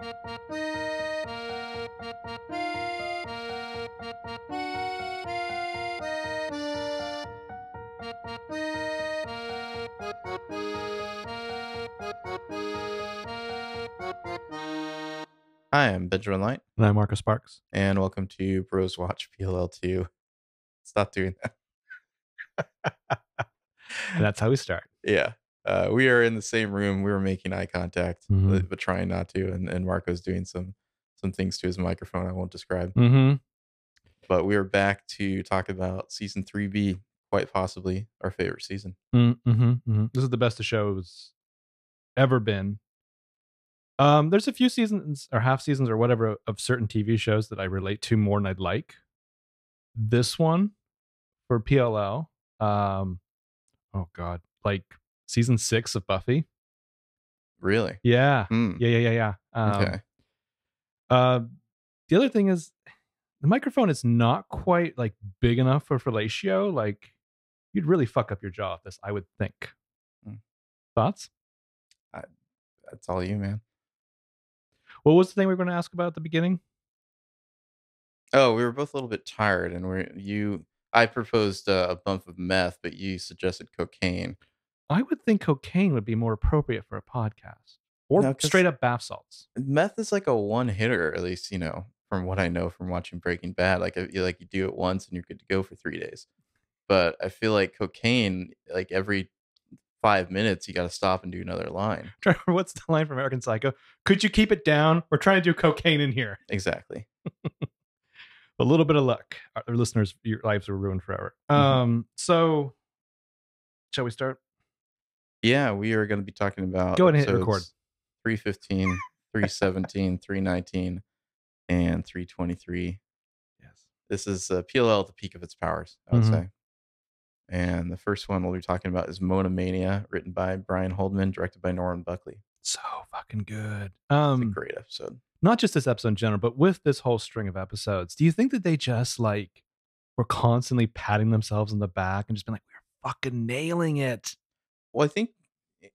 Hi, I'm Benjamin Light, And I'm Marcus Sparks. and welcome to Bros Watch PLL2. Stop doing that. And that's how we start. Yeah. Uh, we are in the same room. We were making eye contact, Mhm. but, but trying not to. And, and Marco's doing some some things to his microphone I won't describe. Mm-hmm. But we are back to talk about season 3B, quite possibly our favorite season. Mm-hmm. mm-hmm. This is the best the show's ever been. Um, there's a few seasons or half seasons or whatever of certain TV shows that I relate to more than I'd like. This one for PLL, um, oh god, like season six of Buffy. Really? Yeah, Hmm. yeah, yeah, yeah, yeah. Um, Okay. Uh, the other thing is the microphone is not quite like big enough for fellatio. Like you'd really fuck up your jaw with this, I would think. Hmm. Thoughts? That's all you, man. What was the thing we were going to ask about at the beginning? Oh, we were both a little bit tired, and we're you. I proposed uh, a bump of meth, but you suggested cocaine. I would think cocaine would be more appropriate for a podcast, or No, 'cause- straight up bath salts. Meth is like a one hitter, at least you know from what I know from watching Breaking Bad. Like you like you do it once and you're good to go for three days. But I feel like cocaine, like every five minutes, you got to stop and do another line. What's the line from American Psycho? Could you keep it down? We're trying to do cocaine in here. Exactly. A little bit of luck. Our our listeners' your lives were ruined forever. Mhm. Um, so shall we start? Yeah, we are going to be talking about Go ahead and hit record. 315, 317, 319, and 323. Yes. This is uh, PLL at the peak of its powers, I would Mhm. say. And the first one we'll be talking about is Mona Mania, written by Bryan Holdman, directed by Norman Buckley. So fucking good. Um, great episode. not just this episode in general, but with this whole string of episodes, do you think that they just like were constantly patting themselves on the back and just been like, we're fucking nailing it? Well, I think eh,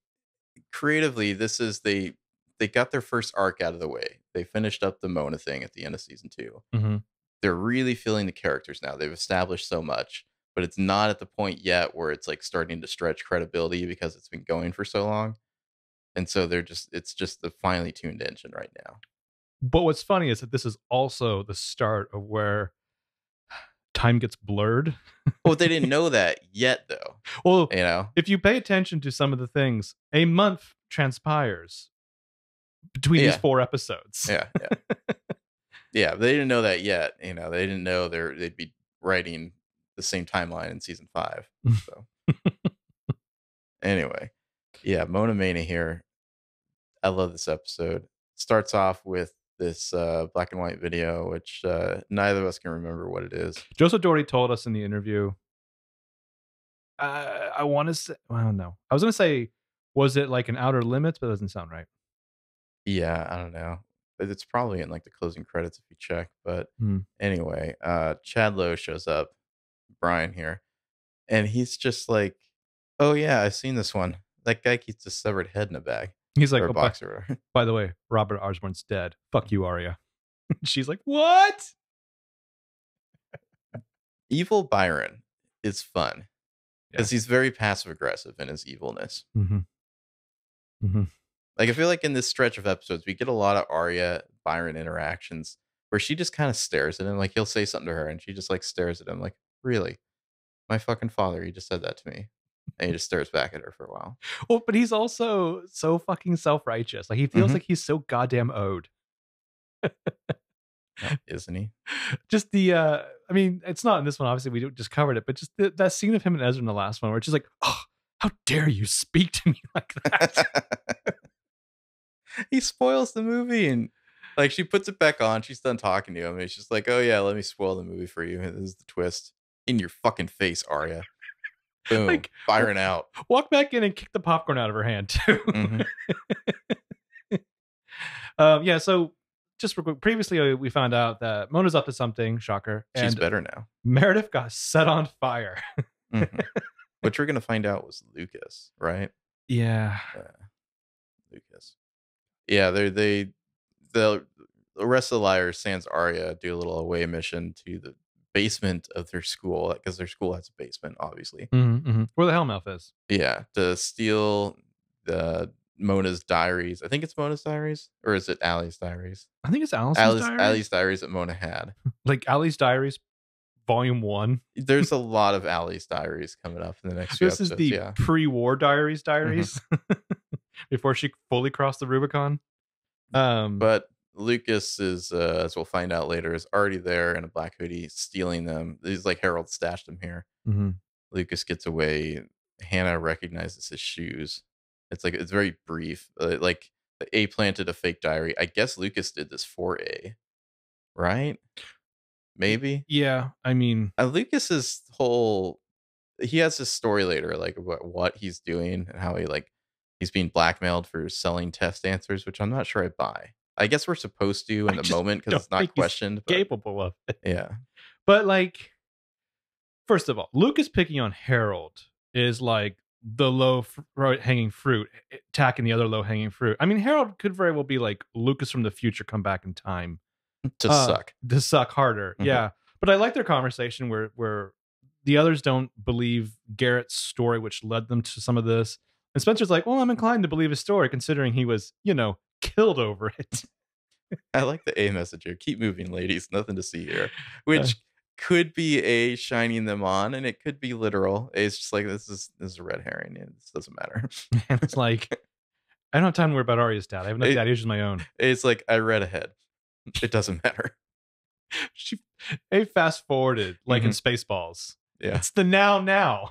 creatively, this is they they got their first arc out of the way. They finished up the Mona thing at the end of season two. Mm-hmm. They're really feeling the characters now. They've established so much, but it's not at the point yet where it's like starting to stretch credibility because it's been going for so long. And so they're just it's just the finely tuned engine right now. But what's funny is that this is also the start of where time gets blurred. Well, they didn't know that yet though. Well, You know? if you pay attention to some of the things, a month transpires between these four episodes. Yeah, yeah. yeah, they didn't know that yet. You know, they didn't know they're they'd be writing the same timeline in season five. So anyway, yeah, Mona Mania here. I love this episode. Starts off with this uh, black and white video, which uh, neither of us can remember what it is. Joseph Dougherty told us in the interview. Uh, I want to say, well, know. I was going to say, was it like an Outer Limits, but it doesn't sound right. Yeah, I don't know. It's probably in like the closing credits if you check. But Hmm. anyway, uh Chad Lowe shows up, Byron here, and he's just like, Oh yeah, I've seen this one. That guy keeps a severed head in a bag. He's like, or a "Oh, by, box or whatever. by the way, Robert Osborne's dead. Fuck you, Aria. She's like, what? Evil Byron is fun. Yeah. Because he's very passive aggressive in his evilness. Mm-hmm. Mm-hmm. Like I feel like in this stretch of episodes, we get a lot of Aria Byron interactions where she just kind of stares at him. Like he'll say something to her and she just like stares at him, like, really? My fucking father, he just said that to me. And he just stares back at her for a while. Well, but he's also so fucking self righteous. Like he feels Mhm. like he's so goddamn owed. Isn't he? Just the, uh I mean, it's not in this one. Obviously, we just covered it, but just the, that scene of him and Ezra in the last one, where it's just like, oh, how dare you speak to me like that? he spoils the movie and like she puts it back on. She's done talking to him. And she's like, "Oh yeah, let me spoil the movie for you. This is the twist in your fucking face, Aria." Boom, Like- firing out. Walk back in and kick the popcorn out of her hand too. Mhm. um, yeah. So just previously uh, we found out that Mona's up to something. Shocker. She's better now. Meredith got set on fire. Mhm. Which we're gonna find out was Lucas, right? yeah. Lucas. Yeah, they they the the rest of the liars, sans Aria, do a little away mission to the basement of their school because their school has a basement, obviously. Mm-hmm, mm-hmm. Where the Hellmouth is. Yeah, to steal the Mona's diaries. I think it's Mona's diaries, or is it Ali's diaries? I think it's Alice's Ali's, diaries. Ali's diaries that Mona had. like Ali's Diaries, Volume One. There's a lot of Ali's diaries coming up in the next few This is the yeah, pre-war diaries, diaries, before she fully crossed the Rubicon. Um, but Lucas is, uh, as we'll find out later, is already there in a black hoodie, stealing them. He's like Harold stashed them here. mhm. Lucas gets away. Hannah recognizes his shoes. It's like it's very brief. Uh, like A planted a fake diary. I guess Lucas did this for A, right? Maybe. yeah, I mean, Uh, Lucas's whole he has this story later, like about what he's doing and how he like he's being blackmailed for selling test answers, which I'm not sure I buy. I guess we're supposed to in I the moment because it's not questioned. But, capable of it. yeah, But like, first of all, Lucas picking on Harold is like the low fr- right hanging fruit, attacking the other low hanging fruit. I mean, Harold could very well be like Lucas from the future come back in time to Uh, suck. to suck harder. Mhm. Yeah, but I like their conversation where where the others don't believe Garrett's story, which led them to some of this. And Spencer's like, "Well, I'm inclined to believe his story, considering he was, you know, killed over it." I like the A message here. Keep moving, ladies. Nothing to see here. Which could be A shining them on, and it could be literal. A's just like this is this is a red herring. and This doesn't matter. and it's like, I don't have time to worry about Aria's dad. I have enough It- dad issues of my own. It's like I read ahead. It doesn't matter. She, A fast forwarded like in Mm-hmm. Spaceballs. Yeah. It's the now now.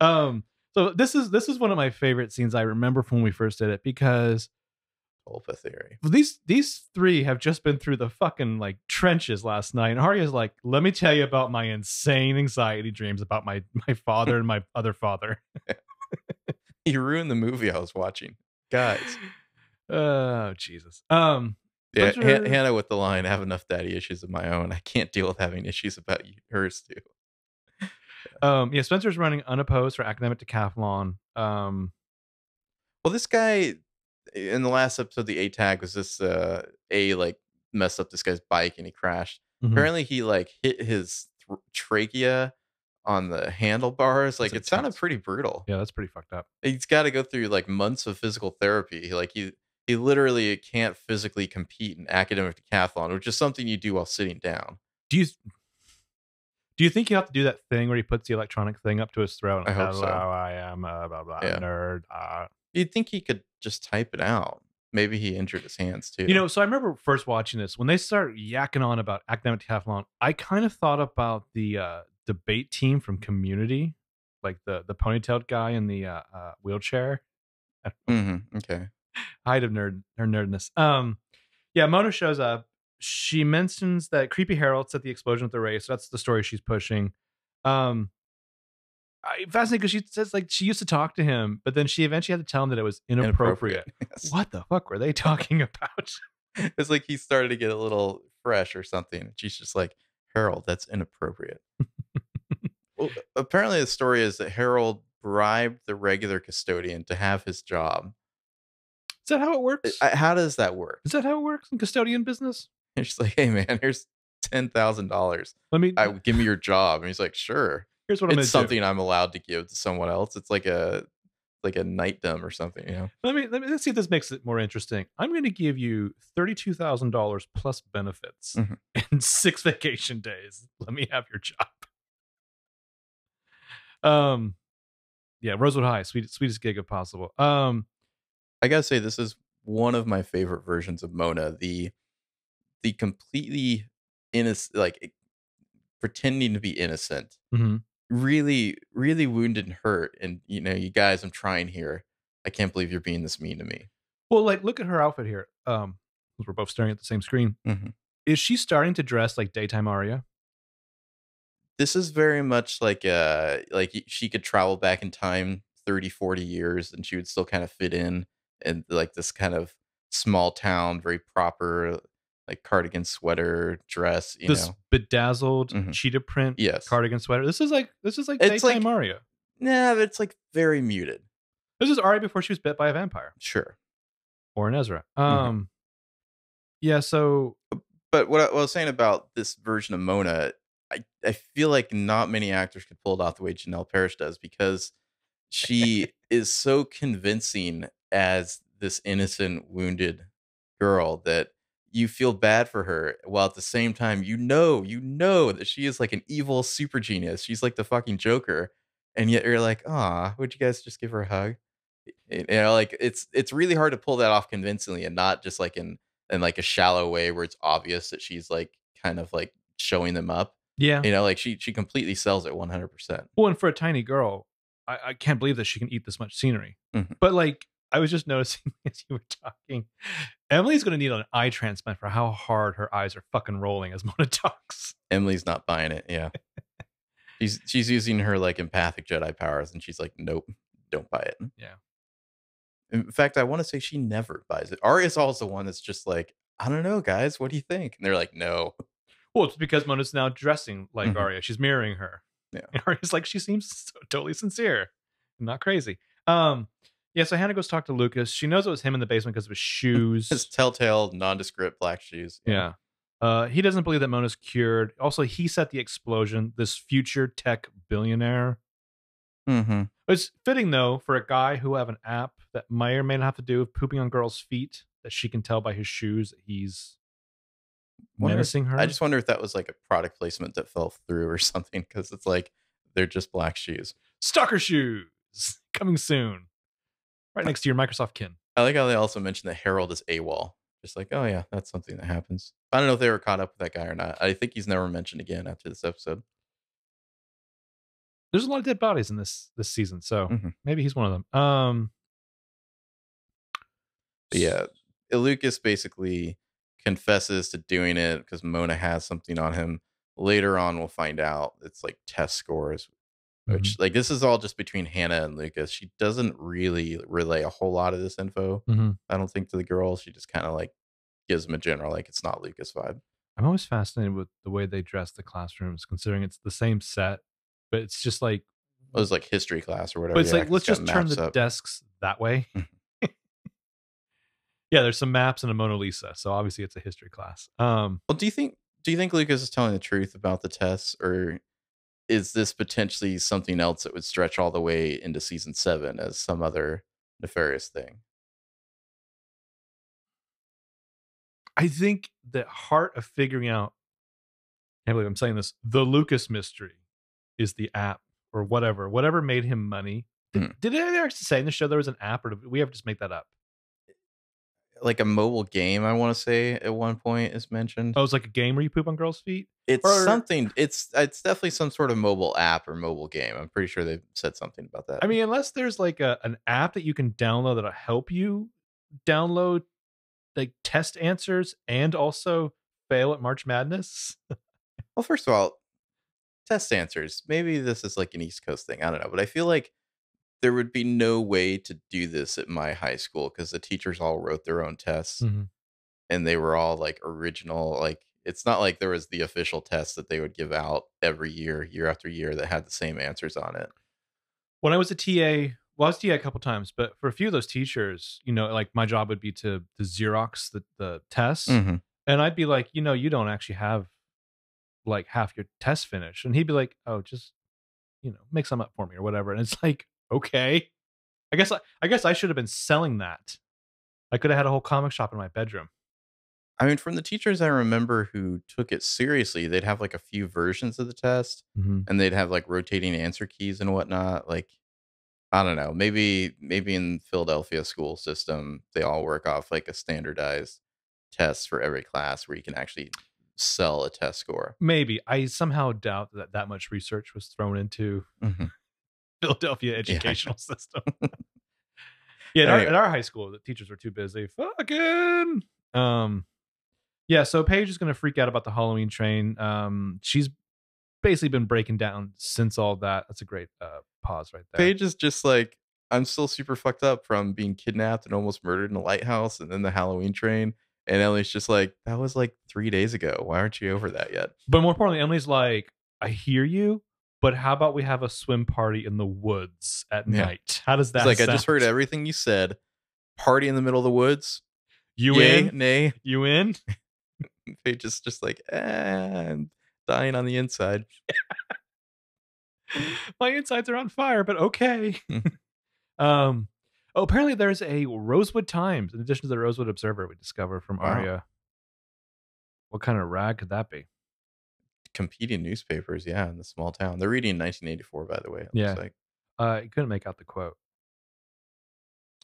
um. So this is this is one of my favorite scenes I remember from when we first did it because Tulpa theory. these these three have just been through the fucking like trenches last night and Aria's like let me tell you about my insane anxiety dreams about my my father and my other father You ruined the movie I was watching, guys. oh jesus um Yeah, Han- Hannah with the line, "I have enough daddy issues of my own. I can't deal with having issues about you, hers too." Um yeah spencer's running unopposed for academic decathlon um Well, this guy in the last episode, the A tag was this uh A like messed up this guy's bike and he crashed. mhm. Apparently, he like hit his th- trachea on the handlebars. Like it sounded pretty brutal. yeah that's pretty fucked up He's got to go through like months of physical therapy. Like he he literally can't physically compete in academic decathlon, which is something you do while sitting down. do you do you think you have to do that thing where he puts the electronic thing up to his throat? I hope so. I am a blah blah Yeah. nerd. Uh, You'd think he could just type it out. Maybe he injured his hands too. You know, so I remember first watching this when they start yakking on about academic decathlon. I kind of thought about the uh, debate team from Community, like the the ponytailed guy in the uh, uh, wheelchair. hmm Okay. Height of nerd her nerdness. Um, yeah, Mona shows up. She mentions that creepy Harold set the explosion at the race. That's the story she's pushing. Um, I, fascinating because she says like she used to talk to him, but then she eventually had to tell him that it was inappropriate. Yes. What the fuck were they talking about? It's like he started to get a little fresh or something. And she's just like, Harold, that's inappropriate. well, apparently, the story is that Harold bribed the regular custodian to have his job. Is that how it works? How does that work? Is that how it works in custodian business? And she's like, hey, man, here's $10,000. Let me. I Give me your job. And he's like, sure. here's what I'm It's something I'm allowed to give to someone else. It's like a like a knightdom or something, you know? Let me let me let's see if this makes it more interesting. I'm going to give you thirty two thousand dollars plus benefits Mhm. and six vacation days. Let me have your job. Um, yeah, Rosewood High, sweet sweetest gig if possible. Um, I gotta say, this is one of my favorite versions of Mona. The the completely innocent, like pretending to be innocent, mhm. really, really wounded and hurt. And you know, you guys, I'm trying here. I can't believe you're being this mean to me. well, like look at her outfit here. Um, we're both staring at the same screen. Mhm. Is she starting to dress like daytime Aria? This is very much like uh like she could travel back in time 30, 40 years, and she would still kind of fit in and like this kind of small town, very proper, like cardigan sweater dress. You this know, bedazzled Mhm. cheetah print yes. cardigan sweater. This is like this is like It's daytime like- Aria. Nah, but it's like very muted. This is Aria before she was bit by a vampire. Sure. or in Ezra. Mm-hmm. Um, yeah. So But what I, what I was saying about this version of Mona, I, I feel like not many actors could pull it off the way Janel Parrish does because she is so convincing as this innocent, wounded girl that you feel bad for her while at the same time you know you know that she is like an evil super genius she's like the fucking joker and yet you're like ah would you guys just give her a hug you know like it's it's really hard to pull that off convincingly and not just like in in like a shallow way where it's obvious that she's like kind of like showing them up yeah. you know like she she completely sells it 100% Well, and for a tiny girl, I, I can't believe that she can eat this much scenery. Mhm. But like, I was just noticing as you were talking, Emily's going to need an eye transplant for how hard her eyes are fucking rolling as Mona talks. emily's not buying it yeah she's she's using her like empathic jedi powers and she's like nope don't buy it Yeah. In fact, I want to say she never buys it. Aria's always the one that's just like, I don't know, guys, what do you think? And they're like, no. Well, it's because Mona's now dressing like Mhm. Aria. She's mirroring her. Yeah. And Aria's like, she seems so, totally sincere, not crazy. Um, yeah. So Hannah goes talk to Lucas. She knows it was him in the basement because of his shoes. His telltale, nondescript black shoes. Yeah. Uh, he doesn't believe that Mona's cured. Also, he set the explosion. This future tech billionaire. Mm-hmm. It's fitting though for a guy who have an app that may or may not have to do with pooping on girls' feet that she can tell by his shoes that he's menacing her. I just wonder if that was like a product placement that fell through or something because it's like they're just black shoes. stalker shoes coming soon, right next to your Microsoft kin. I like how they also mentioned that Harold is AWOL. Just like, oh yeah, that's something that happens. I don't know if they were caught up with that guy or not. I think he's never mentioned again after this episode. There's a lot of dead bodies in this this season, so Mhm. maybe he's one of them. Um, But yeah, Lucas basically confesses to doing it because Mona has something on him. Later on, we'll find out it's like test scores, which like this is all just between Hannah and Lucas. She doesn't really relay a whole lot of this info. Mhm. I don't think to the girls. She just kind of like gives them a general like it's not Lucas vibe. I'm always fascinated with the way they dress the classrooms, considering it's the same set, but it's just like, It was like history class or whatever. but it's yeah, like let's just turn the up. desks that way. Mhm. yeah, there's some maps and a Mona Lisa, so obviously it's a history class. Um, Well, do you think do you think Lucas is telling the truth about the tests, or is this potentially something else that would stretch all the way into season seven as some other nefarious thing? I think the heart of figuring out, I can't believe I'm saying this, the Lucas mystery is the app or whatever, whatever made him money. Did, Hmm. did they actually say in the show there was an app, or did we ever just make that up? Like a mobile game, I want to say at one point is mentioned. Oh, it's like a game where you poop on girls' feet. It's or- something. It's it's definitely some sort of mobile app or mobile game. I'm pretty sure they've said something about that. I mean, unless there's like a an app that you can download that'll help you download like test answers and also fail at March Madness. Well, first of all, test answers. Maybe this is like an East Coast thing. I don't know, but I feel like there would be no way to do this at my high school because the teachers all wrote their own tests Mhm. and they were all like original. Like it's not like there was the official test that they would give out every year, year after year, that had the same answers on it. When I was a TA, well, I was TA a couple times, but for a few of those teachers, you know, like my job would be to to Xerox the the tests, Mm-hmm. and I'd be like, you know, you don't actually have like half your test finished, and he'd be like, oh, just you know, make some up for me or whatever, and it's like, okay, I guess I, I guess I should have been selling that. I could have had a whole comic shop in my bedroom. I mean, from the teachers I remember who took it seriously, they'd have like a few versions of the test Mm-hmm. and they'd have like rotating answer keys and whatnot. Like, I don't know, maybe maybe in Philadelphia school system they all work off like a standardized test for every class where you can actually sell a test score. Maybe I somehow doubt that that much research was thrown into Mhm. Philadelphia educational system. yeah, at, our, Anyway. at our high school, the teachers were too busy. Fucking. Um, yeah. So Paige is going to freak out about the Halloween train. Um, she's basically been breaking down since all that. That's a great uh, pause right there. Paige is just like, I'm still super fucked up from being kidnapped and almost murdered in a lighthouse and then the Halloween train. And Emily's just like, that was like three days ago. Why aren't you over that yet? But more importantly, Emily's like, I hear you, but how about we have a swim party in the woods at Yeah. night? How does that? It's like, I just heard everything you said. Party in the middle of the woods? You Yay, in? nay. You in? Paige is just like, eh, I'm dying on the inside. My insides are on fire, but okay. Um. Oh, apparently there's a Rosewood Times in addition to the Rosewood Observer we discovered from Wow. Aria. What kind of rag could that be? Competing newspapers, yeah, in the small town. They're reading 1984, by the way. it Yeah. looks like. Uh, you couldn't make out the quote.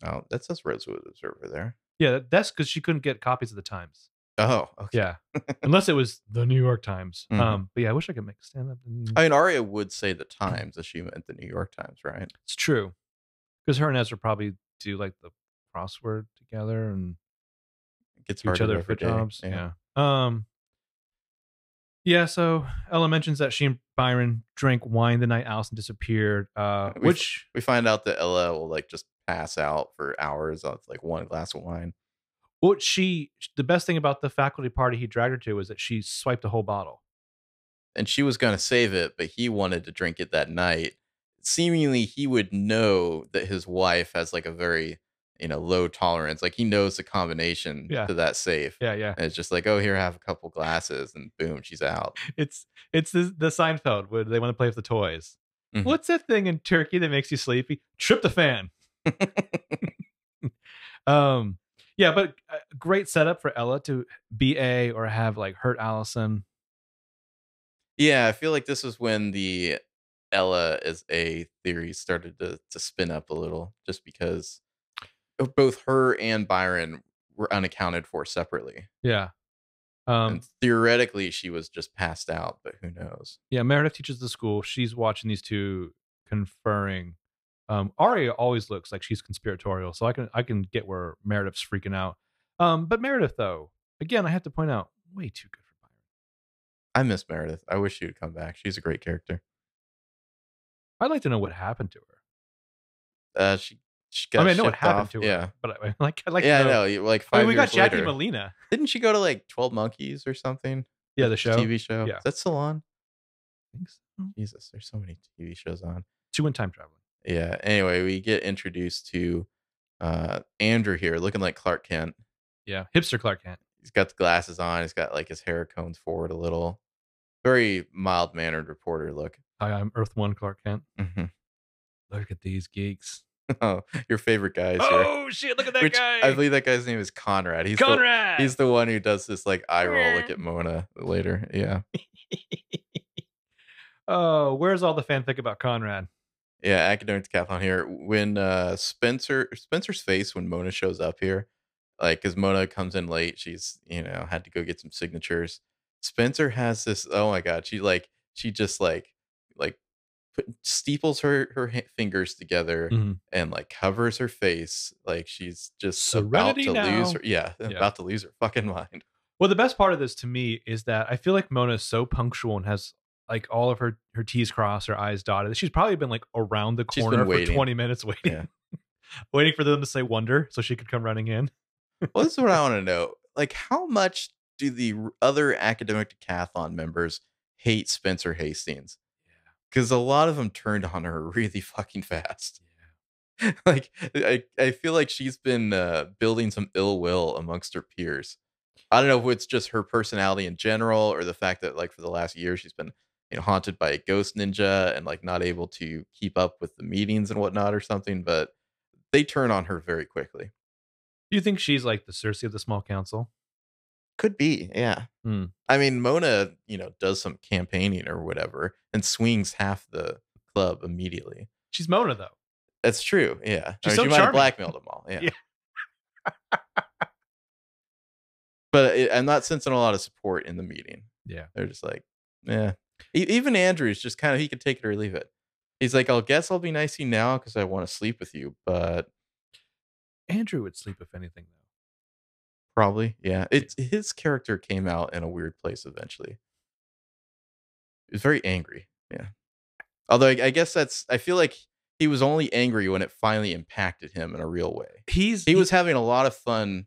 Oh, that says Rosewood Observer there. Yeah, that's because she couldn't get copies of the Times. Oh, okay. Yeah, unless it was the New York Times. Mhm. Um, but yeah, I wish I could make stand up. I mean, Aria would say the Times if she meant the New York Times, right? It's true, because her and Ezra probably do like the crossword together and It gets to each harder other for every day. jobs. Yeah. Um. Yeah. So Ella mentions that she and Byron drank wine the night Alison disappeared. Uh, We- which We find out that Ella will like just pass out for hours off like one glass of wine. What she the best thing about the faculty party he dragged her to was that she swiped a whole bottle. and she was going to save it, but he wanted to drink it that night. Seemingly, he would know that his wife has like a very, you know, low tolerance. Like he knows the combination Yeah. to that safe. Yeah, yeah. And it's just like, oh, here, have a couple glasses, and boom, she's out. It's it's the, the Seinfeld where they want to play with the toys. Mhm. What's that thing in Turkey that makes you sleepy? Tryptophan. Um, yeah, but uh, great setup for Ella to be a or have like hurt Alison. yeah, I feel like this is when the Ella as a theory started to to spin up a little, just because both her and Byron were unaccounted for separately. Yeah. Um, and theoretically, she was just passed out, but who knows? yeah, Meredith teaches the school. She's watching these two conferring. Um, Aria always looks like she's conspiratorial, so I can I can get where Meredith's freaking out. Um, but Meredith, though, again, I have to point out, way too good for Byron. I miss Meredith. I wish she would come back. She's a great character. I'd like to know what happened to her. Uh, she, she got I mean, I know what happened off. to her, yeah. but I, like, I'd like yeah, to I know. know. you- Like I five mean, we got Jackie later. Molina. Didn't she go to like Twelve Monkeys or something? Yeah, the show. TV show. Yeah. that's that still on? I think so. Jesus, there's so many TV shows on. Two in time traveling. Yeah. Anyway, we get introduced to uh Andrew here, looking like Clark Kent. Yeah, hipster Clark Kent. He's got the glasses on. He's got like his hair combed forward a little. Very mild mannered reporter look. Hi, I'm Earth One Clark Kent. Mhm. Look at these geeks. oh, your favorite guy is here. Oh shit! Look at that Which guy. I believe that guy's name is Conrad. He's the, Conrad. he's the one who does this like eye roll look at Mona later. Yeah. oh, where's all the fanfic about Conrad? Yeah, academic decathlon here. When uh Spencer Spencer's face when Mona shows up here, like because Mona comes in late, she's you know had to go get some signatures. Spencer has this. Oh my god, she like she just like like put, steeples her her ha- fingers together Mhm. and like covers her face like she's just Serenity about to lose her. Yeah, Yeah. about to lose her fucking mind. Well, the best part of this to me is that I feel like Mona is so punctual and has like all of her her T's crossed, her I's dotted. She's probably been like around the She's corner been for waiting. 20 minutes waiting. Yeah. waiting for them to say wonder so she could come running in. well, this is what I want to know. Like, how much do the r- other academic decathlon members hate Spencer Hastings? Because a lot of them turned on her really fucking fast. like, I, I feel like she's been uh, building some ill will amongst her peers. I don't know if it's just her personality in general or the fact that, like, for the last year, she's been you know, haunted by a ghost ninja and like not able to keep up with the meetings and whatnot or something. But they turn on her very quickly. Do you think she's like the Cersei of the small council? Could be, yeah. Hmm. I mean, Mona, you know, does some campaigning or whatever and swings half the club immediately. She's Mona though. That's true, yeah. She's I mean, so she might have blackmailed them all, yeah. Yeah. but it, I'm not sensing a lot of support in the meeting. Yeah. They're just like, yeah. Even Andrew's just kind of he could take it or leave it. He's like, I'll guess I'll be nice to you now because I want to sleep with you, but Andrew would sleep if anything though. Probably, yeah. It's his character came out in a weird place eventually. He was very angry, yeah. Although I, I guess that's I feel like he was only angry when it finally impacted him in a real way. He's He was having a lot of fun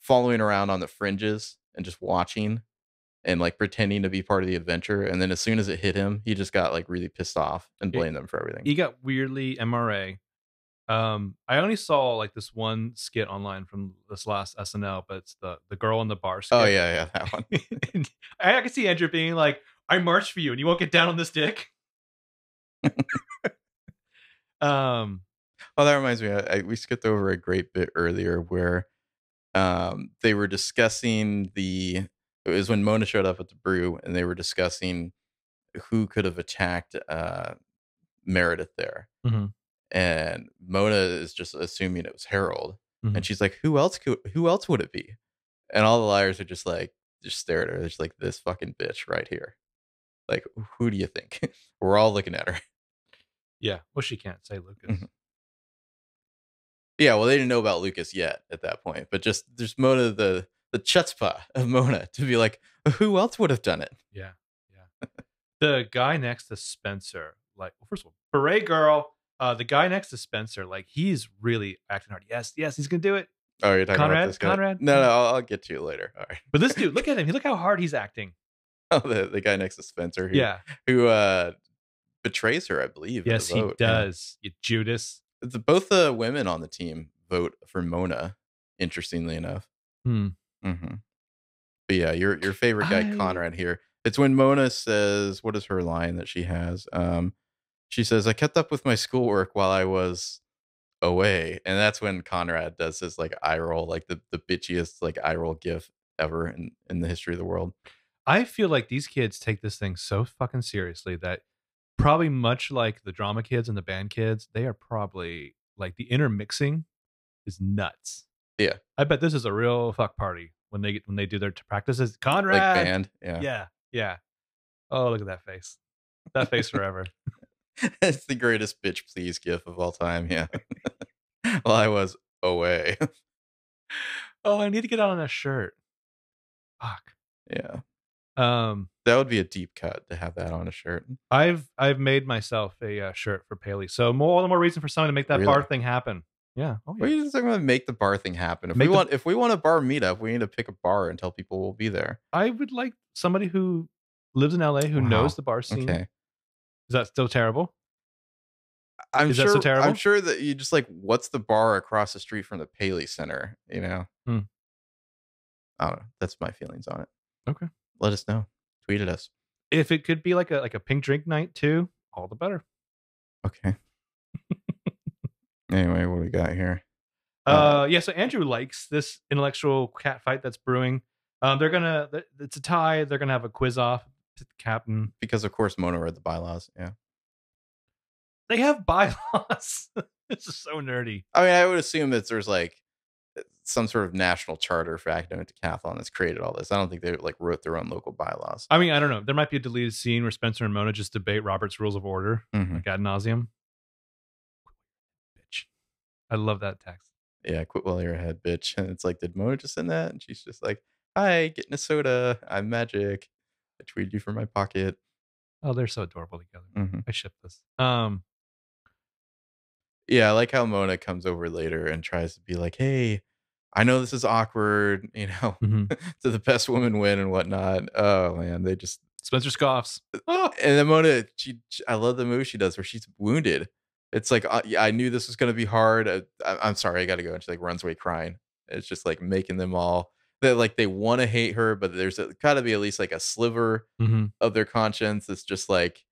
following around on the fringes and just watching and like pretending to be part of the adventure. And then as soon as it hit him, he just got like really pissed off and blamed them for everything. he got weirdly MRA. Um, I only saw like this one skit online from this last SNL, but it's the the girl in the bar skit. Oh yeah, yeah, that one. I, I can see Andrew being like, "I marched for you, and you won't get down on this dick." um, Oh, that reminds me. I, I, we skipped over a great bit earlier where um, they were discussing the. It was when Mona showed up at the brew, and they were discussing who could have attacked uh, Meredith there. Mhm. And Mona is just assuming it was Harold, Mhm. and she's like, "Who else could? Who else would it be?" And all the liars are just like, just stare at her. They're just like, "This fucking bitch right here." Like, who do you think? We're all looking at her. yeah. Well, she can't say Lucas. Mhm. Yeah, well, they didn't know about Lucas yet at that point, but just there's Mona the the chutzpah of Mona to be like, who else would have done it? Yeah, yeah. the guy next to Spencer, like, well, first of all, beret girl. Uh, the guy next to Spencer, like, he's really acting hard. Yes, yes, he's gonna do it. Oh, you're talking Conrad? about this guy? Conrad? No, no, I'll, I'll get to you later. All right. But this dude, look at him. Look how hard he's acting. Oh, the the guy next to Spencer, who, Yeah. who uh betrays her, I believe. Yes, he vote. Yeah. does. You Judas. The, both the women on the team vote for Mona. Interestingly enough. Hmm. Hmm But yeah, your your favorite guy I- Conrad here. It's when Mona says, "What is her line that she has?" Um, she says, "I kept up with my schoolwork while I was away," and that's when Conrad does his like eye roll, like the the bitchiest like eye roll gif ever in in the history of the world. I feel like these kids take this thing so fucking seriously that probably much like the drama kids and the band kids, they are probably like the intermixing is nuts. Yeah. I bet this is a real fuck party when they when they do their t- practices. Conrad. Like band, yeah. Yeah. Yeah. Oh, look at that face. That face forever. it's the greatest bitch please gif of all time. Yeah. while I was away. oh, I need to get on a shirt. Fuck. yeah, Um, that would be a deep cut to have that on a shirt. I've I've made myself a uh, shirt for Paley, so more all the more reason for someone to make that bar thing happen. Yeah. Oh yeah. You just talking about? Make the bar thing happen. If Make we the- want, if we want a bar meetup, we need to pick a bar and tell people we'll be there. I would like somebody who lives in LA who Wow. knows the bar scene. Okay, Is that still terrible? I'm Is that sure. so terrible? I'm sure that you just like, what's the bar across the street from the Paley Center? You know. Hmm. I don't know. That's my feelings on it. Okay. Let us know. Tweet at us. If it could be like a like a pink drink night too, all the better. Okay. Anyway, what do we got here? Uh, Uh, yeah. So Andrew likes this intellectual cat fight that's brewing. Um, they're gonna it's a tie. They're gonna have a quiz off. to the Captain. Because of course Mona read the bylaws. Yeah. They have bylaws. this is so nerdy. I mean, I would assume that there's like some sort of national charter for academic decathlon that's created all this. I don't think they like wrote their own local bylaws. I mean, I don't know. There might be a deleted scene where Spencer and Mona just debate Robert's rules of order, Mhm. like ad nauseum. I love that text. Yeah, quit while you're ahead, bitch. And it's like, did Mona just send that? And she's just like, hi, getting a soda. I'm magic. I tweeted you from my pocket. Oh, they're so adorable together. hmm I ship this. Um, Yeah, I like how Mona comes over later and tries to be like, hey, I know this is awkward, you know, mhm. to the best woman win and whatnot. Oh man, they just Spencer scoffs. Oh, and then Mona, she, she- I love the move she does where she's wounded. It's like uh, yeah, I knew this was gonna be hard. I, I, I'm sorry, I gotta go, and she like runs away crying. It's just like making them all that like they want to hate her, but there's gotta be at least like a sliver Mhm. of their conscience. It's just like,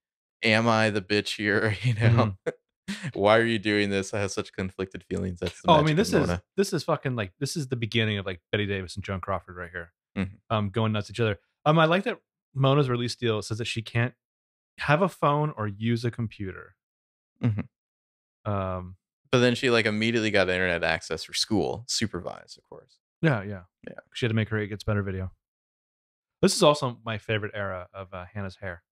am I the bitch here? You know, why are you doing this? I have such conflicted feelings. That's oh, I mean, this is this is fucking like this is the beginning of like Bette Davis and Joan Crawford right here, Mhm. um, going nuts at each other. Um, I like that Mona's release deal says that she can't have a phone or use a computer. Mhm. Um, But then she like immediately got internet access for school, supervised, of course. yeah, yeah, Yeah. She had to make her it gets better video. This is also my favorite era of uh, Hannah's hair.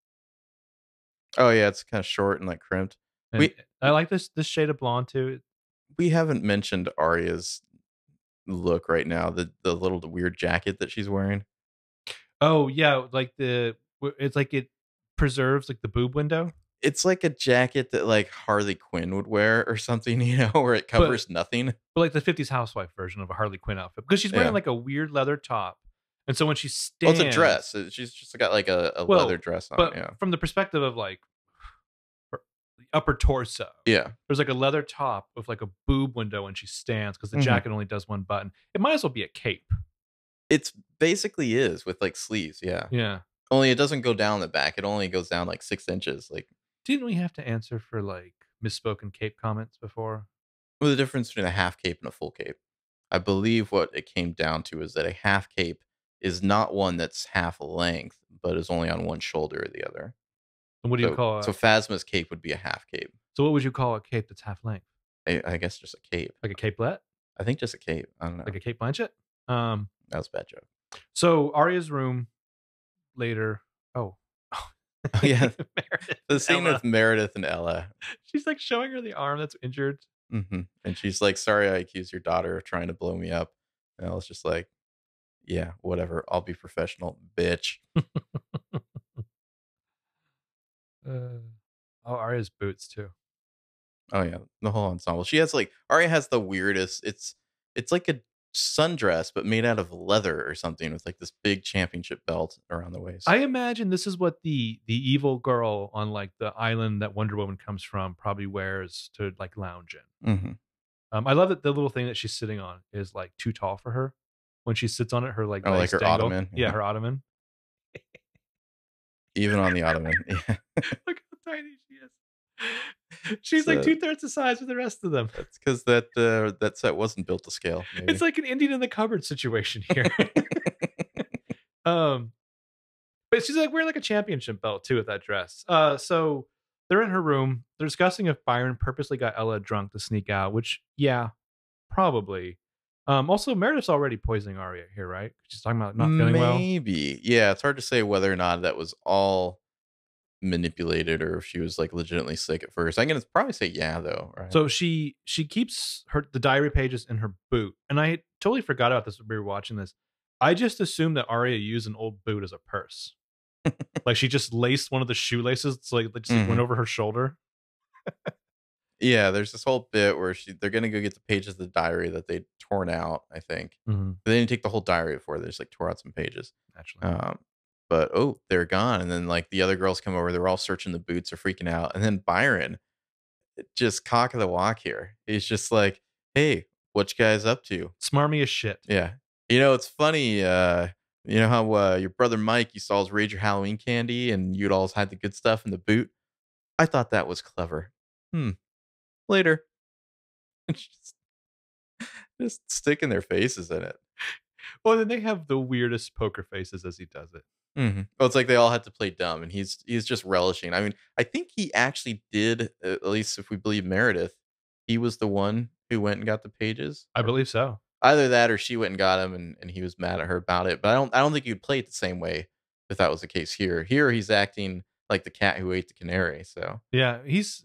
Oh yeah, it's kind of short and like crimped. And We- I like this this shade of blonde too. we haven't mentioned Aria's look right now. The the little weird jacket that she's wearing. Oh yeah, like the it's like it preserves like the boob window. It's like a jacket that like Harley Quinn would wear or something, you know, where it covers nothing. but like the 50s housewife version of a Harley Quinn outfit because she's wearing Yeah. like a weird leather top. And so when she Well, stands, it's a dress. She's just got like a, a Well, leather dress on. but yeah. from the perspective of like, upper torso. Yeah. There's like a leather top with like a boob window when she stands because the Mhm. jacket only does one button. It might as well be a cape. It's basically is with like sleeves. Yeah. Yeah. Only it doesn't go down the back. It only goes down like six inches. Like, Didn't we have to answer for like misspoken cape comments before? what's the difference between a half cape and a full cape? I believe what it came down to is that a half cape is not one that's half length, but is only on one shoulder or the other. And what do so, you call a, so so, Phasma's cape would be a half cape. So what would you call a cape that's half length? I, I guess just a cape. Like a capelet? I think just a cape. I don't know. Like a cape blanket? Um that was a bad joke. so Aria's room later. Oh. Oh, yeah. The scene Ella. with Meredith and Ella. She's like showing her the arm that's injured. hmm And she's like, sorry, I accused your daughter of trying to blow me up. And Ella's just like, yeah, whatever. I'll be professional, bitch. Uh, oh, Aria's boots too. Oh yeah, the whole ensemble. She has like Aria has the weirdest. It's it's like a sundress but made out of leather or something with like this big championship belt around the waist. I imagine this is what the the evil girl on like the island that Wonder Woman comes from probably wears to like lounge in. hmm Um, I love that the little thing that she's sitting on is like too tall for her. When she sits on it, her like Oh, like her dangle. ottoman? Yeah, Yeah. her ottoman. Even on the ottoman. Yeah, Look how tiny She's like two thirds the size of the rest of them. that's because that uh, that set wasn't built to scale. Maybe. It's like an Indian in the cupboard situation here. um, but she's like wearing like a championship belt too with that dress. Uh, so they're in her room. They're discussing if Byron purposely got Ella drunk to sneak out. Which, yeah, probably. Um, also Meredith's already poisoning Aria here, right? She's talking about not feeling well. Maybe. Yeah, it's hard to say whether or not that was all manipulated or if she was like legitimately sick at first. I'm gonna probably say yeah though, right? So she she keeps her the diary pages in her boot, and I totally forgot about this when we were watching this. I just assumed that Aria used an old boot as a purse, like she just laced one of the shoelaces, so like it just like, went over her shoulder. yeah, there's this whole bit where she they're gonna go get the pages of the diary that they torn out, I think. Mm-hmm. They didn't take the whole diary before, they just like tore out some pages. Naturally, Um but oh, they're gone. And then like the other girls come over, they're all searching the boots, are freaking out. And then Byron, just cock of the walk here. He's just like, Hey, what you guys up to? smarmy as shit. Yeah. You know, it's funny. Uh, you know how uh, your brother Mike used to always raid your Halloween candy and you'd always hide the good stuff in the boot? I thought that was clever. Hmm. Later. just, just sticking their faces in it. Well, then they have the weirdest poker faces as he does it. Mm-hmm. Well, it's like they all had to play dumb, and he's he's just relishing. I mean, I think he actually did. At least if we believe Meredith, he was the one who went and got the pages. I believe so. either that or she went and got him and, and he was mad at her about it. But I don't I don't think you'd play it the same way if that was the case here. Here he's acting like the cat who ate the canary. So Yeah, he's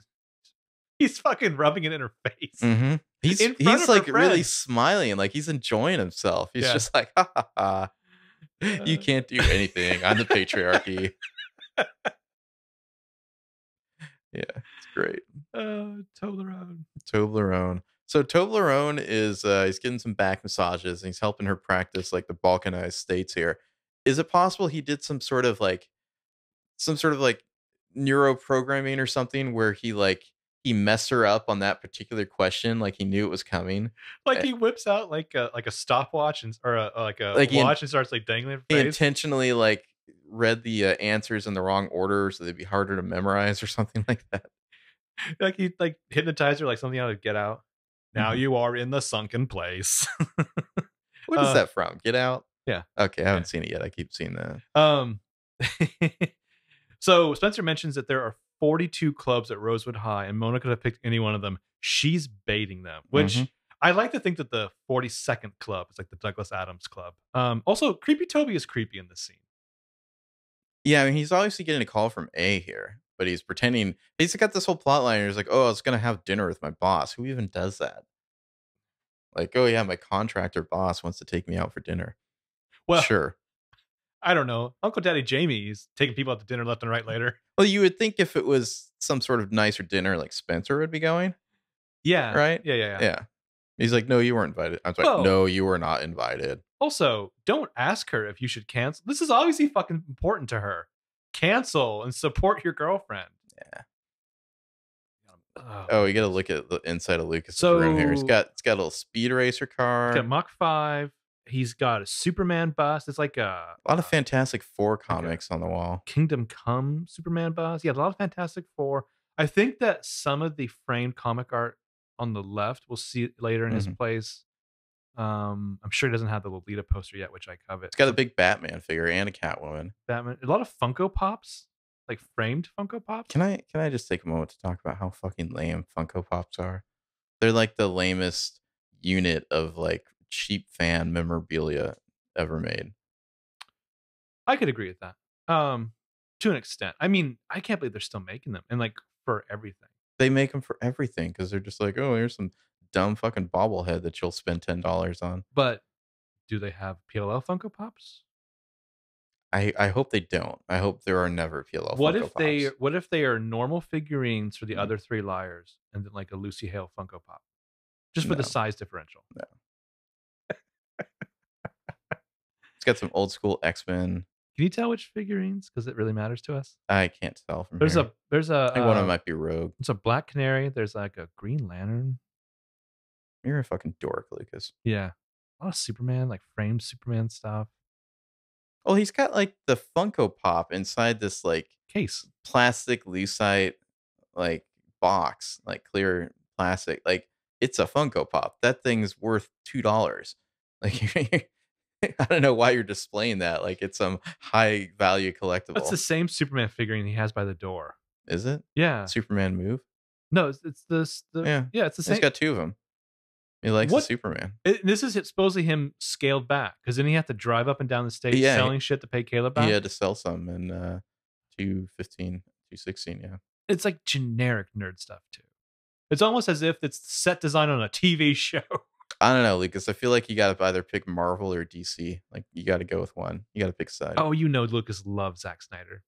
he's fucking rubbing it in her face. mm-hmm. he's he's like really smiling, like he's enjoying himself. He's Yeah. just like, ha ha ha. You Uh. can't do anything. I'm the patriarchy. yeah, it's great. Uh, Toblerone. Toblerone. So Toblerone is uh he's getting some back massages and he's helping her practice like the balkanized states here. Is it possible he did some sort of like some sort of like neuro programming or something where he like he messed her up on that particular question like he knew it was coming? Like Eh. he whips out like a like a stopwatch and or a, like a Like he in- watch and starts like dangling He intentionally like read the uh, answers in the wrong order so they'd be harder to memorize or something like that. like he like hypnotized her like something out of Get Out. Now Mhm. you are in the sunken place. What is Uh, that from? Get out? yeah. Okay, I haven't seen it yet. I keep seeing that. um so Spencer mentions that there are 42 clubs at Rosewood High and Mona could have picked any one of them. She's baiting them, which Mhm. I like to think that the 42nd club is like the Douglas Adams club. Um also creepy Toby is creepy in this scene. Yeah, I mean, he's obviously getting a call from A here, but he's pretending he's got this whole plot line. He's like, "Oh, I was gonna have dinner with my boss." Who even does that? Like, oh yeah, my contractor boss wants to take me out for dinner. Well, sure. I don't know. Uncle Daddy Jamie's taking people out to dinner left and right later. Well, you would think if it was some sort of nicer dinner, like Spencer would be going, Yeah. right? Yeah, yeah, yeah. Yeah. He's like, "No, you weren't invited." I'm like, "No, you were not invited." Also, don't ask her if you should cancel. This is obviously fucking important to her. Cancel and support your girlfriend. Yeah. Oh, you got to look at the inside of Lucas's room here. So- got it's got a little speed racer car. He's got Mach Five. He's got a Superman bust. It's like a, a lot of uh, Fantastic Four comics on the wall. Kingdom Come Superman bust. Yeah, a lot of Fantastic Four. I think that some of the framed comic art on the left, we'll see it later in his Mhm. place. Um, I'm sure he doesn't have the Lolita poster yet, which I covet. It's got a big Batman figure and a Catwoman. Batman. A lot of Funko Pops, like framed Funko Pops. Can I can I just take a moment to talk about how fucking lame Funko Pops are? They're like the lamest unit of like cheap fan memorabilia ever made. I could agree with that. Um, to an extent. I mean, I can't believe they're still making them and like for everything. They make them for everything because they're just like, oh, here's some dumb fucking bobblehead that you'll spend ten dollars on. But do they have PLL Funko Pops? I I hope they don't. I hope there are never PLL. what Funko if they what if they are normal figurines for the Mhm. other three liars and then like a Lucy Hale Funko Pop? Just for the size differential. It's got some old school X Men. Can you tell which figurines? Because it really matters to us. I can't tell from There's here. a there's a I think one of them might be Rogue. It's a black canary. There's like a Green Lantern. You're a fucking dork, Lucas. Yeah. A lot of Superman, like framed Superman stuff. Oh, he's got like the Funko Pop inside this like Case. plastic lucite like box, like clear plastic. Like it's a Funko Pop. That thing's worth two dollars. Like I don't know why you're displaying that. Like it's some high value collectible. That's the same Superman figurine he has by the door. Is it Yeah. Superman move? No, it's, it's this. The, Yeah. yeah. it's the same. He's got two of them. He likes What- Superman. It- this is supposedly him scaled back because then he had to drive up and down the stage Yeah, he- selling shit to pay Caleb back. He had to sell some in uh 215, 216, yeah. It's like generic nerd stuff too. It's almost as if it's set design on a TV show. I don't know, Lucas. I feel like you got to either pick Marvel or DC. Like you got to go with one. You got to pick side. oh, you know, Lucas loves Zack Snyder.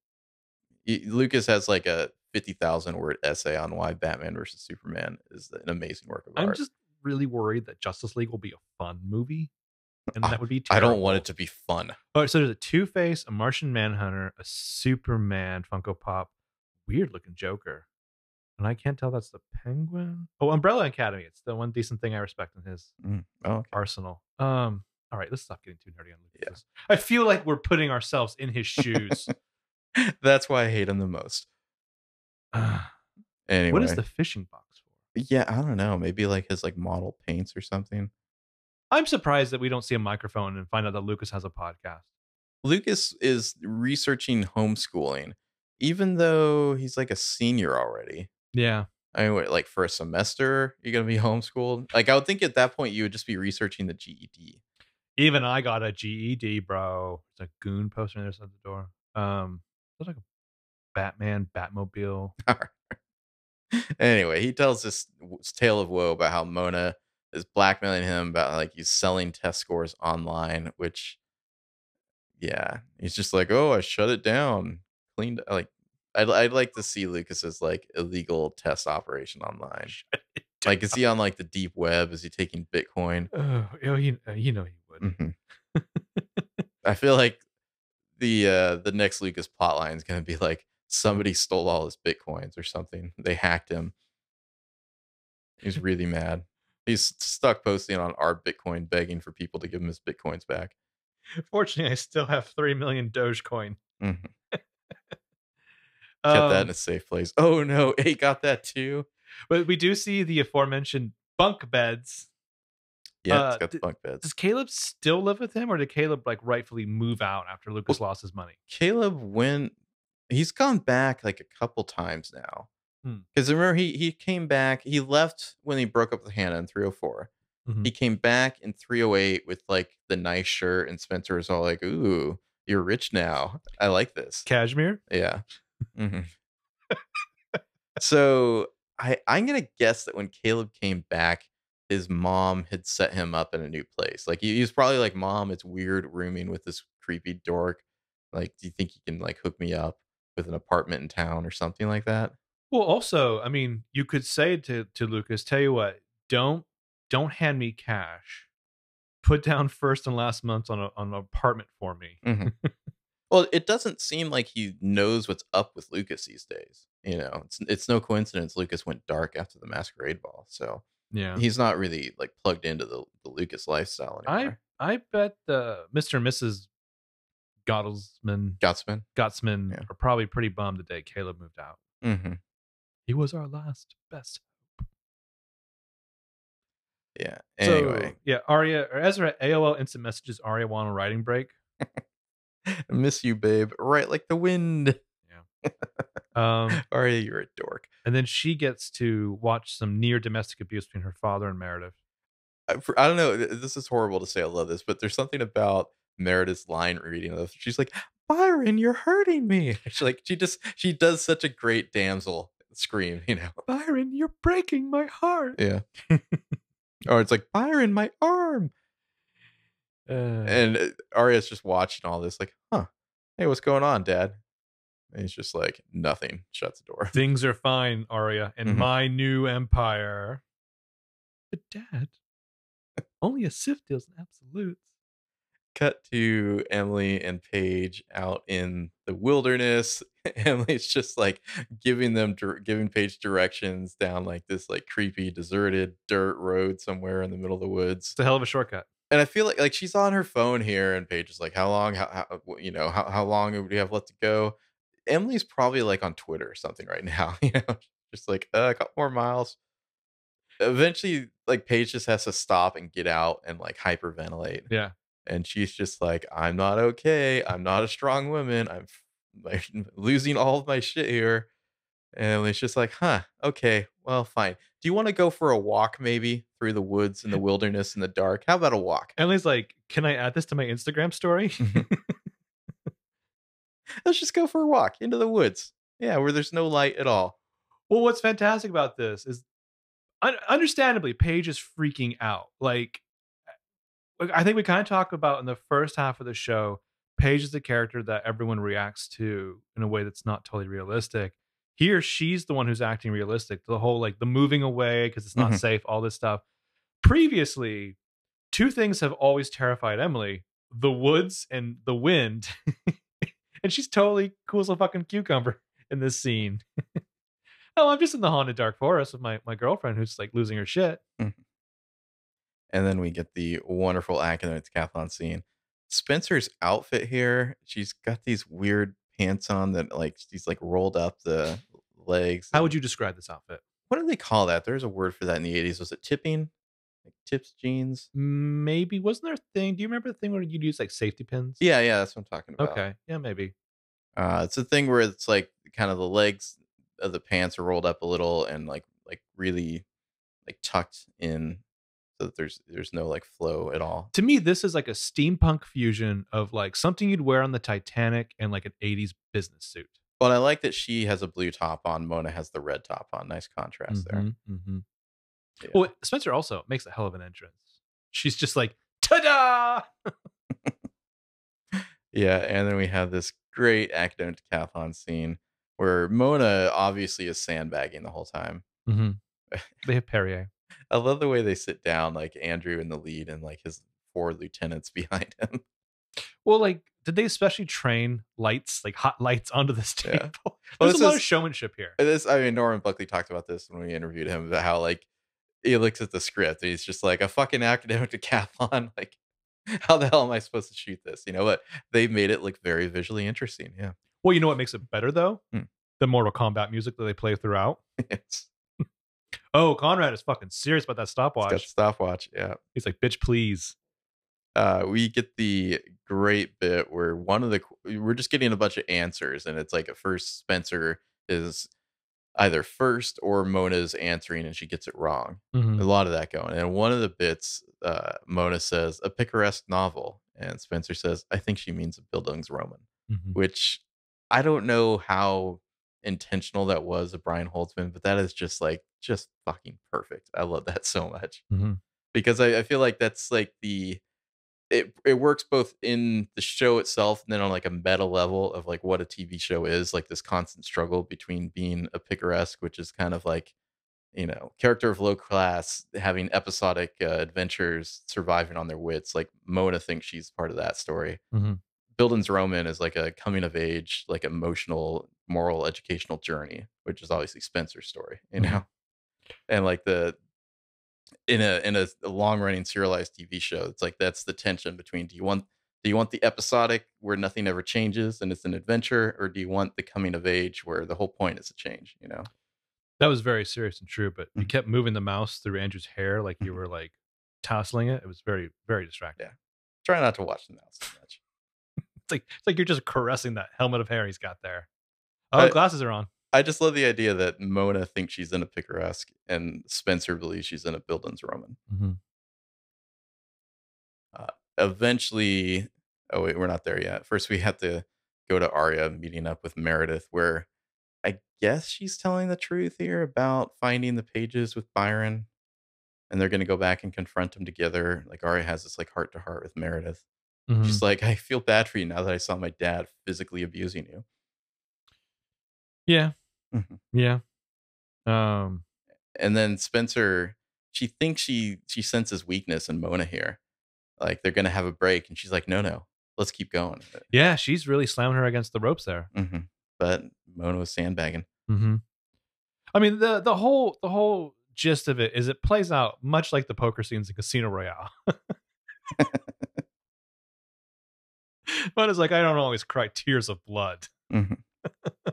Lucas has like a 50,000 word essay on why Batman versus Superman is an amazing work of art. I'm just really worried that Justice League will be a fun movie, and that would be. I don't want it to be fun. All right, so there's a Two Face, a Martian Manhunter, a Superman Funko Pop, weird looking Joker, and I can't tell that's the Penguin. Oh, Umbrella Academy. It's the one decent thing I respect in his Mm, Oh, okay. arsenal. Um, all right, let's stop getting too nerdy on Lucas. I feel like we're putting ourselves in his shoes. That's why I hate him the most. Anyway, What is the fishing box for? Yeah, I don't know. Maybe like his like model paints or something. I'm surprised that we don't see a microphone and find out that Lucas has a podcast. Lucas is researching homeschooling, even though he's like a senior already. Yeah. I mean, what, like for a semester, you're gonna be homeschooled. Like I would think at that point you would just be researching the GED. Even I got a GED, bro. It's a goon poster on the side of the door. Um, looks like a Batman Batmobile. anyway, he tells this tale of woe about how Mona is blackmailing him about like he's selling test scores online, which, yeah, he's just like, oh, I shut it down, cleaned. Like, I'd I'd like to see Lucas's like illegal test operation online. Like, is he on like the deep web? Is he taking Bitcoin? Oh, you, you, uh, you know he would. Mhm. I feel like the uh the next Lucas plotline is gonna be like somebody stole all his bitcoins or something. They hacked him. He's really mad. He's stuck posting on our Bitcoin begging for people to give him his bitcoins back. Fortunately, I still have three million Dogecoin. Mhm. Kept that Um, in a safe place. Oh no, he got that too. but we do see the aforementioned bunk beds. Yeah, Uh, it's got the bunk beds. Does Caleb still live with him, or did Caleb like rightfully move out after Lucas lost his money? Caleb went. He's gone back like a couple times now. Hmm. Because remember, he he came back. He left when he broke up with Hannah in 304. Mhm. He came back in 308 with like the nice shirt, and Spencer was all like, "Ooh, you're rich now. I like this." Cashmere. Yeah. Hmm so I I'm gonna guess that when Caleb came back, his mom had set him up in a new place. Like he, he was probably like, "Mom, it's weird rooming with this creepy dork. Like, do you think you can like hook me up with an apartment in town or something like that?" Well, also, I mean, you could say to to Lucas, "Tell you what, don't don't hand me cash. Put down first and last months on a on an apartment for me." Mhm. well, it doesn't seem like he knows what's up with Lucas these days. You know, it's it's no coincidence Lucas went dark after the Masquerade Ball, so Yeah. he's not really like plugged into the the Lucas lifestyle anymore. I I bet the Mr. and Mrs. Gottelsman Gotsman. Gotsman Yeah. are probably pretty bummed the day Caleb moved out. Mm-hmm. He was our last best. Yeah. So, Anyway, yeah, Aria or Ezra AOL instant messages Aria want a writing break. I miss you, babe. Right like the wind. Um, Aria, you're a dork. and then she gets to watch some near domestic abuse between her father and Meredith. I, for- I don't know. This is horrible to say. I love this, but there's something about Meredith's line reading. She's like, Byron, you're hurting me. She's like, she just she does such a great damsel scream. You know. Byron, you're breaking my heart. Yeah. or it's like Byron, my arm. Uh, And uh, Aria's just watching all this, like, huh? Hey, what's going on, Dad? And he's just like, nothing. Shuts the door. Things are fine, Aria, in Mhm. my new empire. But Dad, only a Sith deals in absolutes. cut to Emily and Paige out in the wilderness. Emily's just like giving them giving Paige directions down like this like creepy deserted dirt road somewhere in the middle of the woods. It's a hell of a shortcut. And I feel like like she's on her phone here and Paige is like how long how, how you know how how long do we have left to go? Emily's probably like on Twitter or something right now, you know. Just like uh, a couple more miles. Eventually like Paige just has to stop and get out and like hyperventilate Yeah. and she's just like i'm not okay i'm not a strong woman i'm like losing all of my shit here and it's just like huh okay well fine do you want to go for a walk maybe through the woods in the wilderness in the dark how about a walk Emily's like, Can I add this to my Instagram story? let's just go for a walk into the woods yeah where there's no light at all Well, what's fantastic about this is, un- understandably, Paige is freaking out. Like, I think we kind of talked about in the first half of the show. Paige is the character that everyone reacts to in a way that's not totally realistic. Here, she's the one who's acting realistic. The whole like the moving away because it's not Mhm. safe, all this stuff. Previously, two things have always terrified Emily: the woods and the wind. and she's totally cool as a fucking cucumber in this scene. oh, I'm just in the haunted dark forest with my my girlfriend who's like losing her shit. Mm-hmm. and then we get the wonderful academic decathlon scene spencer's outfit here she's got these weird pants on that like she's like rolled up the legs How would you describe this outfit? what do they call that? There's a word for that in the 80s. Was it tipping? Like tips jeans? Maybe wasn't there a thing? Do you remember the thing where you'd use like safety pins? Yeah, yeah, that's what I'm talking about. Okay. Yeah, maybe. Uh it's a thing where it's like kind of the legs of the pants are rolled up a little and like like really like tucked in so that there's there's no like flow at all. To me, this is like a steampunk fusion of like something you'd wear on the Titanic and like an 80s business suit. But I like that she has a blue top on, Mona has the red top on. Nice contrast there. Mhm, mhm. Yeah. Well, Spencer also makes a hell of an entrance. She's just like, ta da! Yeah, and then we have this great academic decathlon scene where Mona obviously is sandbagging the whole time. Mm-hmm. They have Perrier. I love the way they sit down, like Andrew in the lead and like his four lieutenants behind him. Well, like, did they especially train lights, like hot lights, onto this Yeah. table? Well, There's this a lot of showmanship here. This, I mean, Norman Buckley talked about this when we interviewed him about how like he looks at the script and he's just like a fucking academic decathlon. Like, how the hell am I supposed to shoot this? You know what? They made it look very visually interesting. Yeah. Well, you know what makes it better though? Hmm. The Mortal Kombat music that they play throughout. it's, Oh, Conrad is fucking serious about that stopwatch. stopwatch. Yeah. He's like, bitch, please. uh, we get the great bit where one of the we're just getting a bunch of answers, and it's like at first Spencer is either first or Mona's answering, and she gets it wrong. Mhm. A lot of that going. And one of the bits, uh, Mona says a picaresque novel, and Spencer says, "I think she means a Bildungsroman," Mhm. which I don't know how intentional that was of Bryan Holdman, but that is just like just fucking perfect. I love that so much Mhm. because I, I feel like that's like the it it works both in the show itself and then on like a meta level of like what a TV show is, like this constant struggle between being a picaresque, which is kind of like you know character of low class having episodic uh, adventures, surviving on their wits. Like Mona thinks she's part of that story. Mhm. Bildungsroman is like a coming of age, like emotional moral educational journey, which is obviously Spencer's story, you Mhm. know, and like the in a in a, a long running serialized TV show, it's like that's the tension between do you want do you want the episodic where nothing ever changes and it's an adventure, or do you want the coming of age where the whole point is a change? You know, That was very serious and true, but you Mhm. kept moving the mouse through Andrew's hair like you Mhm. were like tousling it. It was very, very distracting. Yeah. try not to watch the mouse too much. It's like it's like you're just caressing that helmet of hair he's got there. Oh, I- glasses are on. I just love the idea that Mona thinks she's in a picaresque and Spencer believes she's in a Bildungsroman. Mm-hmm. eventually oh wait we're not there yet first we have to go to Aria meeting up with Meredith where I guess she's telling the truth here about finding the pages with Byron and they're going to go back and confront him together like Aria has this like heart to heart with Meredith Mhm. she's like I feel bad for you now that I saw my dad physically abusing you Yeah. Mhm. Yeah. Um. and then Spencer she thinks she she senses weakness in Mona here like they're going to have a break and she's like no no let's keep going Yeah, she's really slamming her against the ropes there. hmm but Mona was sandbagging Mm-hmm. I mean the the whole the whole gist of it is it plays out much like the poker scenes in Casino Royale. But it's like I don't always cry tears of blood. Mhm.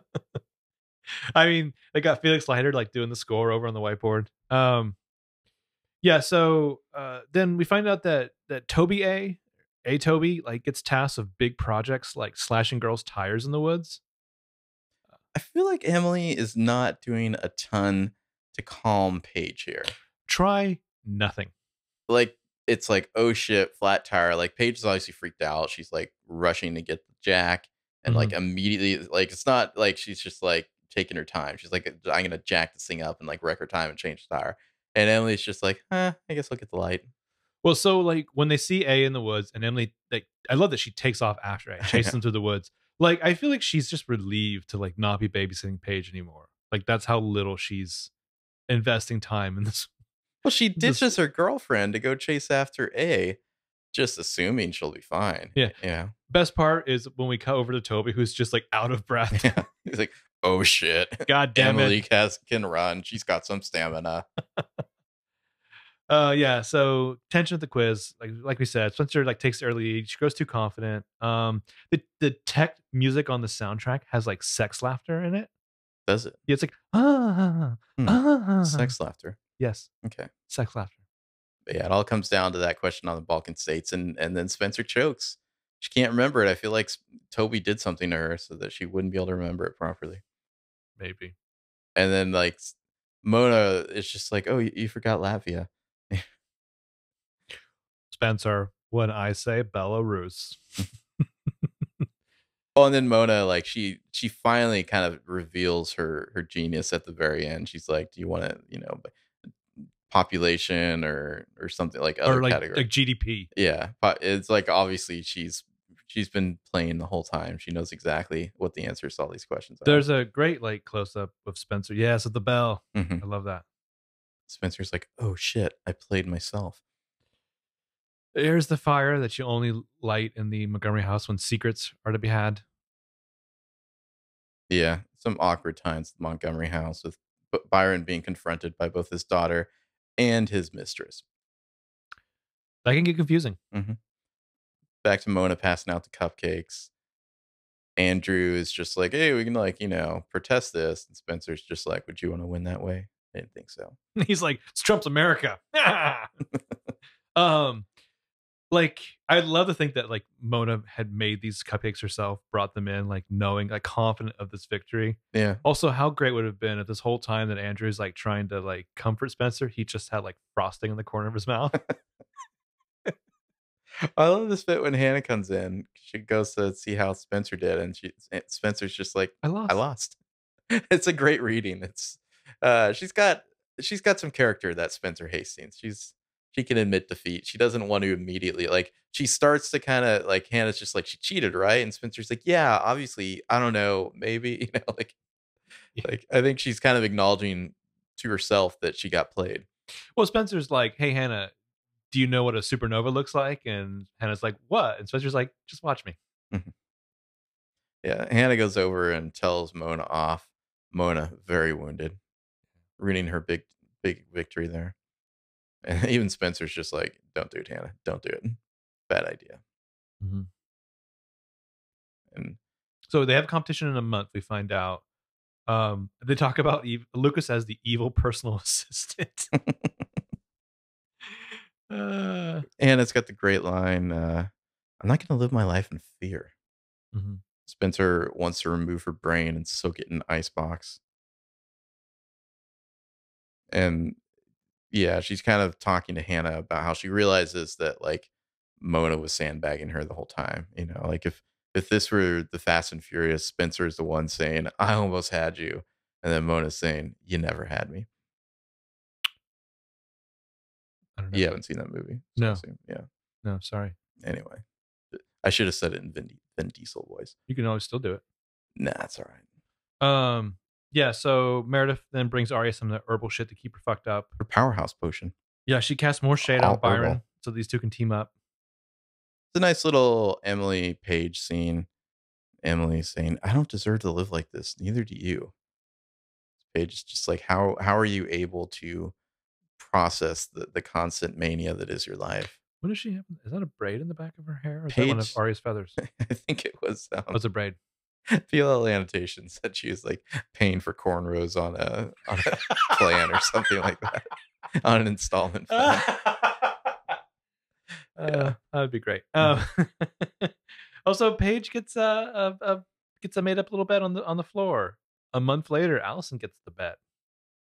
I mean, they got Felix Leiter like doing the score over on the whiteboard. Um, yeah. So uh, then we find out that that Toby A, A Toby, like gets tasked of big projects like slashing girls' tires in the woods. I feel like Emily is not doing a ton to calm Paige here. Try nothing. Like it's like, oh shit, flat tire. Like Paige is obviously freaked out. She's like rushing to get the jack and like immediately like it's not like she's just like taking her time. She's like, I'm gonna jack this thing up in like record time and change the tire. And Emily's just like, eh, I guess I'll get the light. Well, so like when they see A in the woods and Emily, like I love that she takes off after A, chases them through the woods. Like I feel like she's just relieved to like not be babysitting Paige anymore. Like that's how little she's investing time in this. Well, she This- ditches her girlfriend to go chase after A, just assuming she'll be fine. Yeah. Yeah. Best part is when we cut over to Toby, who's just like out of breath. Yeah. He's like, oh shit. God damn Emily it. Has, can run. She's got some stamina. Uh yeah, so tension at the quiz, like like we said, Spencer like takes early lead. She grows too confident. Um the the tech music on the soundtrack has like sex laughter in it. Does it? Yeah, it's like ah, Hmm. ah, Sex laughter. Yes, Okay. sex laughter. But yeah, it all comes down to that question on the Balkan states, and and then Spencer chokes. She can't remember it. I feel like Toby did something to her so that she wouldn't be able to remember it properly. Maybe. And then like Mona is just like, oh, you, you forgot Latvia. Spencer, when I say Belarus. Oh, and then Mona, like she she finally kind of reveals her her genius at the very end. She's like, "Do you want to, you know, population or or something like other or like category?" like GDP. yeah, it's like obviously she's she's been playing the whole time. She knows exactly what the answers to all these questions are. There's a great like close up of Spencer. Yes, at the bell. Mhm. I love that. Spencer's like, "Oh shit, I played myself." Here's the fire that you only light in the Montgomery house when secrets are to be had. Yeah, some awkward times at the Montgomery house with Byron being confronted by both his daughter and his mistress. That can get confusing. Back to Mona passing out the cupcakes. Andrew is just like, hey, we can like, you know, protest this. And Spencer's just like, would you want to win that way? I didn't think so. He's like, it's Trump's America. um, like I'd love to think that like Mona had made these cupcakes herself, brought them in, like knowing, like confident of this victory. Yeah. Also, how great would it have been if this whole time that Andrew's like trying to like comfort Spencer, he just had like frosting in the corner of his mouth. I love this bit when Hannah comes in. She goes to see how Spencer did, and she Spencer's just like, I lost. I lost. it's a great reading. It's uh she's got she's got some character that Spencer Hastings. She's she can admit defeat. She doesn't want to immediately like she starts to kind of like Hannah's just like she cheated, right? And Spencer's like, yeah, obviously, I don't know, maybe, you know, like Yeah. like I think she's kind of acknowledging to herself that she got played. Well, Spencer's like, hey Hannah, do you know what a supernova looks like? And Hannah's like, what? And Spencer's like, just watch me. Yeah, Hannah goes over and tells Mona off. Mona very wounded, ruining her big big victory there. And even Spencer's just like, "Don't do it, Hannah. Don't do it. Bad idea." Mhm. And So they have a competition in a month. We find out. Um, they talk about ev- Lucas as the evil personal assistant. uh, it's got the great line, uh, "I'm not going to live my life in fear." mhm. Spencer wants to remove her brain and soak it in an icebox. And yeah, she's kind of talking to Hannah about how she realizes that like Mona was sandbagging her the whole time. You know, like if if this were the Fast and Furious, Spencer is the one saying, I almost had you. And then Mona's saying, You never had me. I don't know. You haven't seen that movie. so No. Yeah. No, sorry. Anyway. I should have said it in Vin, Vin Diesel voice. You can always still do it. Nah, it's all right. Um, yeah. So Meredith then brings Aria some of the herbal shit to keep her fucked up. Her powerhouse potion. Yeah, she casts more shade All on Byron, herbal. so these two can team up. It's a nice little Emily Paige scene. Emily saying, I don't deserve to live like this. Neither do you. Paige is just like, how how are you able to process the, the constant mania that is your life? What does she have? Is that a braid in the back of her hair? Or is that one of Aria's feathers? I think it was um, it's a braid. PLL annotation said she was like paying for cornrows on a on a plan or something like that. On an installment plan. Uh, that would be great. Um, also, Paige gets a, a, a gets a made up little bed on the on the floor. A month later, Alison gets the bed.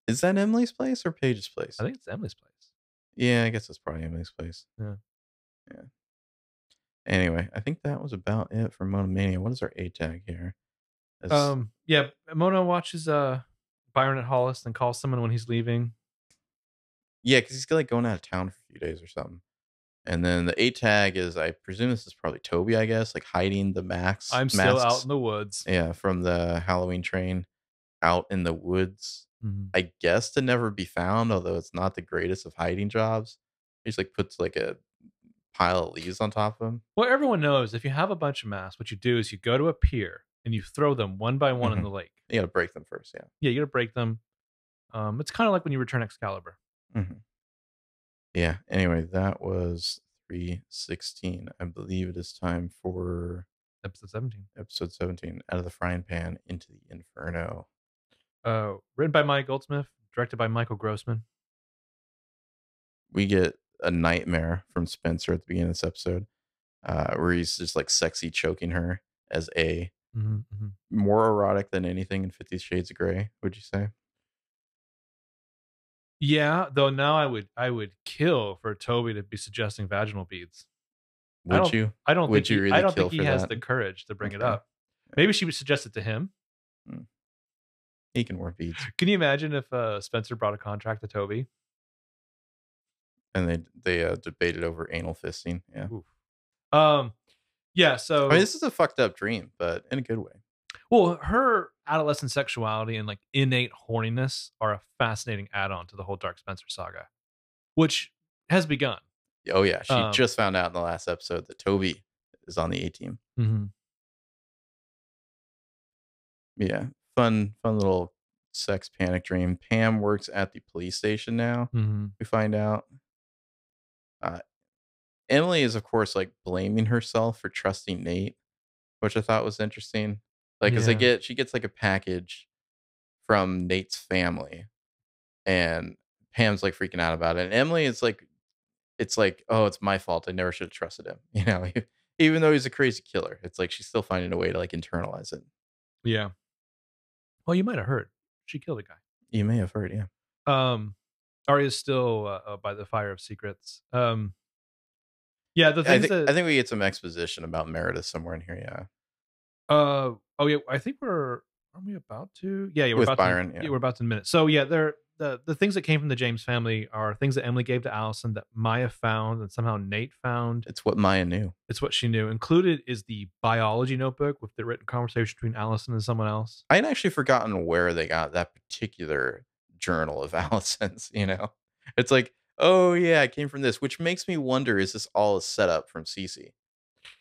Is that Emily's place or Paige's place? I think it's Emily's place. Yeah, I guess it's probably Emily's place. Yeah. Yeah. Anyway, I think that was about it for Mona Mania. What is our A tag here? It's- Um, yeah, Mona watches uh Byron at Hollis and calls someone when he's leaving. yeah, because he's like going out of town for a few days or something. And then the A tag is, I presume this is probably Toby, I guess, like hiding the max. I'm still out in the woods. yeah, from the Halloween train out in the woods. Mhm. I guess to never be found, although it's not the greatest of hiding jobs. He just like puts like a pile of leaves on top of him. Well, everyone knows if you have a bunch of masks, what you do is you go to a pier and you throw them one by one in Mhm. the lake. You gotta break them first, yeah. Yeah, you gotta break them. Um, it's kind of like when you return Excalibur. hmm Yeah. Anyway, that was 316. I believe it is time for Episode 17. episode 17 Out of the Frying Pan into the Inferno. Uh, written by Mike Goldsmith, directed by Michael Grossman. We get a nightmare from Spencer at the beginning of this episode uh, where he's just like sexy choking her as A. hmm hmm More erotic than anything in Fifty Shades of Grey, would you say? Yeah, though now I would I would kill for Toby to be suggesting vaginal beads. I Would don't- you? I don't Would think you he, really I don't think he has that? the courage to bring it up. Maybe she would suggest it to him. He can wear beads. Can you imagine if uh, Spencer brought a contract to Toby? And they they uh, debated over anal fisting. Yeah. Oof. Um, yeah. So I mean, this is a fucked up dream, but in a good way. Well, her adolescent sexuality and like innate horniness are a fascinating add-on to the whole Dark Spencer saga, which has begun. Oh yeah, she Um, just found out in the last episode that Toby is on the A team. Mm-hmm. Yeah, fun, fun little sex panic dream. Pam works at the police station now. Mm-hmm. We find out. Uh, Emily is, of course, like blaming herself for trusting Nate, which I thought was interesting. Like, as they get, she gets like a package from Nate's family, and Pam's like freaking out about it. And Emily is like, it's like, oh, it's my fault. I never should have trusted him. You know, even though he's a crazy killer, it's like she's still finding a way to like internalize it. Yeah. Well, you might have heard she killed a guy. You may have heard, yeah. Um, Aria's still uh, uh, by the fire of secrets. Um, yeah, the I think, that I think we get some exposition about Meredith somewhere in here. Yeah. Uh oh yeah, I think we're are we about to? Yeah, yeah, we're With about Byron, to, yeah. we're about to in a minute. So yeah, they're the the things that came from the James family are things that Emily gave to Alison that Maya found and somehow Nate found. It's what Maya knew. It's what she knew. Included is the biology notebook with the written conversation between Alison and someone else. I had actually forgotten where they got that particular journal of Alison's, you know? It's like, oh yeah, it came from this, which makes me wonder is this all a setup from Cece?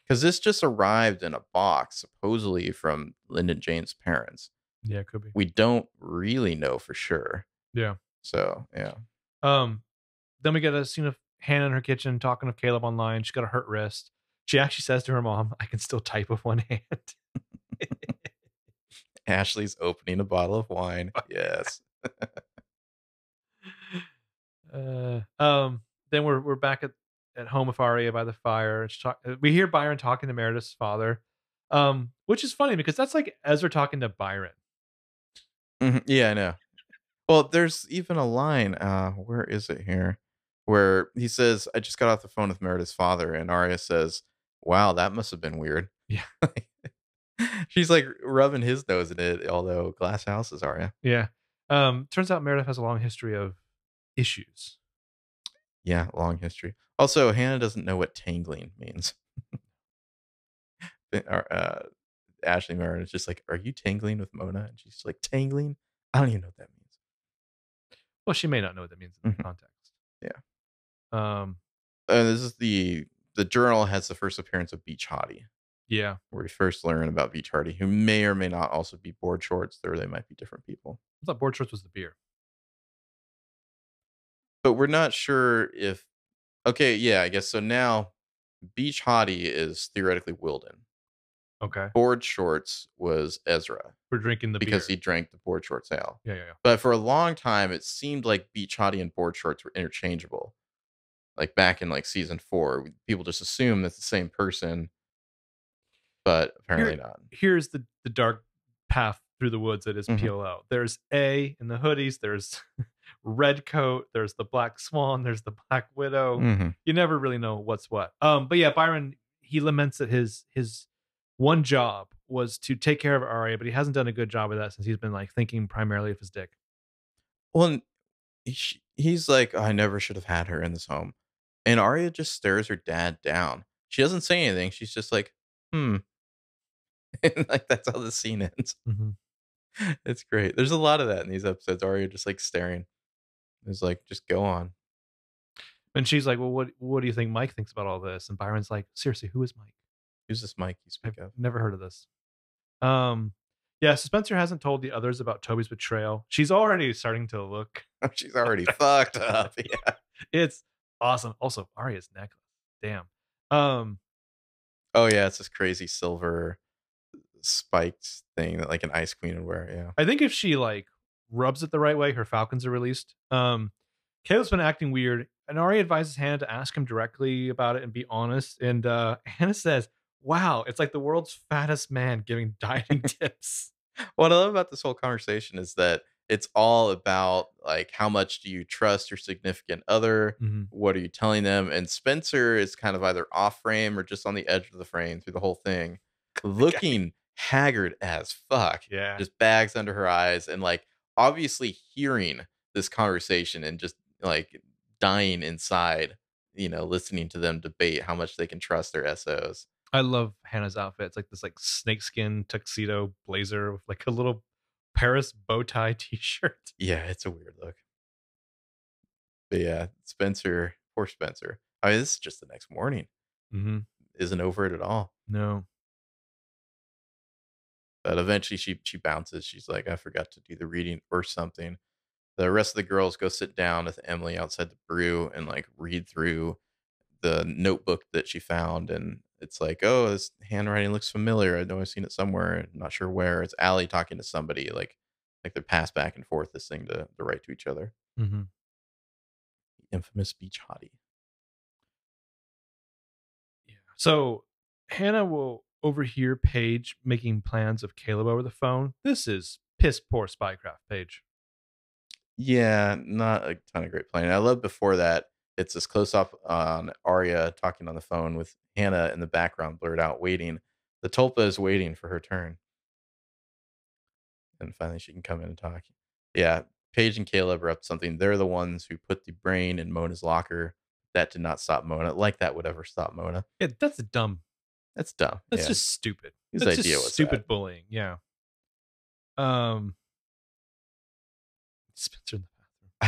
Because this just arrived in a box, supposedly from Lyndon James' parents. Yeah, it could be. We don't really know for sure. Yeah. So yeah. Um, then we get a scene of Hannah in her kitchen talking to Caleb online. She's got a hurt wrist. She actually says to her mom, "I can still type with one hand." Ashley's opening a bottle of wine. Yes. uh, um, then we're we're back at, at home with Aria by the fire. Talk, uh, we hear Byron talking to Meredith's father, um, which is funny because that's like Ezra talking to Byron. Mhm, Yeah, I know. Well, there's even a line. Uh, where is it here? Where he says, "I just got off the phone with Meredith's father," and Aria says, "Wow, that must have been weird." Yeah. She's like rubbing his nose in it, although glass houses Aria. Yeah. Um, turns out Meredith has a long history of issues. Yeah, long history. Also, Hannah doesn't know what tangling means. Uh, Ashley Meredith is just like, "Are you tangling with Mona?" And she's like, "Tangling? I don't even know what that means." Well, she may not know what that means in Mhm. context. Yeah. Um. Uh, this is the the journal has the first appearance of Beach Hottie. Yeah. where we first learn about Beach Hottie, who may or may not also be board shorts, or they might be different people. I thought board shorts was the beer. But we're not sure if. Okay, yeah, I guess so. Now, Beach Hottie is theoretically Wilden. Okay. Board shorts was Ezra We're drinking the because beer. he drank the board shorts ale. Yeah, yeah, yeah. But for a long time, it seemed like Beach Hottie and board shorts were interchangeable. Like back in like season four, people just assume that's the same person, but apparently not. Here's the the dark path through the woods that is Mhm. PLL. There's A in the hoodies. There's red coat. There's the black swan. There's the black widow. Mhm. you never really know what's what. Um, but yeah, Byron he laments that his his one job was to take care of Aria, but he hasn't done a good job of that since he's been like thinking primarily of his dick. Well, he's like, I never should have had her in this home. And Aria just stares her dad down. She doesn't say anything. She's just like, hmm. And like that's how the scene ends. It's great. There's a lot of that in these episodes. Aria just like staring. It's like, just go on. And she's like, "Well, what what do you think Mike thinks about all this?" And Byron's like, "Seriously, who is Mike? Who's this Mike you speak I've of? never heard of this." Um, yeah. So Spencer hasn't told the others about Toby's betrayal. She's already starting to look. She's already fucked up. Yeah. It's awesome. Also, Aria's necklace. Damn. Um, Oh yeah, it's this crazy silver spiked thing that like an ice queen would wear. Yeah. I think if she like rubs it the right way, her falcons are released. Um, Caleb's been acting weird, and Aria advises Hannah to ask him directly about it and be honest. And uh, Hannah says, "Wow, it's like the world's fattest man giving dieting tips." what I love about this whole conversation is that it's all about like how much do you trust your significant other? Mhm. What are you telling them? And Spencer is kind of either off frame or just on the edge of the frame through the whole thing, looking haggard as fuck, Yeah, just bags under her eyes, and like obviously hearing this conversation and just like dying inside, you know, listening to them debate how much they can trust their SOs. I love Hannah's outfit. It's like this like snakeskin tuxedo blazer with like a little Paris bow tie T-shirt. Yeah, it's a weird look. But yeah, Spencer, poor Spencer. I mean, this is just the next morning. Mm-hmm. Isn't over it at all. No, But eventually she she bounces. She's like, I forgot to do the reading or something. The rest of the girls go sit down with Emily outside the brew and like read through the notebook that she found. And it's like, oh, this handwriting looks familiar. I know I've seen it somewhere. Not sure where. It's Ali talking to somebody. Like like they're passed back and forth this thing to, to write to each other. mm-hmm. Infamous beach hottie. Yeah. So Hannah will overhear Paige making plans of Caleb over the phone. This is piss poor spycraft, Paige. Yeah, not a ton of great planning. I love before that. It's this close up on Aria talking on the phone with Hannah in the background, blurred out, waiting. The Tulpa is waiting for her turn. And finally she can come in and talk. Yeah, Paige and Caleb are up to something. They're the ones who put the brain in Mona's locker. That did not stop Mona. Like that would ever stop Mona. Yeah, that's dumb. That's dumb. That's yeah. just stupid. Whose that's idea just was stupid that? bullying. Yeah. Um. Spencer in the.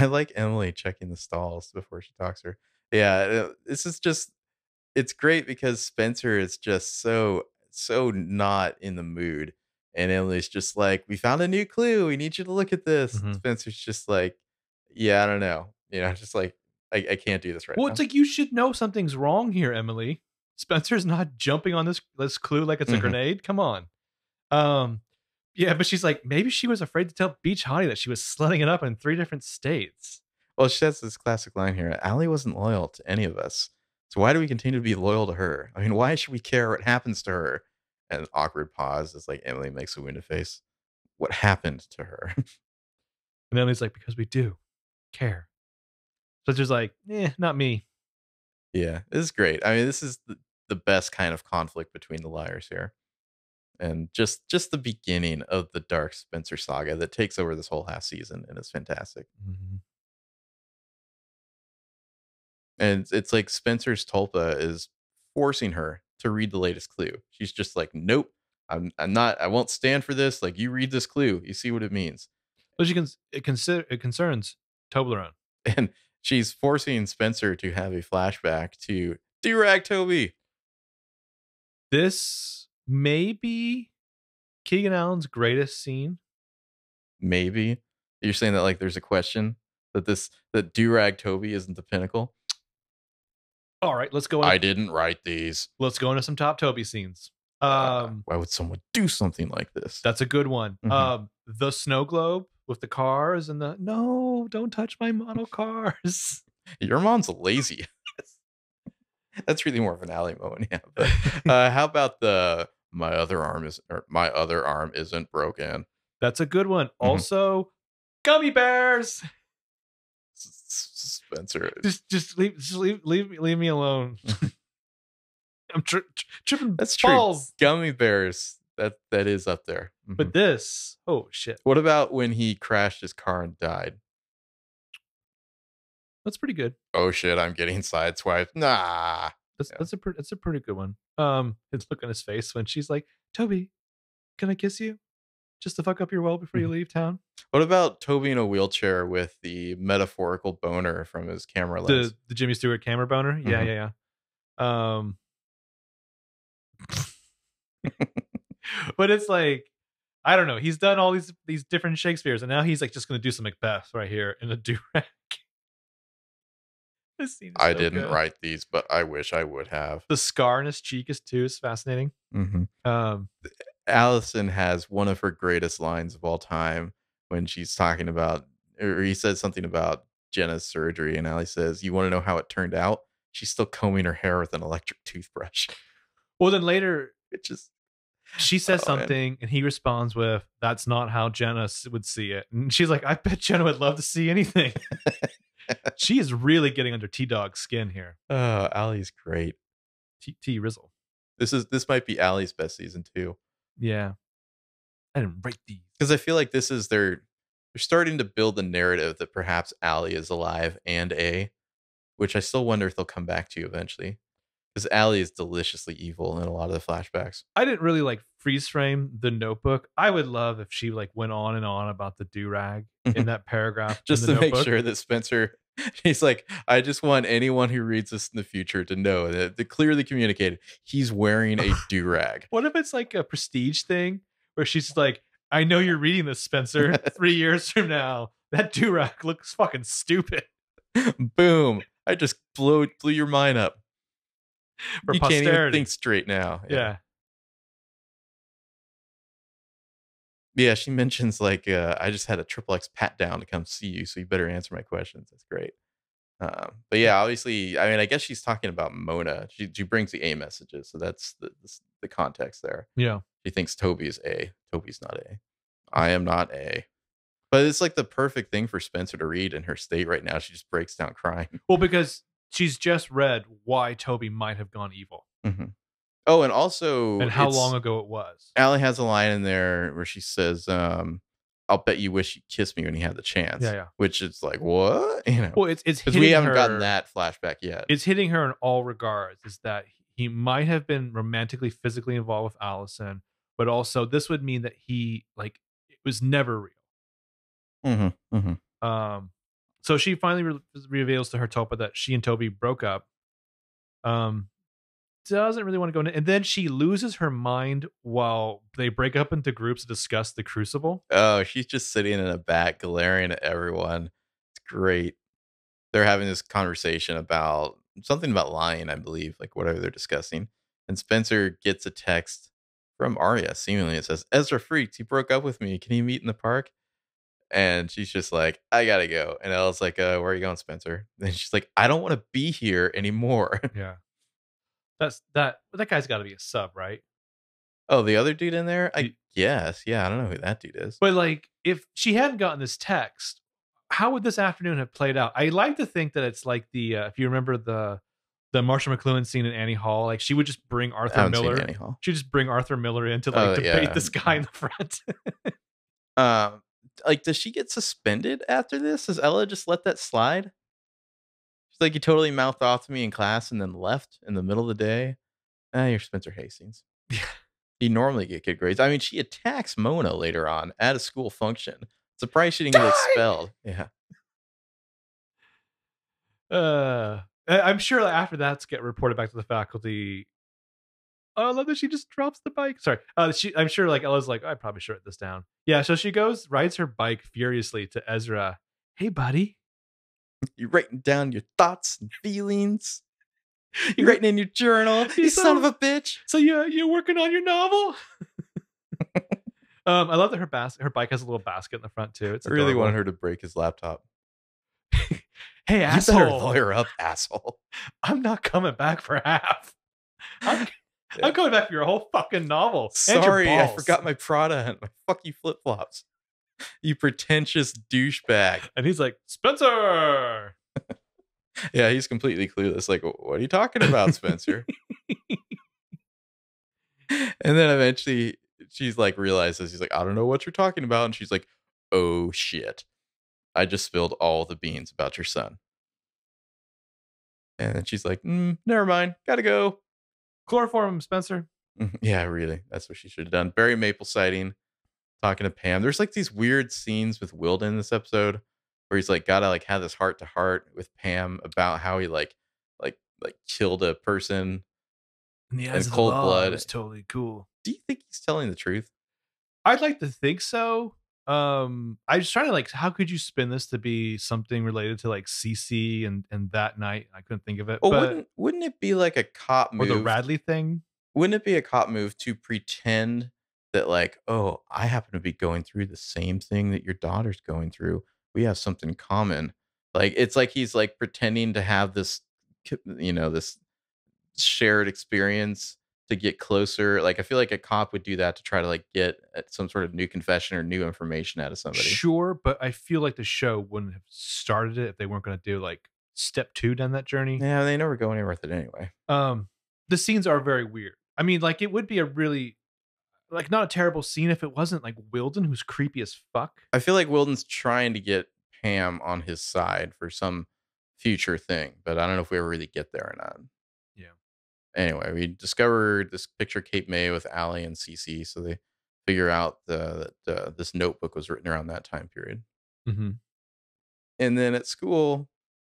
I like Emily checking the stalls before she talks to her. Yeah, uh, this is just it's great because Spencer is just so so not in the mood. And Emily's just like, We found a new clue. We need you to look at this. Mhm. Spencer's just like, Yeah, I don't know. You know, just like I, I can't do this right now. Well, now. it's like you should know something's wrong here, Emily. Spencer's not jumping on this this clue like it's a Mhm. grenade. Come on. Um, yeah, but she's like, maybe she was afraid to tell Beach Hottie that she was slutting it up in three different states. well, she has this classic line here. Ali wasn't loyal to any of us. So why do we continue to be loyal to her? I mean, why should we care what happens to her? And an awkward pause as like Emily makes a window face. What happened to her? And Emily's like, because we do care. Spencer's like, eh, not me. Yeah, this is great. I mean, this is the, the best kind of conflict between the liars here. And just just the beginning of the Dark Spencer saga that takes over this whole half season and is fantastic. Mm-hmm. And it's, it's like Spencer's Tulpa is forcing her to read the latest clue. She's just like, "Nope, I'm I'm not I won't stand for this. Like you read this clue, you see what it means." But she can, it, consider, it concerns Toblerone. And she's forcing Spencer to have a flashback to Durag Toby. This may be Keegan Allen's greatest scene. maybe you're saying that like there's a question that this that durag toby isn't the pinnacle All right, let's go. Into, i didn't write these let's go into some top Toby scenes. Uh, Um, why would someone do something like this That's a good one. Mhm. Um, the snow globe with the cars and the no, don't touch my model cars. your mom's lazy that's really more of an Ali moment yeah but uh how about the my other arm is or my other arm isn't broken That's a good one. Mhm. Also, gummy bears. Spencer Just, just leave, just leave, leave, me- leave me alone. I'm tri- tri- tripping that's true gummy bears that that is up there Mhm. But this, oh shit, what about when he crashed his car and died that's pretty good. oh shit i'm getting sideswiped nah That's Yeah. that's a pre- that's a pretty good one. Um, his look on his face when she's like, "Toby, can I kiss you, just to fuck up your well before you leave town?" What about Toby in a wheelchair with the metaphorical boner from his camera lens? The the Jimmy Stewart camera boner. Yeah, Mhm. yeah, yeah. Um, but it's like I don't know. He's done all these these different Shakespeare's, and now he's like just gonna do some Macbeth right here in a durag. This scene I so didn't good. write these, but I wish I would have. The scar on his cheek is too is fascinating. Mm-hmm. Um, Alison has one of her greatest lines of all time when she's talking about, or he says something about Jenna's surgery, and Ali says, "You want to know how it turned out? She's still combing her hair with an electric toothbrush." well, then later Which is she says Oh, man. something, and he responds with, "That's not how Jenna would see it." And she's like, "I bet Jenna would love to see anything." she is really getting under T Dog's skin here. oh, Ali's great. T T Rizzle. This is this might be Ali's best season too. Yeah. I didn't write these. because I feel like this is their they're starting to build the narrative that perhaps Ali is alive and A, which I still wonder if they'll come back to you eventually. Because Ali is deliciously evil in a lot of the flashbacks. I didn't really like freeze frame the notebook. I would love if she like went on and on about the do rag in that paragraph. Just to make sure that Spencer he's like, I just want anyone who reads this in the future to know that they clearly communicated he's wearing a do-rag. What if it's like a prestige thing where she's like, I know you're reading this, Spencer. Three years from now, that do rag looks fucking stupid. Boom. I just blew blew your mind up. For you can't even think straight now. Yeah. Yeah, she mentions like uh, I just had a triple X pat down to come see you, so you better answer my questions. That's great. Um, but yeah, obviously, I mean, I guess she's talking about Mona. She she brings the A messages, so that's the the, the context there. Yeah. She thinks Toby is A. Toby's not A. I am not A. But it's like the perfect thing for Spencer to read in her state right now. She just breaks down crying. Well, because she's just read why Toby might have gone evil Oh, and also, and how long ago it was. Ali has a line in there where she says, um, "I'll bet you wish you kissed me when you had the chance." Yeah, yeah. Which is like what you know, Well, it's it's because we haven't her, gotten that flashback yet. It's hitting her in all regards. Is that he might have been romantically, physically involved with Alison, but also this would mean that he like it was never real. Mm-hmm, mm-hmm. Um, so she finally re- reveals to her Tulpa that she and Toby broke up. Um, doesn't really want to go in, and then she loses her mind while they break up into groups to discuss the Crucible. Oh, she's just sitting in a back glaring at everyone. It's great. They're having this conversation about something about lying, I believe, like whatever they're discussing. And Spencer gets a text from Aria, seemingly it says, Ezra freaked. He broke up with me. Can he meet in the park? And she's just like, I gotta go. And Ella's like, uh, where are you going, Spencer? And she's like, I don't want to be here anymore. Yeah, that's that. That guy's got to be a sub, right? oh, the other dude in there? I guess. Yeah, I don't know who that dude is. But like, if she hadn't gotten this text, how would this afternoon have played out? I like to think that it's like the uh, if you remember the the Marshall McLuhan scene in Annie Hall, like she would just bring Arthur Miller. Annie Hall. She just bring Arthur Miller in to like Oh, debate yeah. this guy in the front. Um, like, does she get suspended after this? Does Ella just let that slide? She's like, you totally mouthed off to me in class and then left in the middle of the day. Ah, you're Spencer Hastings. Yeah. You normally get good grades. I mean, she attacks Mona later on at a school function. Surprised she didn't get expelled. Yeah. uh, I'm sure after that's get reported back to the faculty. Oh, I love that she just drops the bike. Sorry, uh, she. I'm sure like Ella's like I probably should write this down. Yeah, so she goes rides her bike furiously to Ezra. Hey, buddy. You're writing down your thoughts and feelings. You're writing in your journal. You You son of a bitch. So you you're working on your novel? um, I love that her bas- her bike has a little basket in the front too. It's I really wanted her to break his laptop. Hey, You better asshole! lawyer up, asshole. I'm not coming back for half. I'm, Yeah. I'm coming back for your whole fucking novel. Sorry, I forgot my Prada and my fuck you flip flops. You pretentious douchebag. And he's like, Spencer. Yeah, he's completely clueless. Like, what are you talking about, Spencer? and then eventually she's like realizes he's like, I don't know what you're talking about. And she's like, Oh shit. I just spilled all the beans about your son. And then she's like, mm, never mind, gotta go. Chloroform, Spencer. Mhm. Yeah, really. That's what she should have done. Barry Maple sighting, talking to Pam. There's like these weird scenes with Wilden in this episode where he's like gotta like have this heart to heart with Pam about how he like like like killed a person. In the eyes the cold blood. It's totally cool. Do you think he's telling the truth? I'd like to think so. Um, I was trying to like, how could you spin this to be something related to like CC and and that night? I couldn't think of it. Well, but wouldn't wouldn't it be like a cop or move? the Radley thing. wouldn't it be a cop move to pretend that like, oh, I happen to be going through the same thing that your daughter's going through. We have something common. Like it's like he's like pretending to have this, you know, this shared experience to get closer. Like I feel like a cop would do that to try to like get some sort of new confession or new information out of somebody. Sure, but I feel like the show wouldn't have started it if they weren't going to do like step two down that journey. Yeah, they never go anywhere with it anyway. um the scenes are very weird i mean like it would be a really like not a terrible scene if it wasn't like wilden who's creepy as fuck I feel like Wilden's trying to get Pam on his side for some future thing, but I don't know if we ever really get there or not. Yeah. Anyway, we discovered this picture Cape May with Ali and Cece, so they figure out the, that uh, this notebook was written around that time period. mm-hmm. And then at school,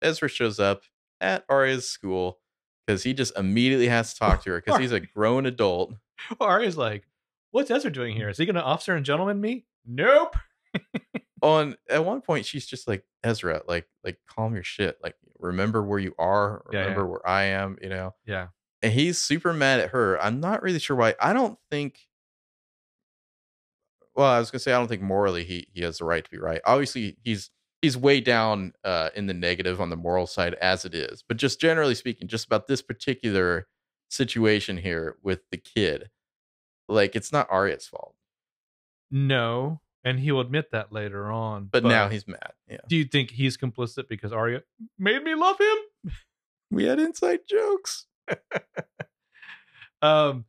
Ezra shows up at Aria's school because he just immediately has to talk to her because he's a grown adult. Aria's like what's ezra doing here is he gonna officer and gentleman me nope on at one point she's just like Ezra, like like calm your shit. Like remember where you are, Yeah, yeah. remember where I am, you know. yeah And he's super mad at her. I'm not really sure why. I don't think well, I was gonna say I don't think morally he he has the right to be right. Obviously he's he's way down uh in the negative on the moral side as it is. But just generally speaking, just about this particular situation here with the kid, like it's not Aria's fault. no and he'll admit that later on But, now he's mad. Yeah. do you think he's complicit because Aria made me love him We had inside jokes. um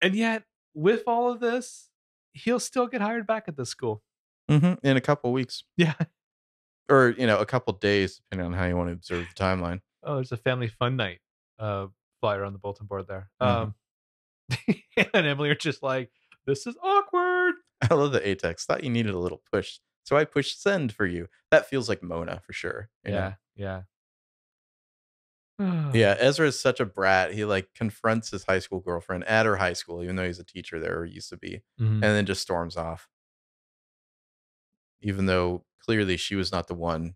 and yet with all of this he'll still get hired back at the school hmm In a couple weeks. yeah or you know a couple days depending on how you want to observe the timeline oh, there's a family fun night uh flyer on the bulletin board there. Mhm. Um and Emily are just like, this is awkward. i love the atex thought you needed a little push so i pushed send for you that feels like mona for sure Yeah, know? Yeah, yeah. Ezra is such a brat. He like confronts his high school girlfriend at her high school, even though he's a teacher there or used to be, Mhm. and then just storms off. Even though clearly she was not the one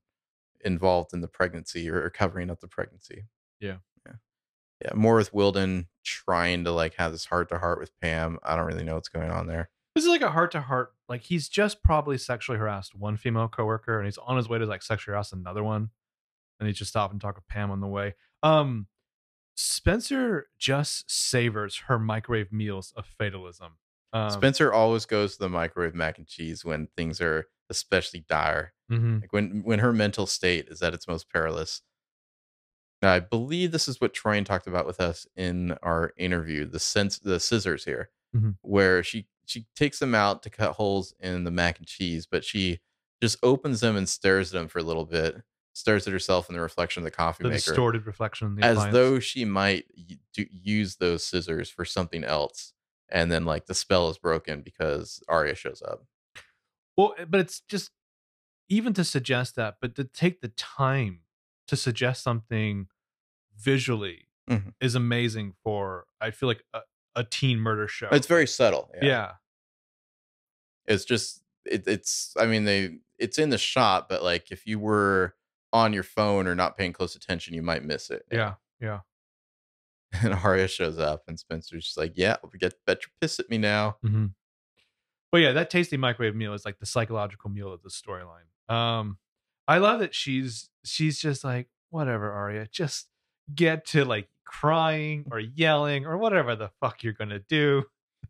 involved in the pregnancy or, or covering up the pregnancy. Yeah. Yeah. Yeah. More with Wilden trying to like have this heart to heart with Pam. I don't really know what's going on there. This is like a heart to heart. Like he's just probably sexually harassed one female coworker, and he's on his way to like sexually harass another one, and he just stop and talk with Pam on the way. Um, Spencer just savors her microwave meals of fatalism. Um, Spencer always goes to the microwave mac and cheese when things are especially dire. mhm. Like when when her mental state is at its most perilous. Now, I believe this is what Troian talked about with us in our interview, the sense the scissors here, Mhm. where she she takes them out to cut holes in the mac and cheese, but she just opens them and stares at them for a little bit, stares at herself in the reflection of the coffee the maker, distorted reflection. the as appliance. though she might do, use those scissors for something else, and then like the spell is broken because Aria shows up. Well, eh, but it's just even to suggest that, but to take the time to suggest something visually Mhm. is amazing for I feel like a, a teen murder show. It's very subtle. yeah. it's just it, it's i mean they it's in the shot but like if you were on your phone or not paying close attention you might miss it Yeah. Yeah. and Aria shows up and Spencer's just like yeah we get bet you're at me now hmm But yeah, that tasty microwave meal is like the psychological meal of the storyline. Um, I love that she's she's just like whatever, Aria, just get to like crying or yelling or whatever the fuck you're gonna do.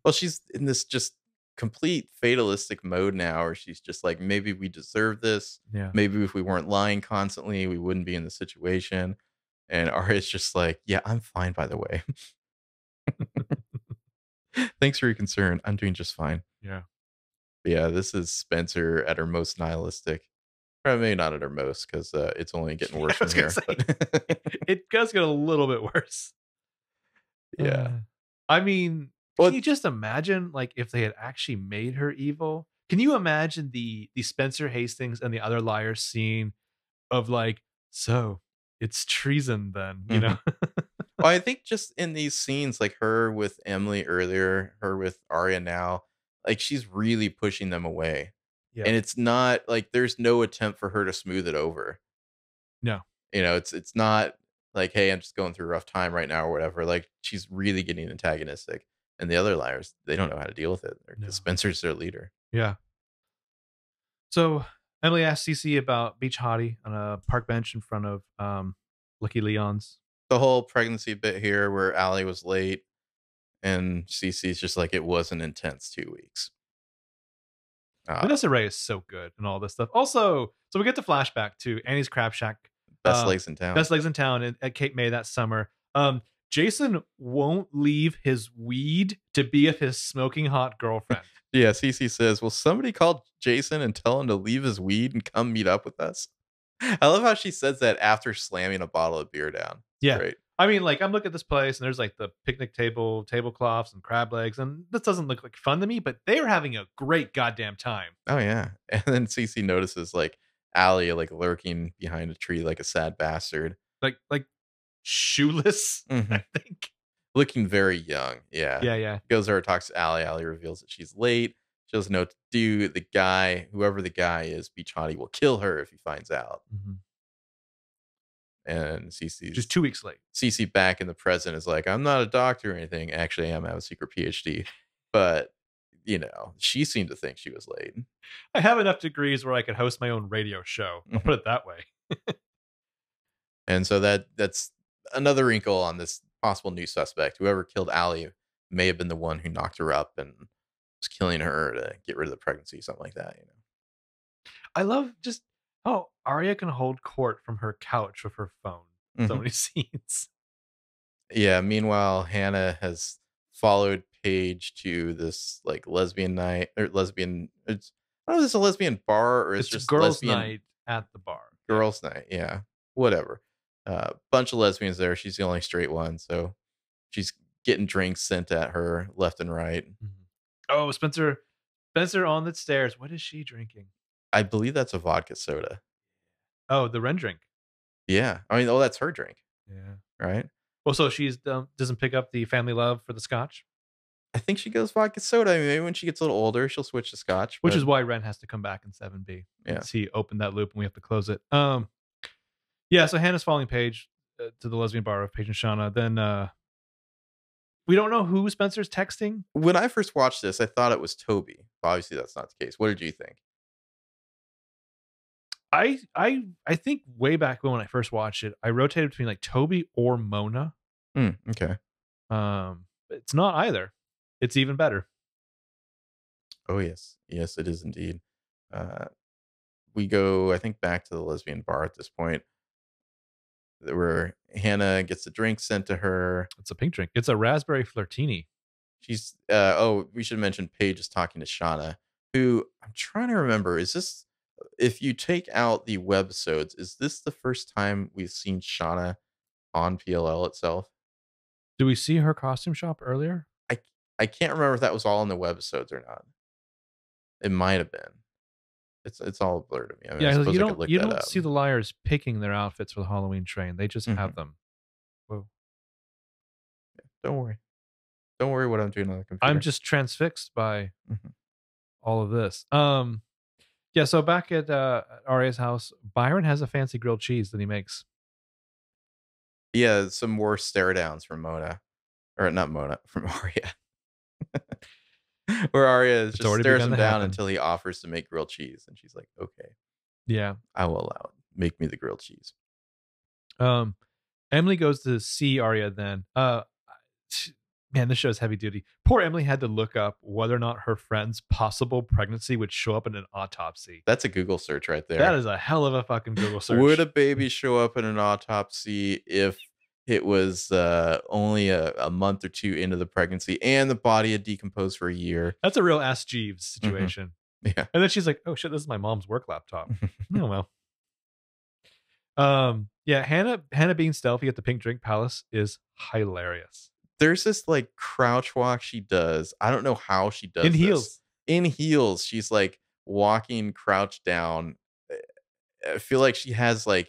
well she's in this just complete fatalistic mode now where she's just like maybe we deserve this Yeah. maybe if we weren't lying constantly we wouldn't be in the situation and Aria's just like yeah i'm fine by the way thanks for your concern i'm doing just fine Yeah. But yeah, this is Spencer at her most nihilistic. Or maybe not at her most because uh, it's only getting worse from here. but- It does get a little bit worse. yeah. Uh, I mean, Well, can you just imagine like if they had actually made her evil? Can you imagine the the Spencer Hastings and the other liars scene of like, so it's treason then, you mm-hmm. know? well, I think just in these scenes, like her with Emily earlier, her with Aria now, like she's really pushing them away. Yeah. And it's not like there's no attempt for her to smooth it over. No. You know, it's it's not like, hey, I'm just going through a rough time right now or whatever. Like she's really getting antagonistic. And the other liars, they don't know how to deal with it. No. Spencer's their leader. Yeah. So Emily asked cc about Beach Hottie on a park bench in front of um, Lucky Leon's. the whole pregnancy bit here where Ali was late and cc's just like it was an intense two weeks. Uh, Vanessa Ray is so good and all this stuff. Also, so we get the flashback to Annie's Crab Shack, best uh, legs in town. best legs in town at, at Cape May that summer. Um, Jason won't leave his weed to be with his smoking hot girlfriend. yeah, CC says, Will somebody call Jason and tell him to leave his weed and come meet up with us? I love how she says that after slamming a bottle of beer down. Yeah. Great. I mean, like I'm looking at this place and there's like the picnic table, tablecloths, and crab legs, and this doesn't look like fun to me, but they are having a great goddamn time. Oh yeah. And then CC notices like Ali like lurking behind a tree like a sad bastard. Like, like shoeless, Mhm. I think. Looking very young. Yeah. Yeah, yeah. goes over, talks to Ali. Ali reveals that she's late. She doesn't know what to do. The guy, whoever the guy is, Beach Hottie, will kill her if he finds out. And Cece's Just two weeks late. CC back in the present is like, I'm not a doctor or anything. Actually, I am. I have a secret PhD. But you know, she seemed to think she was late. I have enough degrees where I could host my own radio show. I'll put it that way. And so that that's another wrinkle on this possible new suspect. Whoever killed Ali may have been the one who knocked her up and was killing her to get rid of the pregnancy, something like that. You know. I love just how Aria can hold court from her couch with her phone. So Mhm. many scenes. Yeah. Meanwhile, Hanna has followed Paige to this like lesbian night or lesbian. It's I don't know if it's a lesbian bar or it's, It's, just girls' lesbian night at the bar. girls' night. Yeah, whatever. Uh, bunch of lesbians there. She's the only straight one, so she's getting drinks sent at her left and right. Mhm. Oh, Spencer, Spencer on the stairs. What is she drinking? I believe that's a vodka soda. Oh, the Wren drink. Yeah, I mean, oh, that's her drink. Yeah. right? Well, so she's um, doesn't pick up the family love for the scotch, I think she goes vodka soda. I mean, maybe when she gets a little older, she'll switch to scotch. which but- is why Wren has to come back in seven B. Yeah. he opened that loop and we have to close it. Um, yeah. So Hanna's falling Paige uh, to the lesbian bar of Paige and Shauna. Then uh, we don't know who Spencer's texting. when I first watched this, I thought it was Toby. Obviously, that's not the case. What did you think? I I I think way back when I first watched it, I rotated between like Toby or Mona. Hmm, okay. Um, it's not either. It's even better. Oh yes, yes, it is indeed. Uh, we go, I think, back to the lesbian bar at this point, where Hanna gets a drink sent to her. It's a pink drink. It's a raspberry flirtini. She's uh, oh, we should mention Paige is talking to Shauna, who I'm trying to remember. Is this if you take out the webisodes, is this the first time we've seen Shauna on PLL itself? Do we see her costume shop earlier? I can't remember if that was all in the webisodes or not. It might have been. It's it's all blurred to me. I mean, yeah, suppose you don't look you don't up. see the liars picking their outfits for the Halloween train. They just Mhm. have them. Whoa. Don't worry. Don't worry what I'm doing on the computer. I'm just transfixed by Mhm. all of this. Um yeah, so back at uh Aria's house, Byron has a fancy grilled cheese that he makes. yeah, some more stare downs from Mona. Or not Mona, from Aria. Where Aria It's just already stares begun him to down happen. until he offers to make grilled cheese. And she's like, okay, Yeah. I will allow it. Make me the grilled cheese. Um, Emily goes to see Aria then. Uh, man, this show's heavy duty. Poor Emily had to look up whether or not her friend's possible pregnancy would show up in an autopsy. That's a Google search right there. That is a hell of a fucking Google search. Would a baby show up in an autopsy if it was uh, only a, a month or two into the pregnancy and the body had decomposed for a year? That's a real Ask Jeeves situation. Yeah. And then she's like, "Oh shit, this is my mom's work laptop." oh well. Um. Yeah. Hanna. Hanna being stealthy at the Pink Drink Palace is hilarious. There's this like crouch walk she does. I don't know how she does In this. heels. In heels, she's like walking crouched down. I feel like she has like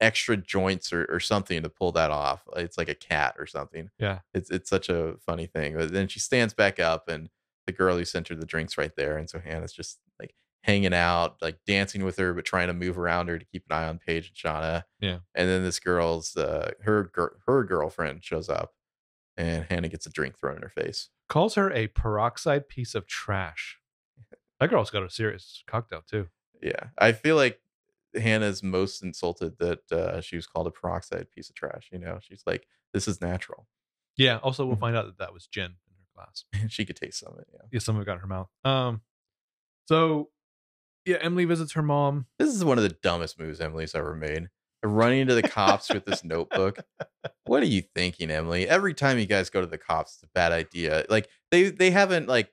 extra joints or, or something to pull that off. It's like a cat or something. Yeah. It's it's such a funny thing. But then she stands back up and the girl who sent her the drinks right there. And so Hanna's just like hanging out, like dancing with her, but trying to move around her to keep an eye on Paige and Shauna. Yeah. And then this girl's uh her her girlfriend shows up and Hanna gets a drink thrown in her face. Calls her a peroxide piece of trash. That girl's got a serious cocktail too. Yeah. I feel like Hanna's most insulted that uh, she was called a peroxide piece of trash. You know, she's like, this is natural. Yeah. Also, we'll Mhm. find out that that was gin in her glass. she could taste some of it. Yeah. Yeah, some of it got in her mouth. Um. So, yeah, Emily visits her mom. This is one of the dumbest moves Emily's ever made. Running into the cops with this notebook. What are you thinking, Emily? Every time you guys go to the cops, it's a bad idea. Like they they haven't like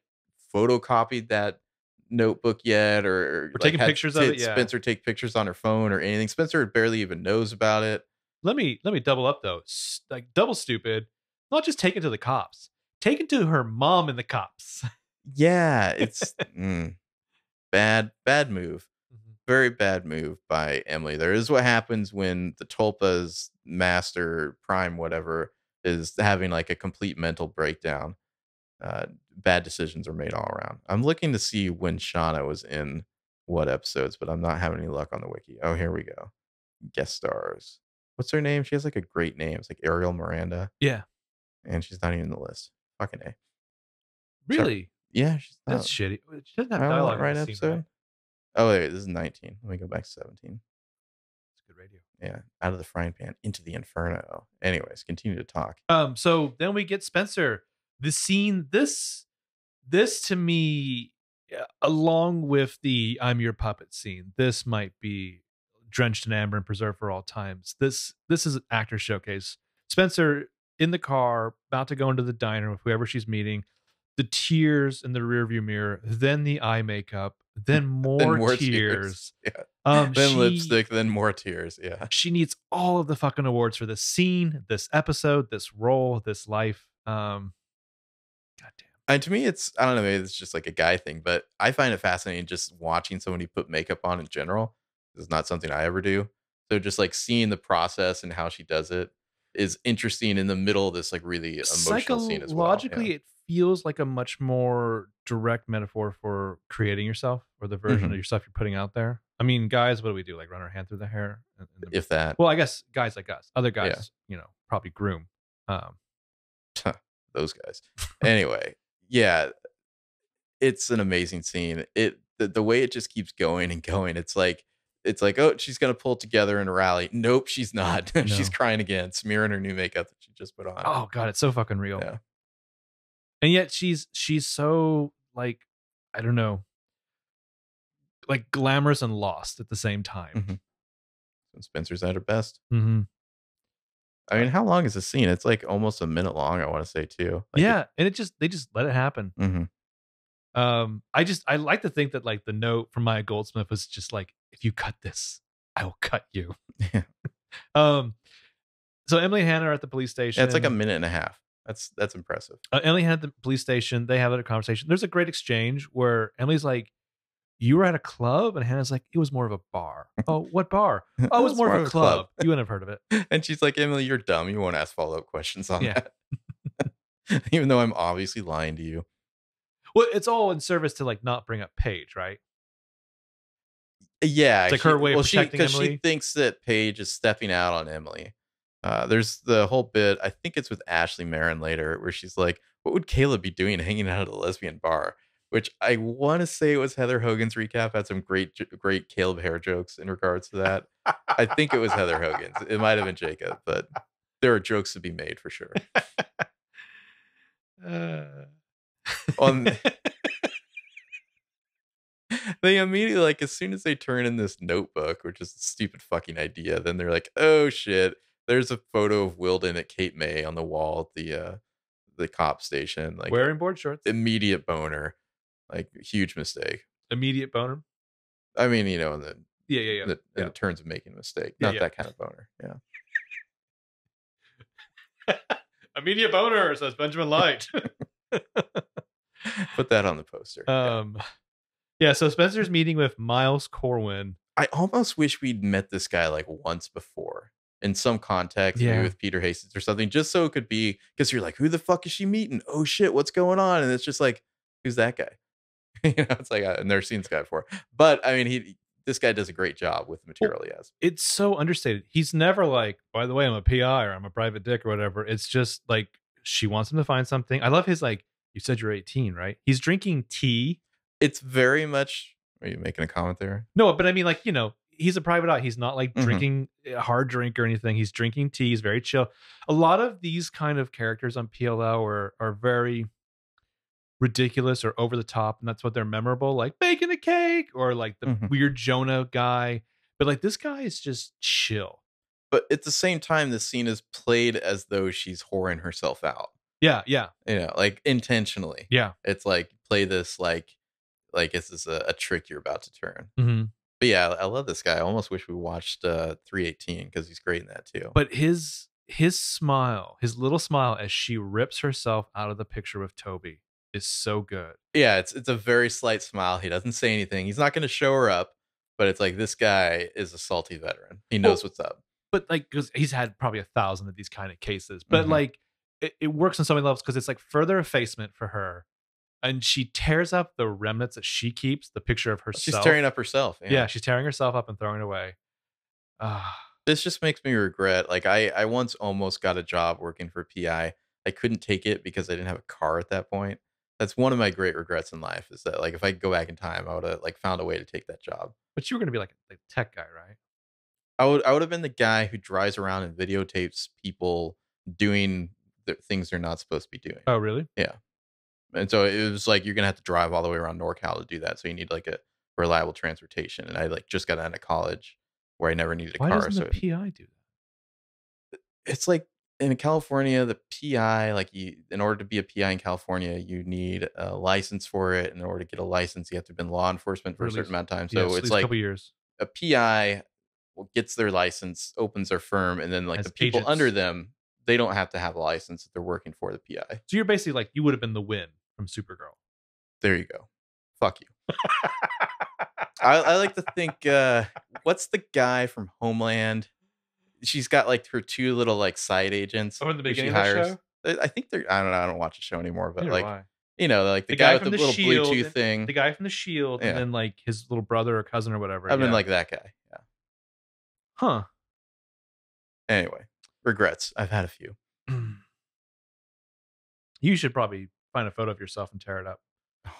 photocopied that notebook yet, or, or like, taking pictures of it, yeah. Spencer take pictures on her phone or anything. Spencer barely even knows about it. Let me let me double up though. Like double stupid. Not just taken to the cops. Taken to her mom and the cops. Yeah, it's mm, bad bad move. very bad move by Emily. There is what happens when the Tulpa's master prime whatever is having like a complete mental breakdown. Uh, bad decisions are made all around. I'm looking to see when Shauna was in what episodes, but I'm not having any luck on the wiki. Oh, here we go. Guest stars. What's her name? She has like a great name. It's like Aeriel Miranda, Yeah. and she's not even in the list. Fucking a. Really? Yeah, she's not. That's shitty. She doesn't have I don't know, dialogue. right episode. Oh wait, this is 19. Let me go back to 17. It's good radio. Yeah, out of the frying pan into the inferno. Anyways, continue to talk. Um, so then we get Spencer. The scene, this, this to me, uh, along with the "I'm your puppet" scene, this might be drenched in amber and preserved for all times. This, this is an actor showcase. Spencer in the car, about to go into the diner with whoever she's meeting. The tears in the rearview mirror, then the eye makeup, then more, Then more tears. Yeah. Um, then she- lipstick, then more tears. Yeah. she needs all of the fucking awards for this scene, this episode, this role, this life. Um. And to me, it's I don't know, maybe it's just like a guy thing, but I find it fascinating just watching somebody put makeup on in general. It's not something I ever do. So just like seeing the process and how she does it. is interesting in the middle of this like really emotional scene as well. Psychologically, Yeah. it feels like a much more direct metaphor for creating yourself or the version Mhm. of yourself you're putting out there. I mean, guys, what do we do? Like run our hand through the hair? And- and the- if that well, I guess guys like us. Other guys, Yeah. you know, probably groom. Um, those guys. Anyway, yeah, it's an amazing scene. It the, the way it just keeps going and going. It's like it's like oh she's gonna pull together and rally. Nope, she's not. she's crying again, smearing her new makeup that she just put on. oh god, it's so fucking real. Yeah. And yet she's she's so like I don't know, like glamorous and lost at the same time. Mhm. And Spencer's at her best. Mm-hmm. I mean, how long is the scene? It's like almost a minute long. I want to say too. Like, yeah, and it just they just let it happen. It, mhm. Um, I just I like to think that like the note from Maya Goldsmith was just like, if you cut this, I will cut you. Yeah. um, so Emily and Hanna are at the police station. Yeah, it's like a minute and a half. That's that's impressive. uh, Emily had the police station. They have a conversation. There's a great exchange where Emily's like, "You were at a club," and Hanna's like, "It was more of a bar." oh, what bar? Oh, it was more, of a club. you wouldn't have heard of it. and she's like, Emily, you're dumb. You won't ask follow up questions on Yeah. that. Even though I'm obviously lying to you. Well, it's all in service to like not bring up Paige, right? Yeah, It's like her way of well, she protecting because she Emily? thinks that Paige is stepping out on Emily. Uh, there's the whole bit. I think it's with Ashley Marin later, where she's like, "What would Caleb be doing hanging out at a lesbian bar?" Which I want to say it was Heather Hogan's recap. Had some great, great Caleb hair jokes in regards to that. I think it was Heather Hogan's. It might have been Jacob, but there are jokes to be made for sure. Uh, On they immediately like as soon as they turn in this notebook, which is a stupid fucking idea, then they're like, "Oh shit!" There's a photo of Wilden at Cape May on the wall at the uh the cop station. Like wearing board shorts, immediate boner, like huge mistake. immediate boner. I mean, you know, in the Yeah, yeah, yeah. in the, in the terms of making a mistake, Yeah, not yeah. that kind of boner. Yeah, immediate boner says Benjamin Light. put that on the poster. Yeah. um, yeah. So Spencer's meeting with Miles Corwin. I almost wish we'd met this guy like once before in some context, Yeah. maybe with Peter Hastings or something, just so it could be because you're like, who the fuck is she meeting? Oh shit, what's going on? And it's just like, who's that guy? you know, it's like I've never seen this guy before. But I mean, he this guy does a great job with the material he has. It's so understated. He's never like, by the way, I'm a PI or I'm a private dick or whatever. It's just like she wants him to find something. I love his like. You said you're 18, right? He's drinking tea. It's very much. Are you making a comment there? No, but I mean, like you know, he's a private eye. He's not like Mhm. drinking a hard drink or anything. He's drinking tea. He's very chill. A lot of these kind of characters on PLL are are very ridiculous or over the top, and that's what they're memorable. Like baking a cake or like the Mhm. weird Jonah guy. But like this guy is just chill. But at the same time, the scene is played as though she's whoring herself out. Yeah, yeah, You know, like intentionally. yeah. It's like play this like like this is a, a trick you're about to turn. hmm But yeah, I I love this guy. I almost wish we watched uh 318 because he's great in that too. But his his smile, his little smile as she rips herself out of the picture with Toby is so good. yeah, it's it's a very slight smile. He doesn't say anything. He's not going to show her up, but it's like this guy is a salty veteran. He knows what's up. but like because he's had probably a thousand of these kind of cases but Mhm. like it, it works on so many levels because it's like further effacement for her and she tears up the remnants that she keeps the picture of herself She's tearing up herself. yeah. she's tearing herself up and throwing it away Ah, This just makes me regret. Like I I once almost got a job working for PI. I couldn't take it because I didn't have a car at that point. That's one of my great regrets in life is that like if I could go back in time, I would have like found a way to take that job. but you were gonna be like a tech guy right I would I would have been the guy who drives around and videotapes people doing the things they're not supposed to be doing. oh really Yeah. And so it was like you're gonna have to drive all the way around NorCal to do that. So you need like a reliable transportation. And I like just got out of college where I never needed a why car. doesn't So the pi do that it's like in California, the PI, like you in order to be a PI in California, you need a license for it. And in order to get a license, you have to have been law enforcement for Or a at certain amount of time. So at it's like a couple years a PI gets their license, opens their firm, and then like As the people agents. under them, they don't have to have a license if they're working for the PI. so you're basically like you would have been the Winn from supergirl There you go. Fuck you. I, I like to think, uh, what's the guy from Homeland? She's got like her two little like side agents. Oh, in the who she beginning of the show? I I think they're. I don't know. I don't watch the show anymore, but Neither like I. you know, like the, The guy, guy with the The little Shield, Bluetooth thing. the guy from the Shield, Yeah. and then like his little brother or cousin or whatever. I've been yeah. like that guy. Yeah. huh. Anyway, regrets. I've had a few. you should probably find a photo of yourself and tear it up.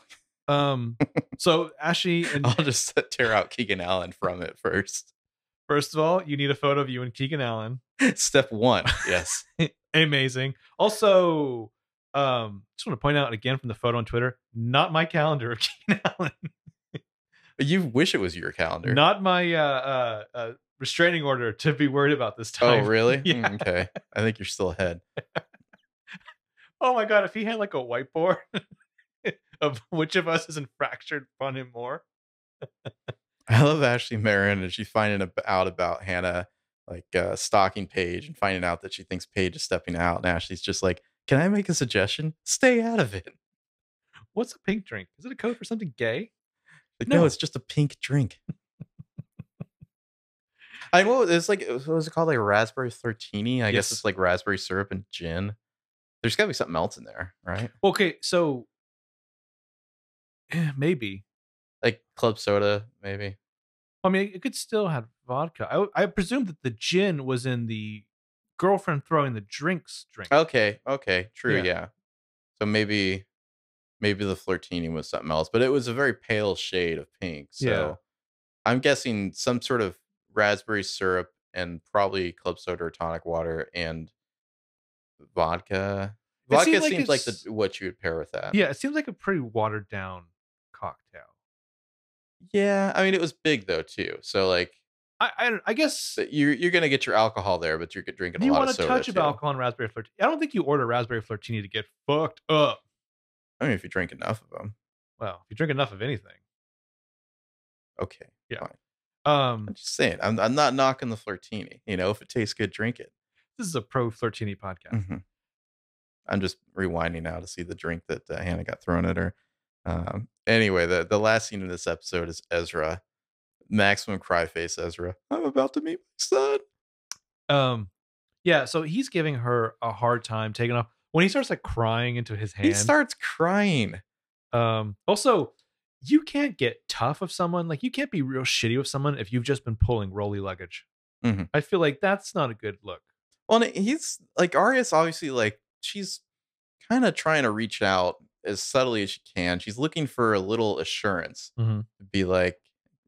Um. So Ashley and I'll just tear out Keegan Allen from it first. First of all, you need a photo of you and Keegan Allen. Step one. Yes. Amazing. Also, um, just want to point out again from the photo on Twitter, not my calendar of Keegan Allen, you wish it was your calendar. not my uh, uh, uh, restraining order to be worried about this time. oh, really? Yeah. Mm, Okay. I think you're still ahead. Oh my god, if he had like a whiteboard of which of us isn't fractured on him more. I love Ashley Marin and she's finding out about Hanna, like uh, stalking Paige and finding out that she thinks Paige is stepping out. And Ashley's just like, Can I make a suggestion? Stay out of it. What's a pink drink? Is it a code for something gay? Like, no, No. it's just a pink drink. I know it's like what was it called? Like raspberry flirtini. I guess it's like raspberry syrup and gin. There's gotta be something else in there, right? Okay, so eh, maybe. Like club soda, maybe. I mean, it could still have vodka. I, I presume that the gin was in the girlfriend throwing the drinks drink. Okay, okay, true, Yeah. yeah. So maybe maybe the flirtini was something else, but it was a very pale shade of pink. So Yeah. I'm guessing some sort of raspberry syrup and probably club soda or tonic water and vodka. Vodka seems like seems like the what you would pair with that. Yeah, it seems like a pretty watered down cocktail. Yeah, I mean it was big though too. So like I I, I guess you're you're gonna get your alcohol there, but you're drinking a you lot want of a soda touch of alcohol and raspberry flirtini? I don't think you order raspberry flirtini to get fucked up. I mean, if you drink enough of them, Well, if you drink enough of anything. okay. Yeah. fine. Um, I'm just saying, I'm I'm not knocking the flirtini. You know, if it tastes good, drink it. this is a pro flirtini podcast. Mhm. I'm just rewinding now to see the drink that uh, Hanna got thrown at her. Um, anyway, the the last scene of this episode is Ezra, maximum cry face Ezra. I'm about to meet my son. Um, yeah, so he's giving her a hard time taking off when he starts like crying into his hand. He starts crying. Um, also, you can't get tough of someone. Like you can't be real shitty with someone if you've just been pulling rolly luggage. Mhm. I feel like that's not a good look. Well, and he's like Aria's obviously like she's kind of trying to reach out as subtly as she can. She's looking for a little assurance. Mhm. Be like,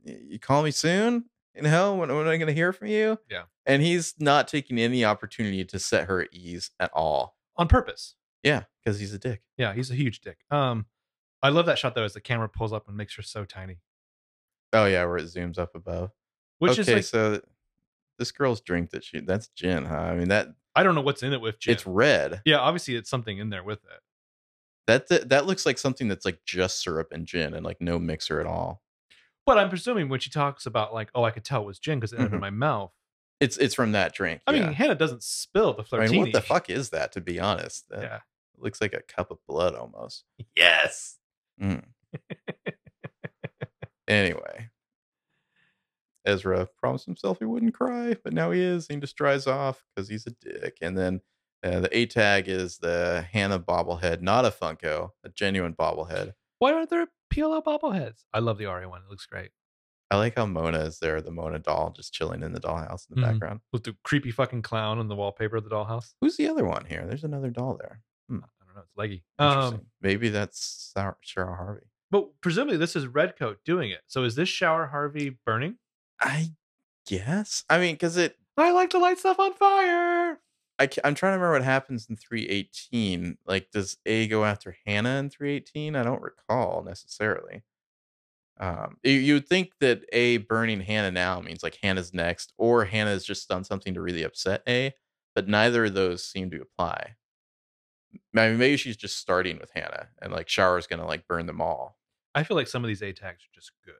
you call me soon. You know when, when am I going to hear from you? Yeah. And he's not taking any opportunity to set her at ease at all. On purpose. Yeah, because he's a dick. Yeah, he's a huge dick. Um, I love that shot though as the camera pulls up and makes her so tiny. Oh yeah, where it zooms up above. Which okay, is like so this girl's drink that she that's gin, huh? I mean that I don't know what's in it with gin. it's red. yeah, obviously it's something in there with it. That, that that looks like something that's like just syrup and gin and like no mixer at all. But I'm presuming when she talks about like, oh, I could tell it was gin because it entered Mhm. my mouth. It's it's from that drink. I yeah. mean, Hanna doesn't spill the I flirtini. mean, what the fuck is that? To be honest, that Yeah. looks like a cup of blood almost. Yes. Mm. anyway, Ezra promised himself he wouldn't cry, but now he is. He just dries off because he's a dick. And then uh, the A tag is the Hanna bobblehead, not a Funko, a genuine bobblehead. Why aren't there PLL bobbleheads? I love the Aria one. It looks great. I like how Mona is there, the Mona doll, just chilling in the dollhouse in the Mhm. background. With the creepy fucking clown on the wallpaper of the dollhouse. Who's the other one here? There's another doll there. I don't know. It's leggy. Um, Maybe that's Sarah, Cheryl Harvey. but presumably this is Redcoat doing it. So is this shower Harvey burning? I guess. I mean, because it I like to light stuff on fire. I, am trying to remember what happens in 318. Like, does A go after Hanna in 318? I don't recall necessarily. Um, you, you would think that A burning Hanna now means like Hanna's next, or Hanna's just done something to really upset A, but neither of those seem to apply. I mean, maybe she's just starting with Hanna, and like Shower's gonna like burn them all. I feel like some of these A tags are just good.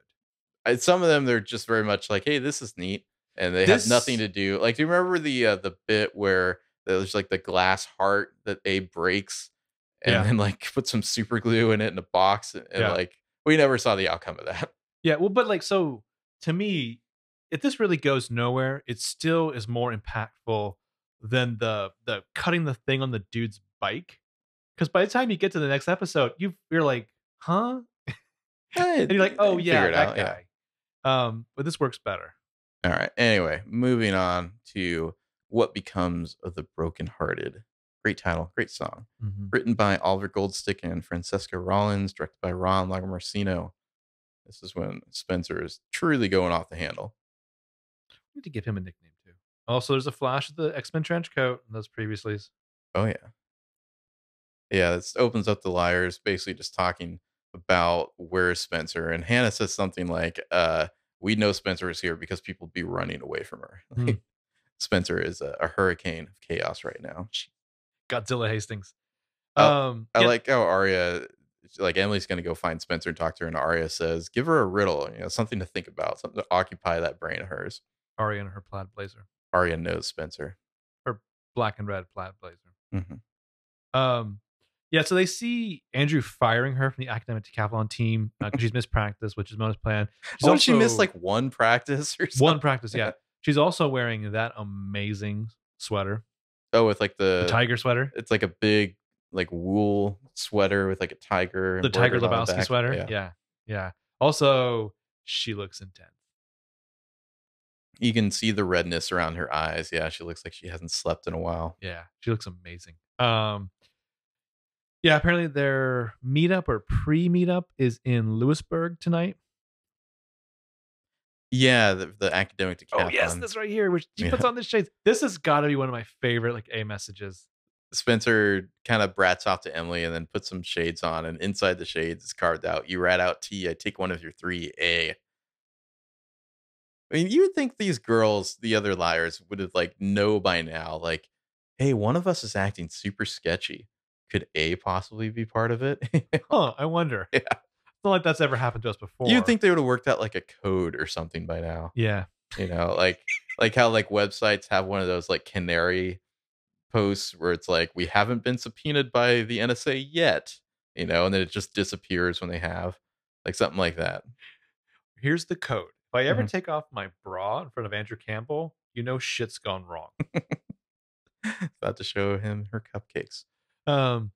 I, some of them they're just very much like, hey, this is neat, and they This- have nothing to do. Like, do you remember the uh, the bit where there's like the glass heart that A breaks, and Yeah. then like put some super glue in it in a box, and, and, Yeah. like we never saw the outcome of that. Yeah, well, but like so to me, if this really goes nowhere, it still is more impactful than the the cutting the thing on the dude's bike. Because by the time you get to the next episode, you you're like, huh? and you're like, oh yeah, that out, yeah. guy. Um, but this works better. All right. Anyway, moving on to what becomes of the brokenhearted. Great title, great song. Written by Oliver Goldstick and Francesca Rollins, directed by Ron Lagomarsino. This is when Spencer is truly going off the handle. We need to give him a nickname too. Also, there's a flash of the X Men trench coat in those previously. Oh yeah. Yeah, this opens up the liars, basically just talking about where's Spencer. And Hanna says something like, uh, we know Spencer is here because people be running away from her. Hmm. Spencer is a, a hurricane of chaos right now. Godzilla Hastings. Oh, um, I yeah, like how Aria, like Emily's going to go find Spencer and talk to her, and Aria says, "Give her a riddle, you know, something to think about, something to occupy that brain of hers." Aria in her plaid blazer, Aria knows Spencer. Her black and red plaid blazer. Mhm. Um, yeah, so they see Andrew firing her from the academic decathlon team because she's missed practice, which is Mona's plan. She's Oh, she missed like one practice or something. one practice. Yeah, she's also wearing that amazing sweater, Oh, with like the the tiger sweater, It's like a big like wool sweater with like a tiger. the Tiger on the Lebowski sweater. Yeah. yeah, yeah. Also, she looks intense. you can see the redness around her eyes. Yeah, she looks like she hasn't slept in a while. Yeah, she looks amazing. Um, yeah, apparently their meetup or pre-meetup is in Lewisburg tonight. Yeah, the, the academic decathlon. Oh yes, this right here, which she Yeah. puts on the shades. This has got to be one of my favorite like A messages. Spencer kind of brats off to Emily and then puts some shades on, and inside the shades is carved out. You rat out T. I take one of your three A. I mean, you would think these girls, the other liars, would have like know by now, like, hey, one of us is acting super sketchy. Could A possibly be part of it? Huh? I wonder. Yeah. It's not like that's ever happened to us before. You'd think they would have worked out like a code or something by now. Yeah. You know, like like how like websites have one of those like canary posts where it's like we haven't been subpoenaed by the NSA yet, you know, and then it just disappears when they have like something like that. Here's the code. If I ever Mhm. take off my bra in front of Andrew Campbell, you know shit's gone wrong. About to show him her cupcakes. Um,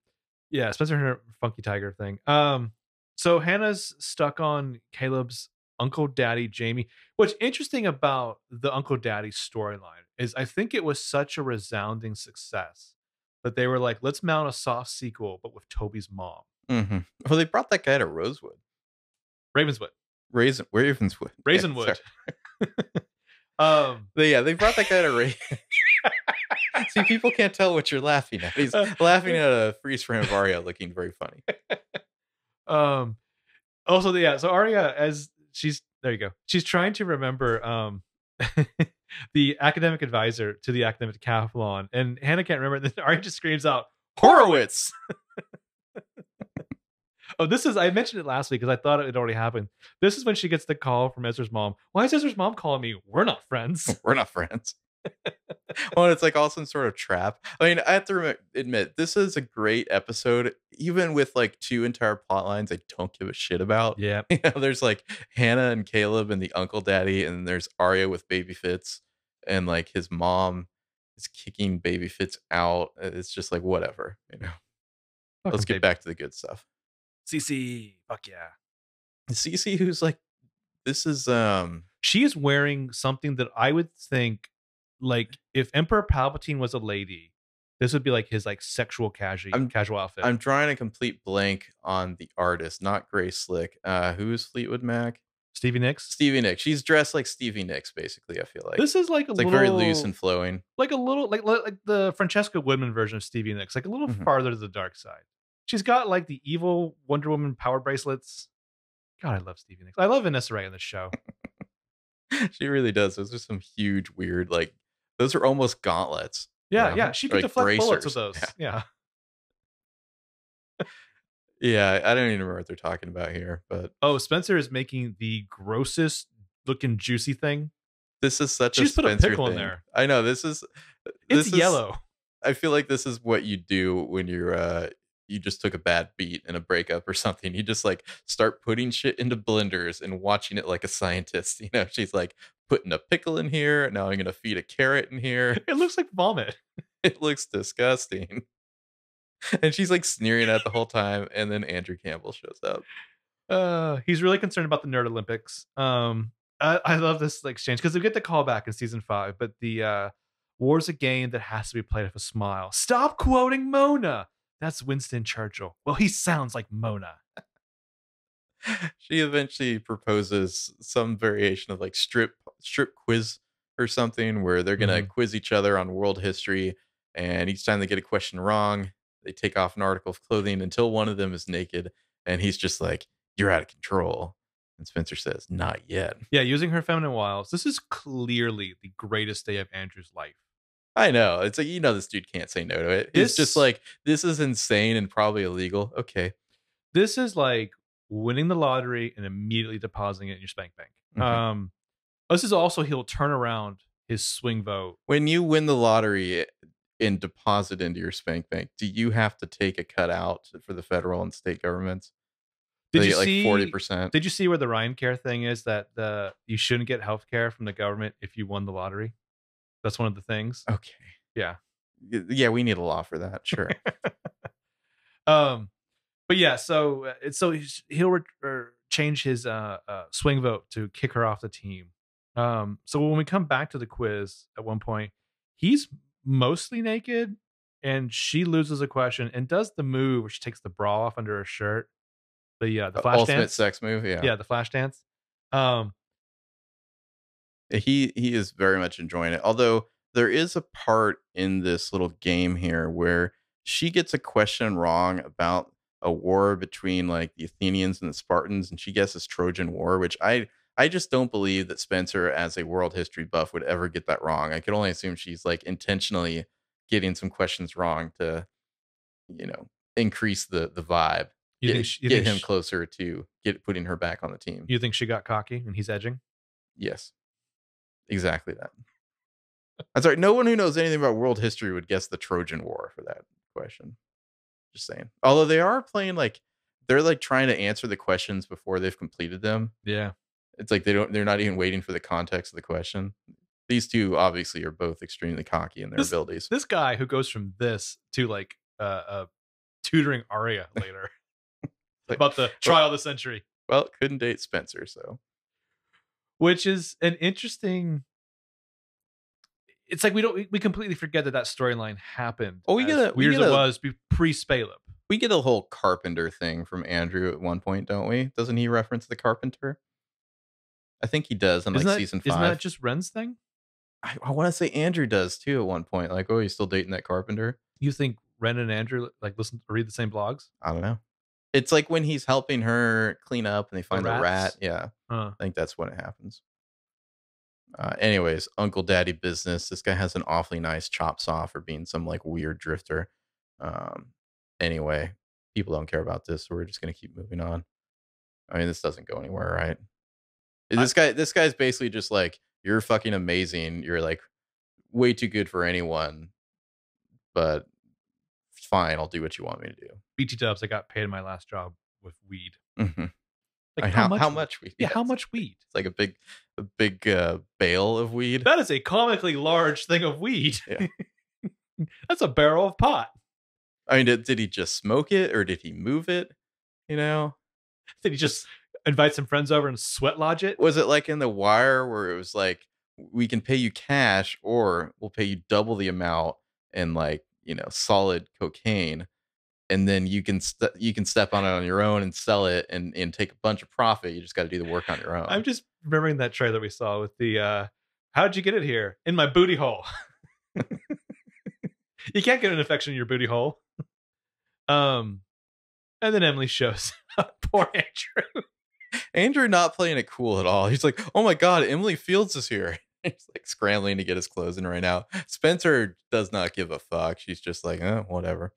yeah, Spencer her funky tiger thing. Um, so Hanna's stuck on Caleb's uncle daddy Jamie. What's interesting about the uncle daddy storyline is I think it was such a resounding success that they were like, let's mount a soft sequel, but with Toby's mom, Mm-hmm. Well, they brought that guy to Rosewood, Ravenswood, Raisin, Ravenswood, Yeah, Raisinwood. sorry. um, They- yeah, they brought that guy to Ray. See, people can't tell what you're laughing at. He's Uh, laughing at a freeze frame of Aria looking very funny. Um also yeah so Aria as she's there you go. She's trying to remember um the academic advisor to the academic decathlon and Hanna can't remember and then Aria just screams out Horowitz. oh this is I mentioned it last week because I thought it had already happened. This is when she gets the call from Ezra's mom why is Ezra's mom calling me? We're not friends. We're not friends. Well, it's like all some sort of trap. I mean, I have to rem- admit, this is a great episode, even with like two entire plot lines I don't give a shit about. yeah You know, there's like Hanna and Caleb and the uncle daddy, and there's Aria with Baby Fitz, and like his mom is kicking Baby Fitz out. It's just like whatever, you know. Let's get back to the good stuff. CC fuck yeah CC, who's like, this is um, she is wearing something that I would think like if Emperor Palpatine was a lady, this would be like his like sexual casual I'm- casual outfit. I'm drawing a complete blank on the artist, not Grace Slick. Uh, who's Fleetwood Mac? Stevie Nicks. Stevie Nicks. She's dressed like Stevie Nicks, basically. I feel like this is like a it's like very loose and flowing. like a little like like the Francesca Woodman version of Stevie Nicks, like a little Mhm. farther to the dark side. She's got like the evil Wonder Woman power bracelets. God, I love Stevie Nicks. I love Vanessa Ray on this show. she really does. Those are some huge, weird, like those are almost gauntlets. Yeah, know, yeah. She could like, deflect bullets with those. Yeah. Yeah. Yeah, I don't even remember what they're talking about here, but Oh, Spencer is making the grossest looking juicy thing. this is such She's a put a Spencer pickle in there. I know this is. It's is- yellow. I feel like this is what you do when you're uh you just took a bad beat in a breakup or something. You just like start putting shit into blenders and watching it like a scientist. You know, she's like putting a pickle in here. Now I'm gonna feed a carrot in here. It looks like vomit. It looks disgusting. And she's like sneering at the whole time, and then Andrew Campbell shows up. Uh, he's really concerned about the Nerd Olympics. Um, I, I love this exchange because we get the callback in season five, but the uh, war's a game that has to be played with a smile. Stop quoting Mona. That's Winston Churchill. Well, he sounds like Mona. she eventually proposes some variation of like strip strip quiz or something where they're gonna Mhm. quiz each other on world history and each time they get a question wrong they take off an article of clothing until one of them is naked and he's just like you're out of control and spencer says not yet Yeah, using her feminine wiles. This is clearly the greatest day of Andrew's life. i know it's like you know this dude can't say no to it it's This- just like this is insane and probably illegal okay This is like winning the lottery and immediately depositing it in your spank bank. Mhm. Um, this is also he'll turn around his swing vote. when you win the lottery and deposit into your spank bank, do you have to take a cut out for the federal and state governments? Did you like see? forty percent? Did you see where the Ryan Care thing is that the you shouldn't get health care from the government if you won the lottery? That's one of the things. Okay. Yeah. Yeah, we need a law for that. Sure. Um, but yeah, so uh, it's so he'll re- or change his uh, uh swing vote to kick her off the team. Um, so when we come back to the quiz at one point, he's mostly naked, and she loses a question and does the move where she takes the bra off under her shirt. The uh, the flash Ultimate dance. sex move. Yeah. yeah, the flash dance. Um, He he is very much enjoying it. Although there is a part in this little game here where she gets a question wrong about a war between like the Athenians and the Spartans, and she guesses Trojan War, which I I just don't believe that Spencer, as a world history buff, would ever get that wrong. I could only assume she's like intentionally getting some questions wrong to, you know, increase the the vibe, you get, think she, you get think him she- closer to get putting her back on the team. You think she got cocky and he's edging? Yes. Exactly that. I'm sorry. No one who knows anything about world history would guess the Trojan War for that question. Just saying. Although they are playing like they're like trying to answer the questions before they've completed them. Yeah. It's like they don't they're not even waiting for the context of the question. These two obviously are both extremely cocky in their This- abilities. This guy who goes from this to like uh, uh tutoring Aria later Like, about the trial of the century. well, couldn't date Spencer, so which is an interesting it's like we don't we- completely forget that that storyline happened Oh, we get a- we weird get as it a- was be- pre-spaleb we get a whole carpenter thing from Andrew at one point, don't we? Doesn't he reference the carpenter? I think he does in like isn't that, season isn't five. that just Wren's thing I, I want to say Andrew does too at one point. Like, oh, he's still dating that carpenter. you think Wren and andrew like listen read the same blogs I don't know. It's like when he's helping her clean up and they find the, rat. Yeah, huh. I think that's when it happens. Uh, anyways, Uncle Daddy business. This guy has an awfully nice chop saw for being some like weird drifter. Um, anyway, people don't care about this, so we're just gonna keep moving on. I mean, this doesn't go anywhere, right? This guy, this guy's basically just like, you're fucking amazing. You're like way too good for anyone, but fine, I'll do what you want me to do. bt dubs i got paid my last job with weed Mm-hmm. like how, how weed? much weed? yeah how much weed It's like a big, a big uh, bale of weed. that is a comically large thing of weed Yeah. that's a barrel of pot I mean, did, did he just smoke it or did he move it? You know, did he just invite some friends over and sweat lodge it was it like in The Wire where it was like, we can pay you cash or we'll pay you double the amount in like you know solid cocaine, and then you can st- you can step on it on your own and sell it and and take a bunch of profit. You just got to do the work on your own. I'm just remembering that trailer we saw with the uh how'd you get it here? In my booty hole. you can't get an infection in your booty hole. Um and then Emily shows up. Poor Andrew. Andrew not playing it cool at all. He's like, "Oh my god, Emily Fields is here." He's like scrambling to get his clothes in right now. Spencer does not give a fuck. She's just like, "Oh, whatever."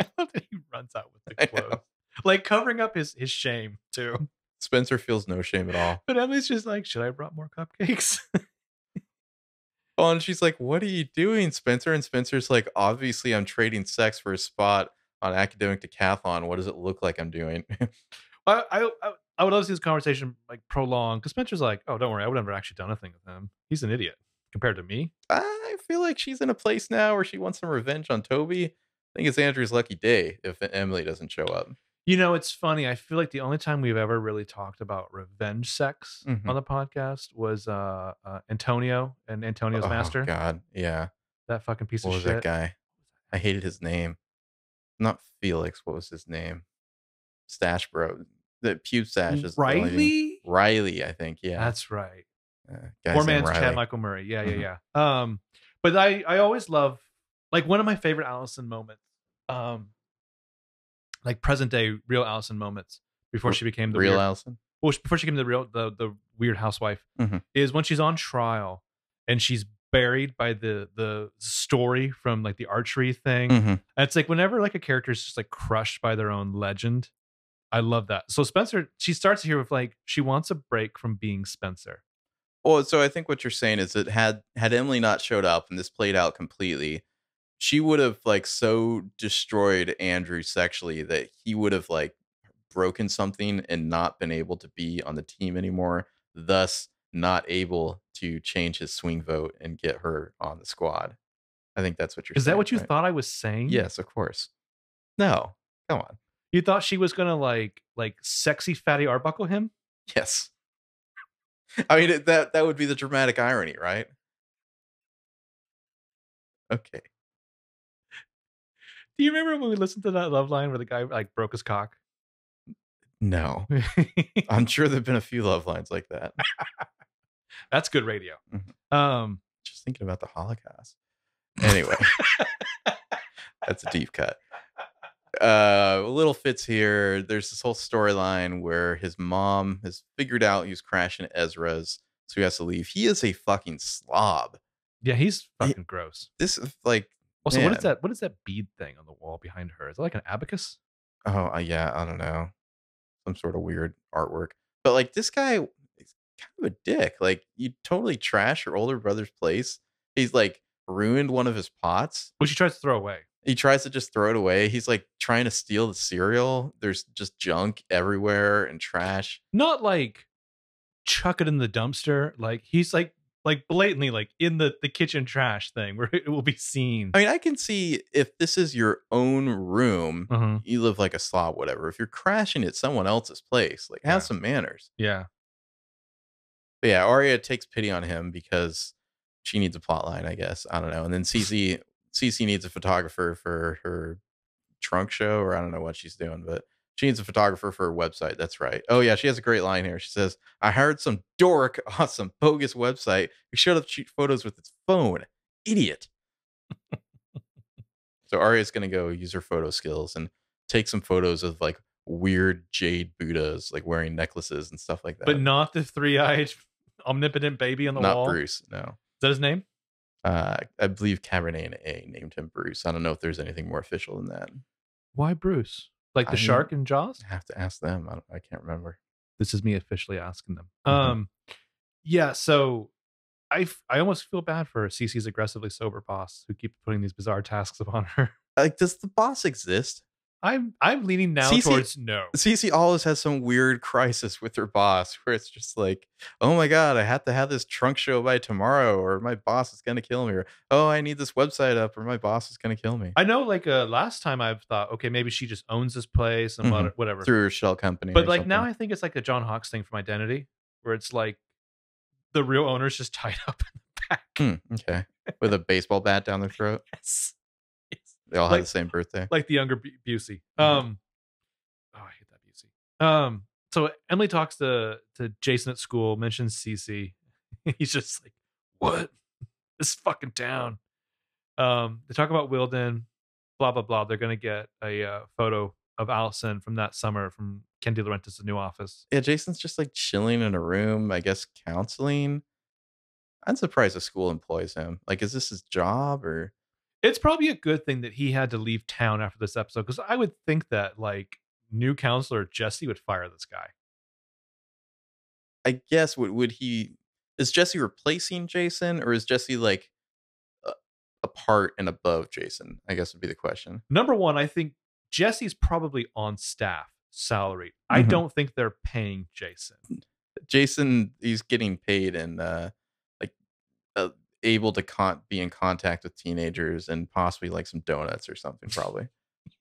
I love that he runs out with the clothes. Like covering up his his shame too. Spencer feels no shame at all. But Emily's just like, should I have brought more cupcakes? Oh, and she's like, "What are you doing, Spencer?" And Spencer's like, "Obviously, I'm trading sex for a spot on academic decathlon. What does it look like I'm doing?" I, I, I I would love to see this conversation like prolonged because Spencer's like, oh, don't worry, I would never actually done a thing with him. He's an idiot compared to me. I feel like she's in a place now where she wants some revenge on Toby. I think it's Andrew's lucky day if Emily doesn't show up. You know, it's funny. I feel like the only time we've ever really talked about revenge sex Mhm. on the podcast was uh, uh Antonio and Antonio's oh master. God, yeah. That fucking piece What of was shit. that guy? I hated his name. Not Felix. What was his name? Stash Bro. The Pube Stash is. Riley. Riley, I think. Yeah. That's right. Uh, Poor man's Chad Michael Murray. Yeah, yeah, yeah. Um, but I I always love like one of my favorite Alison moments. Um, like present day real Alison moments before she became the Real weird, Alison. well, before she became the real the the weird housewife Mhm. is when she's on trial and she's buried by the the story from like the archery thing. Mhm. And it's like whenever like a character is just like crushed by their own legend. I love that. So Spencer, she starts here with like she wants a break from being Spencer. Well, so I think what you're saying is that had had Emily not showed up and this played out completely, she would have like so destroyed Andrew sexually that he would have like broken something and not been able to be on the team anymore, thus not able to change his swing vote and get her on the squad. I think that's what you're Is that what you right? thought I was saying? Yes, of course. No. Come on. You thought she was gonna like like sexy fatty Arbuckle him? Yes. I mean that that would be the dramatic irony, right? Okay. Do you remember when we listened to that Loveline where the guy like broke his cock? No. I'm sure there've been a few love lines like that. That's good radio. Mhm. Um Just thinking about the Holocaust. Anyway, that's a deep cut. Uh, little Fitz here. There's this whole storyline where his mom has figured out he's crashing Ezra's, so he has to leave. He is a fucking slob. yeah, he's He- fucking gross. This is like, Also, what man. is that? What is that bead thing on the wall behind her? Is it like an abacus? oh uh, yeah, I don't know, some sort of weird artwork. But like this guy is kind of a dick. Like you totally trash your older brother's place. He's like ruined one of his pots. Which he tries to throw away. he tries to just throw it away. He's like trying to steal the cereal. There's just junk everywhere and trash. Not like chuck it in the dumpster. Like he's like like blatantly like in the the kitchen trash thing where it will be seen. I mean, I can see if this is your own room, Uh-huh. you live like a slob, whatever. If you're crashing at someone else's place, like have Yeah. some manners. Yeah. But yeah, Aria takes pity on him because she needs a plot line, I guess. I don't know. And then Cece Cece needs a photographer for her trunk show, or I don't know what she's doing, but she needs a photographer for her website. That's right. Oh yeah, she has a great line here. She says, "I hired some dork on some bogus website who showed up to shoot photos with its phone. Idiot." so Aria's gonna go use her photo skills and take some photos of like weird jade Buddhas, like wearing necklaces and stuff like that. But not the three-eyed omnipotent baby on the not wall. Bruce. No. Is that his name? Uh, I believe Cabernet and A named him Bruce. I don't know if there's anything more official than that. Why Bruce? Like the I shark in Jaws? I have to ask them. I, I can't remember. This is me officially asking them. Mhm. Um, yeah. So I f- I almost feel bad for Cece's aggressively sober boss who keeps putting these bizarre tasks upon her. Like, does the boss exist? I'm I'm leaning now Cece- towards no. Cece always has some weird crisis with her boss where it's just like, oh my God, I have to have this trunk show by tomorrow, or my boss is going to kill me, or oh, I need this website up, or my boss is going to kill me I know, like uh, last time I've thought, okay, maybe she just owns this place and what- whatever. through her shell company. But like now. I think it's like a John Hawkes thing from Identity, where it's like the real owner's just tied up in the back. Hmm, okay. With a baseball bat down their throat. Yes. They all Like- have the same birthday. like the younger Bu- Busey. Mhm. Um, oh, I hate that Busey. Um, so Emily talks to to Jason at school, mentions Cece. He's just like, "What? This fucking town." Um, they talk about Wilden, blah blah blah. They're gonna get a uh, photo of Alison from that summer from Ken DeLaurentis' new office. yeah, Jason's just like chilling in a room, I guess counseling. I'm surprised the school employs him. Like, is this his job or It's probably a good thing that he had to leave town after this episode because I would think that like new counselor Jesse would fire this guy. I guess would would he is Jesse replacing Jason or is Jesse like a, apart and above Jason? I guess would be the question. Number one, I think Jesse's probably on staff. salary. I Mhm. don't think they're paying Jason. Jason, he's getting paid and uh, like uh, able to con- be in contact with teenagers and possibly like some donuts or something. Probably,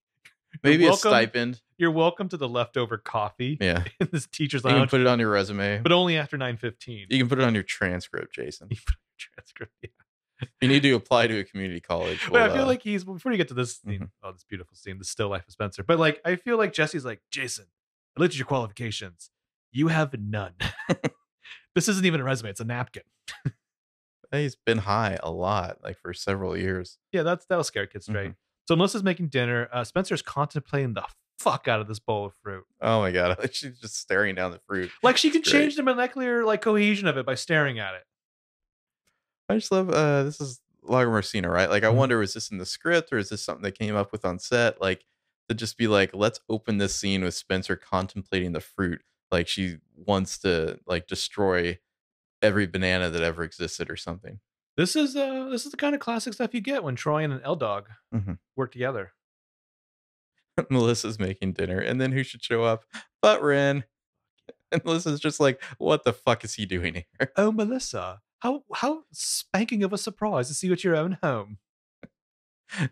maybe a stipend. You're welcome to the leftover coffee Yeah, in this teacher's lounge. you can put it on your resume. but only after 9:15. You can put it on your transcript, Jason. You put your transcript. Yeah. You need to apply to a community college. But I feel uh, like he's before you get to this scene, Mhm. oh, this beautiful scene, the still life of Spencer. But like, I feel like Jesse's like, Jason, I looked at your qualifications. You have none. this isn't even a resume; it's a napkin. He's been high a lot, like for several years. Yeah, that's that'll scare kids straight. Mm-hmm. So Melissa's making dinner. Uh, Spencer's contemplating the fuck out of this bowl of fruit. Oh my god, she's just staring down the fruit. Like she can It's change the molecular like cohesion of it by staring at it. I just love uh this is Marcina, right? Like I Mhm. wonder was this in the script or is this something they came up with on set? Like to just be like, let's open this scene with Spencer contemplating the fruit. Like she wants to like destroy every banana that ever existed or something. This is uh this is the kind of classic stuff you get when Troy and an L Dog Mhm. work together. Melissa's making dinner, and then who should show up? But Wren. And Melissa's just like, what the fuck is he doing here? Oh, Melissa, how how spanking of a surprise to see you at your own home.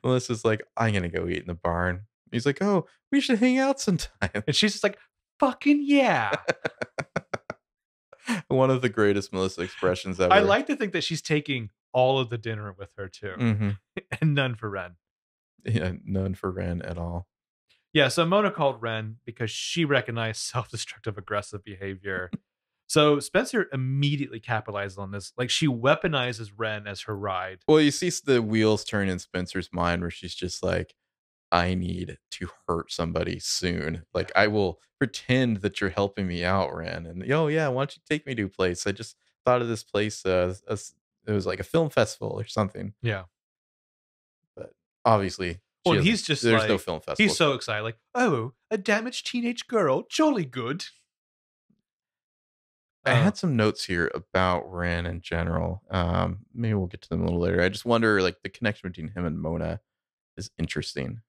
Melissa's like, I'm gonna go eat in the barn. He's like, oh, we should hang out sometime. And she's just like, fucking yeah. One of the greatest Melissa expressions ever. I like to think that she's taking all of the dinner with her too, hmm and none for Wren. Yeah, none for Wren at all. Yeah, so Mona called Wren because she recognized self-destructive aggressive behavior. so Spencer immediately capitalizes on this. Like she weaponizes Wren as her ride. Well, you see the wheels turn in Spencer's mind where she's just like, I need to hurt somebody soon. Like, I will pretend that you're helping me out, Wren. And, oh, yeah, why don't you take me to a place? I just thought of this place. Uh, as, it was like a film festival or something. Yeah. But obviously, Well, he's just there's no film festival. He's so excited, like, oh, a damaged teenage girl, jolly good. I had some notes here about Wren in general. Um, maybe we'll get to them a little later. I just wonder, like, the connection between him and Mona is interesting.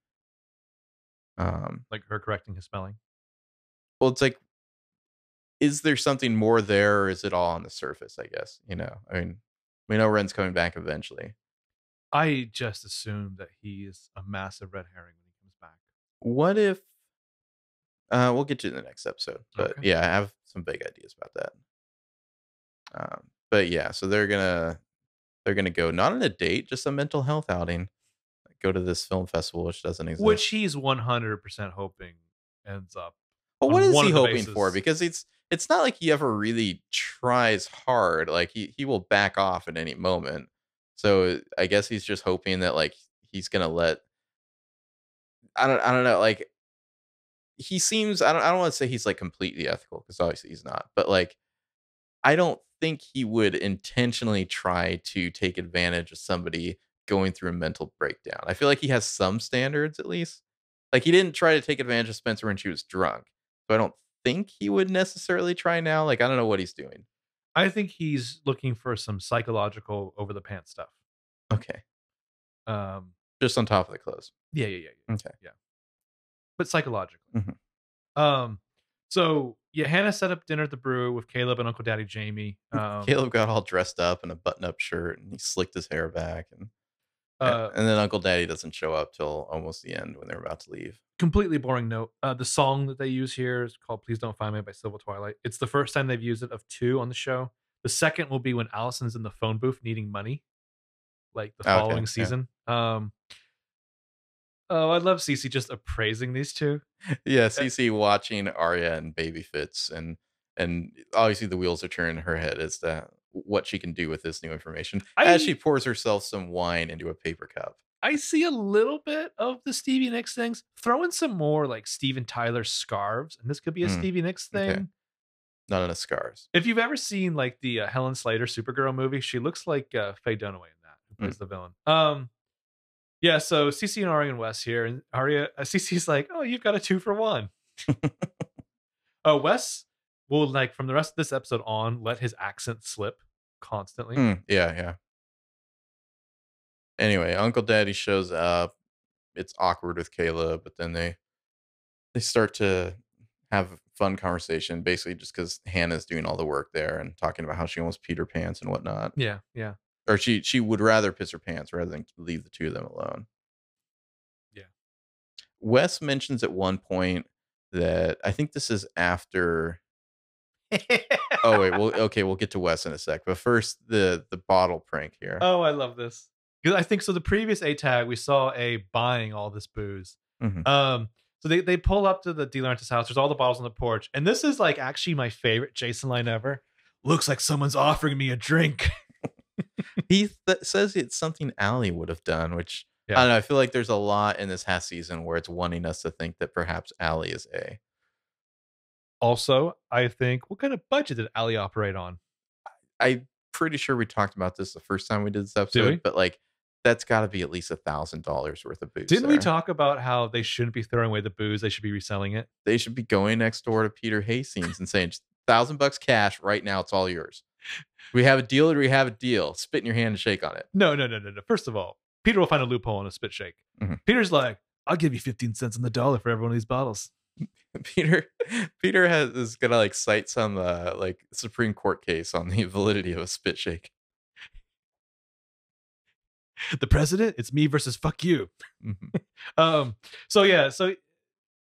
Um, like her correcting his spelling. well, it's like, is there something more there, or is it all on the surface? I guess you know. I mean, we know Wren's coming back eventually. I just assume that he is a massive red herring when he comes back. What if? Uh, we'll get to in the next episode, but Okay. yeah, I have some big ideas about that. Um, but yeah, so they're gonna they're gonna go not on a date, just a mental health outing. Go to this film festival, which doesn't exist. Which he's 100% hoping ends up. But what is one he hoping for? Because it's it's not like he ever really tries hard. Like he he will back off at any moment. So I guess he's just hoping that like he's gonna let. I don't I don't know like. He seems I don't I don't want to say he's like completely ethical because obviously he's not. But like, I don't think he would intentionally try to take advantage of somebody going through a mental breakdown. I feel like he has some standards at least. Like he didn't try to take advantage of Spencer when she was drunk. So I don't think he would necessarily try now. Like I don't know what he's doing. I think he's looking for some psychological over the pants stuff. Okay. Um, Just on top of the clothes. yeah, yeah, yeah, yeah. Okay. Yeah. But psychologically. Mhm. Um, so yeah, Hanna set up dinner at the brew with Caleb and Uncle Daddy Jamie. Um, Caleb got all dressed up in a button-up shirt and he slicked his hair back and uh, and then Uncle Daddy doesn't show up till almost the end when they're about to leave. completely boring note. Uh, the song that they use here is called "Please Don't Find Me" by Silver Twilight. It's the first time they've used it of two on the show. The second will be when Alison's in the phone booth needing money, like the Okay, following yeah. season. Um, oh, I love Cece just appraising these two. Yeah, Cece watching Aria and baby Fitz and and obviously the wheels are turning in her head as to what she can do with this new information as she pours herself some wine into a paper cup. I see a little bit of the Stevie Nicks things. Throw in some more like Steven Tyler scarves, and this could be a Mm, Stevie Nicks thing. okay. Not enough scars. If you've ever seen like the uh, Helen Slater Supergirl movie, she looks like uh, Faye Dunaway in that, who plays the villain. Um, yeah. So Cece and Aria and Wes here, and Aria, uh, Cece's like, "Oh, you've got a two for one." Oh, Wes will like from the rest of this episode on let his accent slip constantly. Mm, yeah, yeah. Anyway, Uncle Daddy shows up. It's awkward with Caleb, but then they they start to have fun conversation, basically just because Hanna's doing all the work there and talking about how she almost peed her pants and whatnot. Yeah, yeah. Or she she would rather piss her pants rather than leave the two of them alone. Yeah. Wes mentions at one point that I think this is after oh wait, well okay, we'll get to Wes in a sec. But first the the bottle prank here. oh, I love this. I think so. The previous A tag, we saw A buying all this booze. Mhm. Um, so they they pull up to the DeLaurentis house. There's all the bottles on the porch, and this is like actually my favorite Jason line ever. Looks like someone's offering me a drink. He th- says it's something Ali would have done, which Yeah. I don't know. I feel like there's a lot in this half season where it's wanting us to think that perhaps Ali is A. Also, I think what kind of budget did Ali operate on? I'm pretty sure we talked about this the first time we did this episode, but like that's got to be at least a thousand dollars worth of booze. Didn't we talk about how they shouldn't be throwing away the booze? They should be reselling it. They should be going next door to Peter Hastings and saying, "Just thousand bucks cash right now. It's all yours. We have a deal, or we have a deal. Spit in your hand and shake on it." No, no, no, no, no. First of all, Peter will find a loophole in a spit shake. Mhm. Peter's like, I'll give you 15 cents on the dollar for every one of these bottles. Peter, Peter has is gonna like cite some uh, like Supreme Court case on the validity of a spit shake. The president, it's me versus fuck you. Mhm. Um, so yeah, so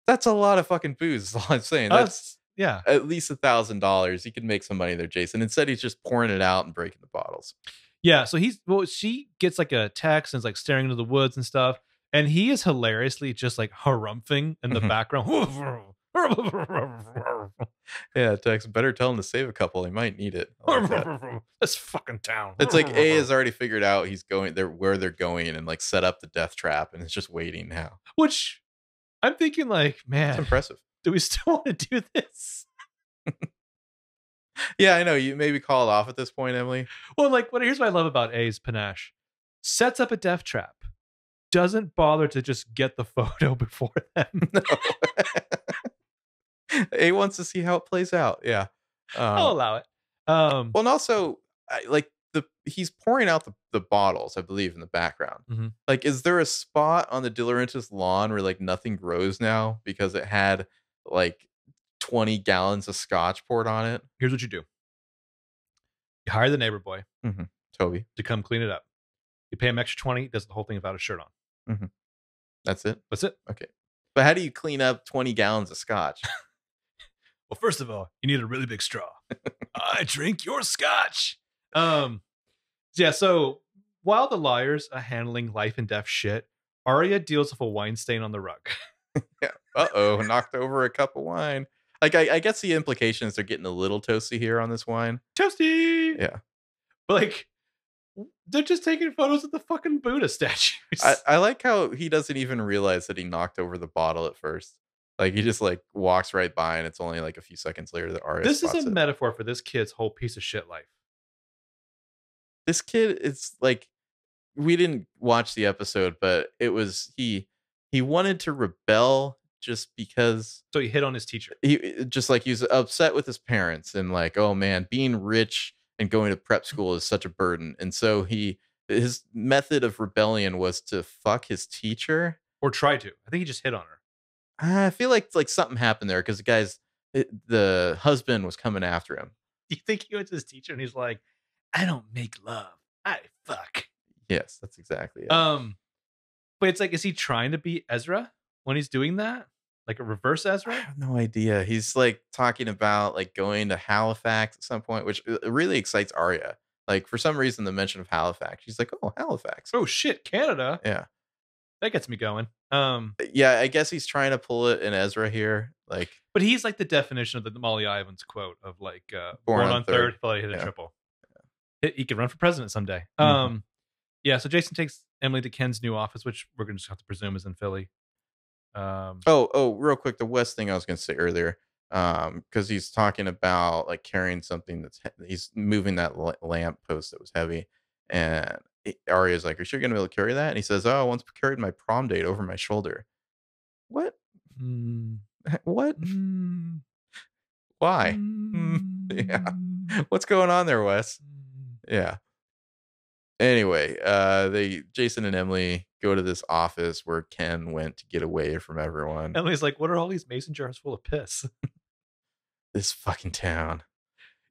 That's a lot of fucking booze. Is all I'm saying. That's us, yeah. at least a thousand dollars. He could make some money there, Jason. Instead, he's just pouring it out and breaking the bottles. Yeah, so he's well, she gets like a text and is like staring into the woods and stuff, and he is hilariously just like harumphing in the Mhm. background. Yeah, Tex. Better tell him to save a couple. He might need it. Like that. this fucking town. It's like A has already figured out he's going there where they're going and like set up the death trap and it's just waiting now. which I'm thinking like, It's man, impressive. do we still want to do this? Yeah, I know. You maybe call it off at this point, Emily. Well, like, what here's what I love about A's panache: sets up a death trap, doesn't bother to just get the photo before them. No. A wants to see how it plays out. Yeah. I'll Um, allow it. Um, well, and also, like the he's pouring out the, the bottles, I believe, in the background. Mhm. Like, is there a spot on the DeLaurentis lawn where like nothing grows now because it had like twenty gallons of scotch poured on it? here's what you do: you hire the neighbor boy Toby, to come clean it up. You pay him extra twenty, does the whole thing without a shirt on. That's it. That's it. Okay. But how do you clean up twenty gallons of scotch? Well, first of all, you need a really big straw. I drink your scotch. Um, yeah. So while the liars are handling life and death shit, Aria deals with a wine stain on the rug. yeah. Uh oh, knocked over a cup of wine. Like I, I guess the implications—they're getting a little toasty here on this wine. Toasty. Yeah. But like, they're just taking photos of the fucking Buddha statues. I, I like how he doesn't even realize that he knocked over the bottle at first. Like he just like walks right by, and it's only like a few seconds later that Aria. this is a it. metaphor for this kid's whole piece of shit life. this kid is like we didn't watch the episode, but it was he he wanted to rebel just because So he hit on his teacher. he just like he was upset with his parents and like oh man being rich and going to prep school is such a burden and so he his method of rebellion was to fuck his teacher Or try to. I think he just hit on her. i feel like like something happened there because the guy's it, the husband was coming after him Do you think he went to his teacher and he's like, I don't make love. I fuck. yes that's exactly it. Um, but it's like, is he trying to be Ezra when he's doing that? Like a reverse Ezra? I have no idea. He's like talking about like going to Halifax at some point, which uh, really excites Aria. Like for some reason, the mention of Halifax, she's like, "Oh, Halifax." Oh shit, Canada. Yeah, That gets me going. Um, yeah. I guess he's trying to pull it in Ezra here. Like, but he's like the definition of the Molly Ivins quote of like uh, Born born, on on third. third, thought he hit a Yeah. triple. He, he could run for president someday. Mhm. Um, yeah. So Jason takes Emily to Ken's new office, which we're gonna just have to presume is in Philly. Um, oh, oh, real quick, the Wes thing I was going to say earlier, um, because he's talking about like carrying something that's he- he's moving that la- lamp post that was heavy, and it- Aria's like, "Are you sure you're going to be able to carry that?" And he says, "Oh, I once carried my prom date over my shoulder." What? mm, What? mm, Why? yeah. What's going on there, Wes? mm. Yeah. Anyway, uh they Jason and Emily go to this office where Ken went to get away from everyone. Emily's like, "What are all these mason jars full of piss?" This fucking town.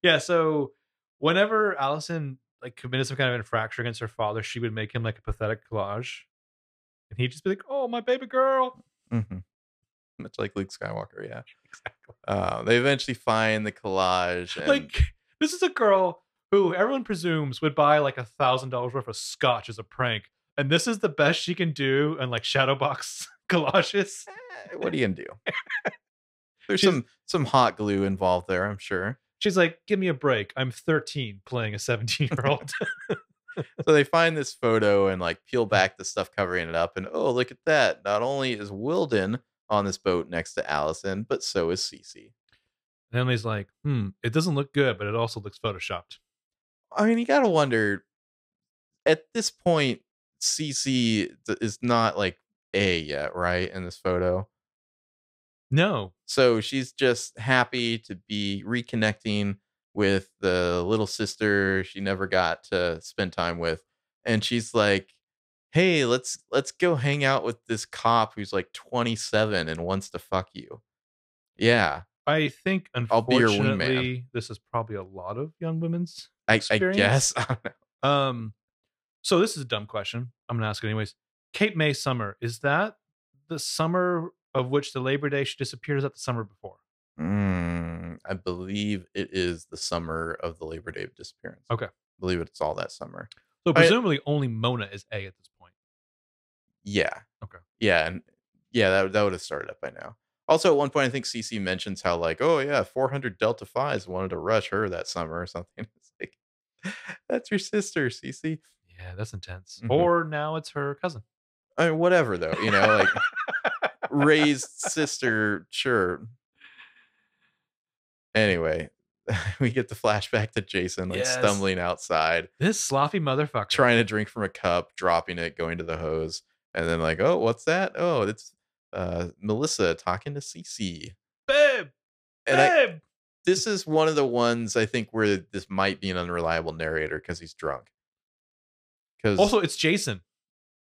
Yeah, so whenever Alison like committed some kind of infraction against her father, she would make him like a pathetic collage. And he'd just be like, Oh, my baby girl. hmm Much like Luke Skywalker, yeah. Exactly. Uh, they eventually find the collage. And, Like this is a girl who everyone presumes would buy like a thousand dollars worth of scotch as a prank. And this is the best she can do and like shadow box collages. eh, what are you gonna do? There's She's- some some hot glue involved there, I'm sure. She's like, give me a break. I'm 13 playing a 17 year old. So they find this photo and like peel back the stuff covering it up, and oh, look at that! Not only is Wilden on this boat next to Alison, but so is Cece. and Emily's like, hmm, it doesn't look good, but it also looks photoshopped. I mean, you gotta wonder. At this point, Th- is not like A yet, right? In this photo, No. so she's just happy to be reconnecting with the little sister she never got to spend time with, and she's like, "Hey, let's let's go hang out with this cop who's like 27 and wants to fuck you." Yeah, I think I'll be your unfortunately this is probably a lot of young women's I, I guess. I. Um, so this is a dumb question. I'm gonna ask it anyways. Cape May summer is that the summer of which the Labor Day she disappeared? Is that the summer before? Mm, I believe it is the summer of the Labor Day of disappearance. Okay. I believe it's all that summer. So I- presumably only Mona is A at this point. Yeah. Okay. Yeah, and yeah, that that would have started up by now. Also, at one point, I think Cece mentions how like, oh yeah, 400 Delta Fives wanted to rush her that summer or something. It's like, that's your sister, Cece. Yeah, that's intense. Mhm. Or now it's her cousin. I mean, whatever though, you know, like raised sister, sure. Anyway, we get the flashback to Jason like Yes. stumbling outside. This sloppy motherfucker. trying to drink from a cup, dropping it, going to the hose, and then like, oh, what's that? Oh, it's uh Melissa talking to Cece. babe, And I, babe. this is one of the ones I think where this might be an unreliable narrator because he's drunk. Because Also, it's Jason.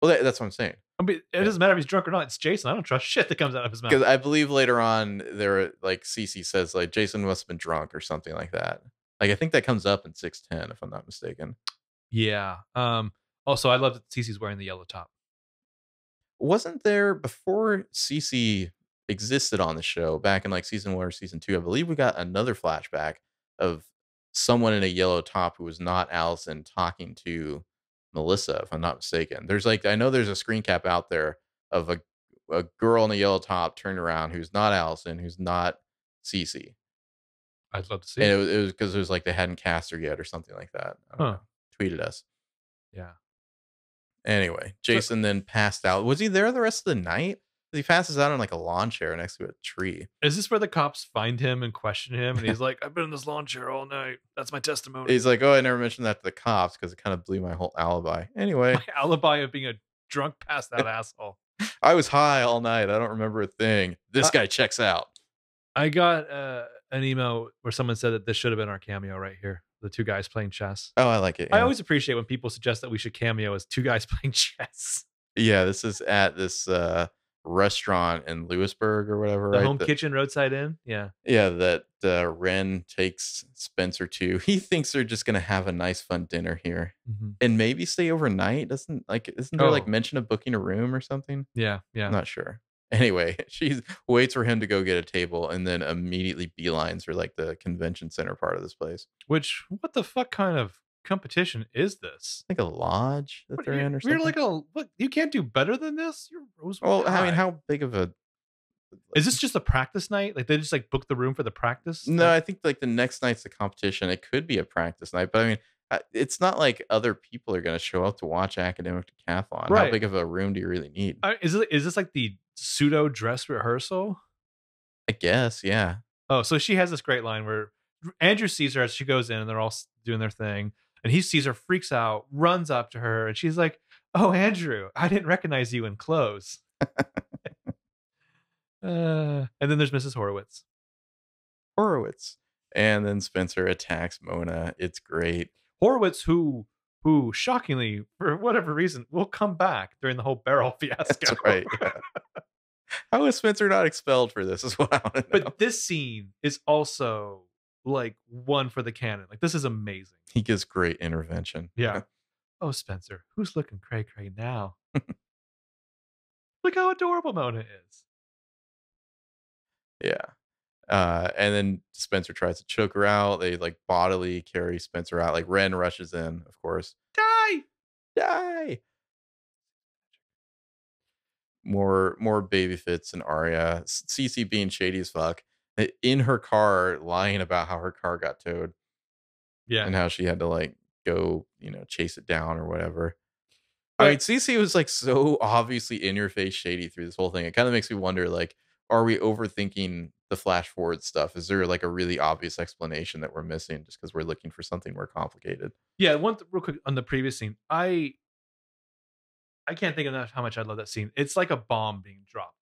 well, that, that's what I'm saying. I mean, it Yeah. doesn't matter if he's drunk or not. It's Jason. I don't trust shit that comes out of his mouth. Because I believe later on there, like Cece says, like Jason must have been drunk or something like that. Like I think that comes up in six ten, if I'm not mistaken. Yeah. Um. Also, I love that Cece's wearing the yellow top. wasn't there before Cece existed on the show back in like season one or season two? I believe we got another flashback of someone in a yellow top who was not Alison talking to Melissa, if I'm not mistaken. There's like I know there's a screen cap out there of a a girl in a yellow top turned around who's not Alison, who's not Cece. I'd love to see. And it. it was, because it was like they hadn't cast her yet or something like that. Huh. know. Tweeted us. Yeah. Anyway, Jason then passed out. Was he there the rest of the night? He passes out on like a lawn chair next to a tree. Is this where the cops find him and question him? And he's like, "I've been in this lawn chair all night. That's my testimony. He's like, "Oh, I never mentioned that to the cops because it kind of blew my whole alibi." Anyway, my alibi of being a drunk, passed out asshole." I was high all night. I don't remember a thing. This Uh, guy checks out. I got uh, an email where someone said that this should have been our cameo right here. The two guys playing chess. Oh, I like it. I always appreciate when people suggest that we should cameo as two guys playing chess. yeah, this is at this uh, restaurant in Lewisburg or whatever. The right? home That- kitchen roadside inn. Yeah. Yeah, that uh, Wren takes Spencer to. He thinks they're just gonna have a nice, fun dinner here, Mhm. and maybe stay overnight. Doesn't like isn't there like Oh. mention of booking a room or something? Yeah. Yeah. I'm not sure. Anyway, she waits for him to go get a table, and then immediately beelines for like the convention center part of this place, Which what the fuck kind of competition is this? like a lodge that What, they're in or You're like a what? You can't do better than this. You're Rosewood well, I mean, how big of a? is this just a practice night? Like they just like book the room for the practice? No, Like, I think like the next night's the competition. It could be a practice night, but I mean, uh, it's not like other people are going to show up to watch academic decathlon. How big of a room do you really need? Is it is this like the pseudo dress rehearsal? I guess, yeah. Oh, so she has this great line where Andrew sees her as she goes in and they're all doing their thing. And he sees her, freaks out, runs up to her, and she's like, Oh, Andrew, I didn't recognize you in clothes. uh, and then there's Mrs. Horowitz. Horowitz. And then Spencer attacks Mona. It's great. Horowitz, who who shockingly, for whatever reason, will come back during the whole barrel fiasco. That's right. yeah. How is Spencer not expelled for this? Is what I want to know. But this scene is also like one for the canon. Like this is amazing. he gives great intervention. Yeah. oh, Spencer, who's looking cray cray now? Look how adorable Mona is. Yeah. Uh, and then Spencer tries to choke her out. They like bodily carry Spencer out. Like Wren rushes in, of course. Die! Die. More more baby Fitz and Aria. Cece being shady as fuck. In her car, lying about how her car got towed Yeah. and how she had to like go, you know, chase it down or whatever. I mean, Cece was like so obviously in your face shady through this whole thing. It kind of makes me wonder, like, are we overthinking the flash forward stuff? Is there like a really obvious explanation that we're missing just because we're looking for something more complicated? Yeah, one th- real quick on the previous scene. I I can't think enough how much I love that scene. It's like a bomb being dropped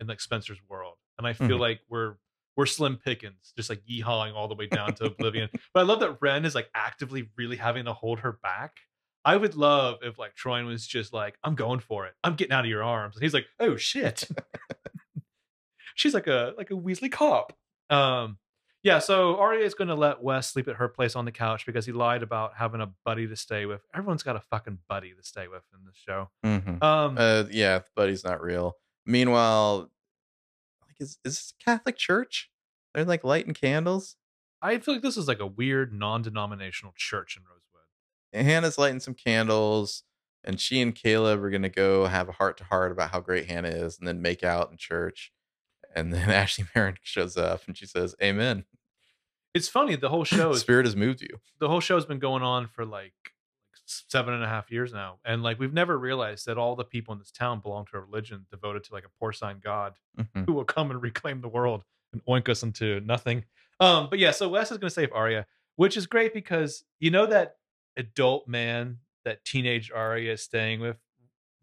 in like Spencer's world, and I feel Mhm. like we're we're slim pickings, just like yeehawing all the way down to oblivion. But I love that Wren is like actively really having to hold her back. I would love if like Troian was just like, "I'm going for it. I'm getting out of your arms," and he's like, "Oh shit." She's like a like a Weasley cop. Um, yeah, so Aria is going to let Wes sleep at her place on the couch because he lied about having a buddy to stay with. Everyone's got a fucking buddy to stay with in this show. Mm-hmm. Um, Uh, yeah, Buddy's not real. Meanwhile, like, is is this a Catholic church? They're like lighting candles. I feel like this is like a weird non-denominational church in Rosewood. And Hanna's lighting some candles, and she and Caleb are gonna go have a heart to heart about how great Hanna is, and then make out in church. And then Ashley Marin shows up, and she says, "Amen." It's funny. The whole show is Spirit has moved you. the whole show's been going on for like seven and a half years now, and like we've never realized that all the people in this town belong to a religion devoted to like a porcine god Mhm. who will come and reclaim the world and oink us into nothing. Um, but yeah, so Wes is going to save Aria, which is great because you know that adult man that teenage Aria is staying with.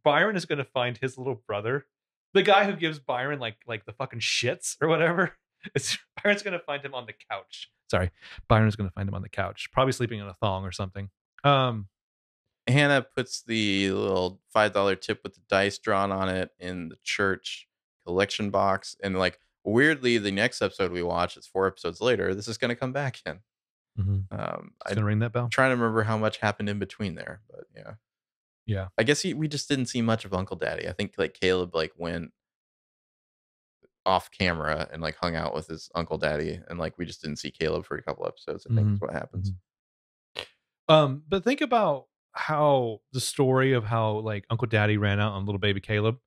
Byron is going to find his little brother, the guy who gives Byron like like the fucking shits or whatever. It's Byron's going to find him on the couch. Sorry, Byron's going to find him on the couch, probably sleeping in a thong or something. Um, Hanna puts the little five dollar tip with the dice drawn on it in the church collection box, and like weirdly, the next episode we watch, it's four episodes later. This is gonna come back in. Um, it's I gonna ring that bell. I'm trying to remember how much happened in between there, but yeah. Yeah. I guess he, we just didn't see much of Uncle Daddy. I think like Caleb like went off camera and like hung out with his Uncle Daddy, and like we just didn't see Caleb for a couple episodes. I think Mhm. is what happens. Um, but think about how the story of how like Uncle Daddy ran out on little baby Caleb,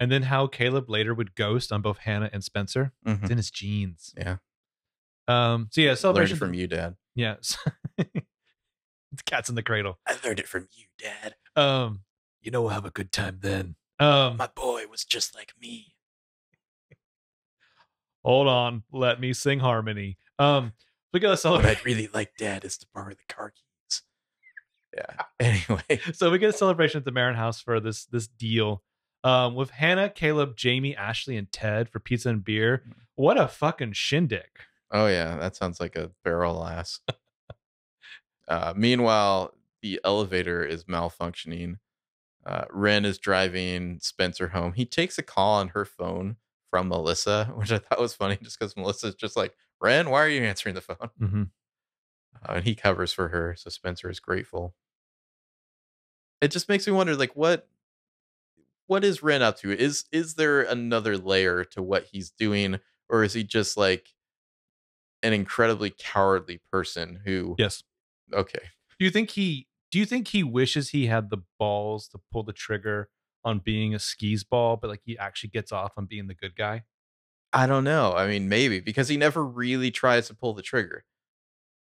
and then how Caleb later would ghost on both Hanna and Spencer. Mhm. It's in his genes. Yeah, Um. So yeah, learned celebration it from you, Dad. Yes. it's cats in the cradle. I learned it from you, Dad. Um. You know we'll have a good time then. Um. My boy was just like me. Hold on. Let me sing harmony. Um. We got to What. I'd really like, Dad, is to borrow the car keys. Yeah. Anyway, so we get a celebration at the Marin house for this this deal um, with Hanna, Caleb, Jamie, Ashley, and Ted for pizza and beer. What a fucking shindig! oh yeah, that sounds like a barrel ass. uh, meanwhile, the elevator is malfunctioning. Uh, Wren is driving Spencer home. He takes a call on her phone from Melissa, which I thought was funny, just because Melissa's just like, "Wren, why are you answering the phone?" Mm-hmm. uh, and he covers for her so spencer is grateful it just makes me wonder like what what is Wren up to is is there another layer to what he's doing or is he just like an incredibly cowardly person who Yes. okay Do you think he? Do you think he wishes he had the balls to pull the trigger on being a skis ball, but like he actually gets off on being the good guy? i don't know i mean maybe because he never really tries to pull the trigger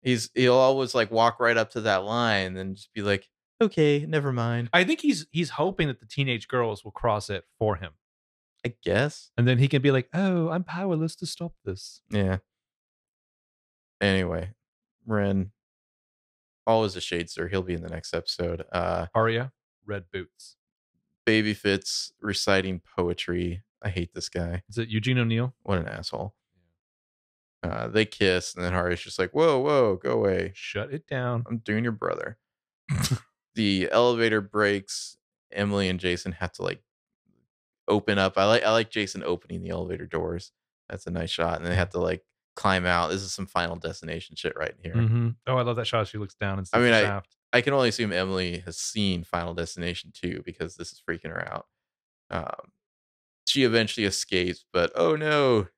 he's he'll always like walk right up to that line and just be like okay never mind I think he's he's hoping that the teenage girls will cross it for him, i guess and then he can be like, "Oh, I'm powerless to stop this." Yeah. Anyway, Wren, always a shadester. He'll be in the next episode. Uh, Aria, red boots. Baby Fitz reciting poetry. I hate this guy. Is it Eugene O'Neill? What an asshole. Uh, they kiss, and then Aria's just like, "Whoa, whoa, go away! Shut it down. I'm doing your brother." the elevator breaks. Emily and Jason have to like open up. I like I like Jason opening the elevator doors. That's a nice shot, and they have to like climb out. This is some Final Destination shit right here. hmm Oh, I love that shot. She looks down and I mean, I-. I can only assume Emily has seen Final Destination 2 because this is freaking her out. Um, she eventually escapes, but oh no,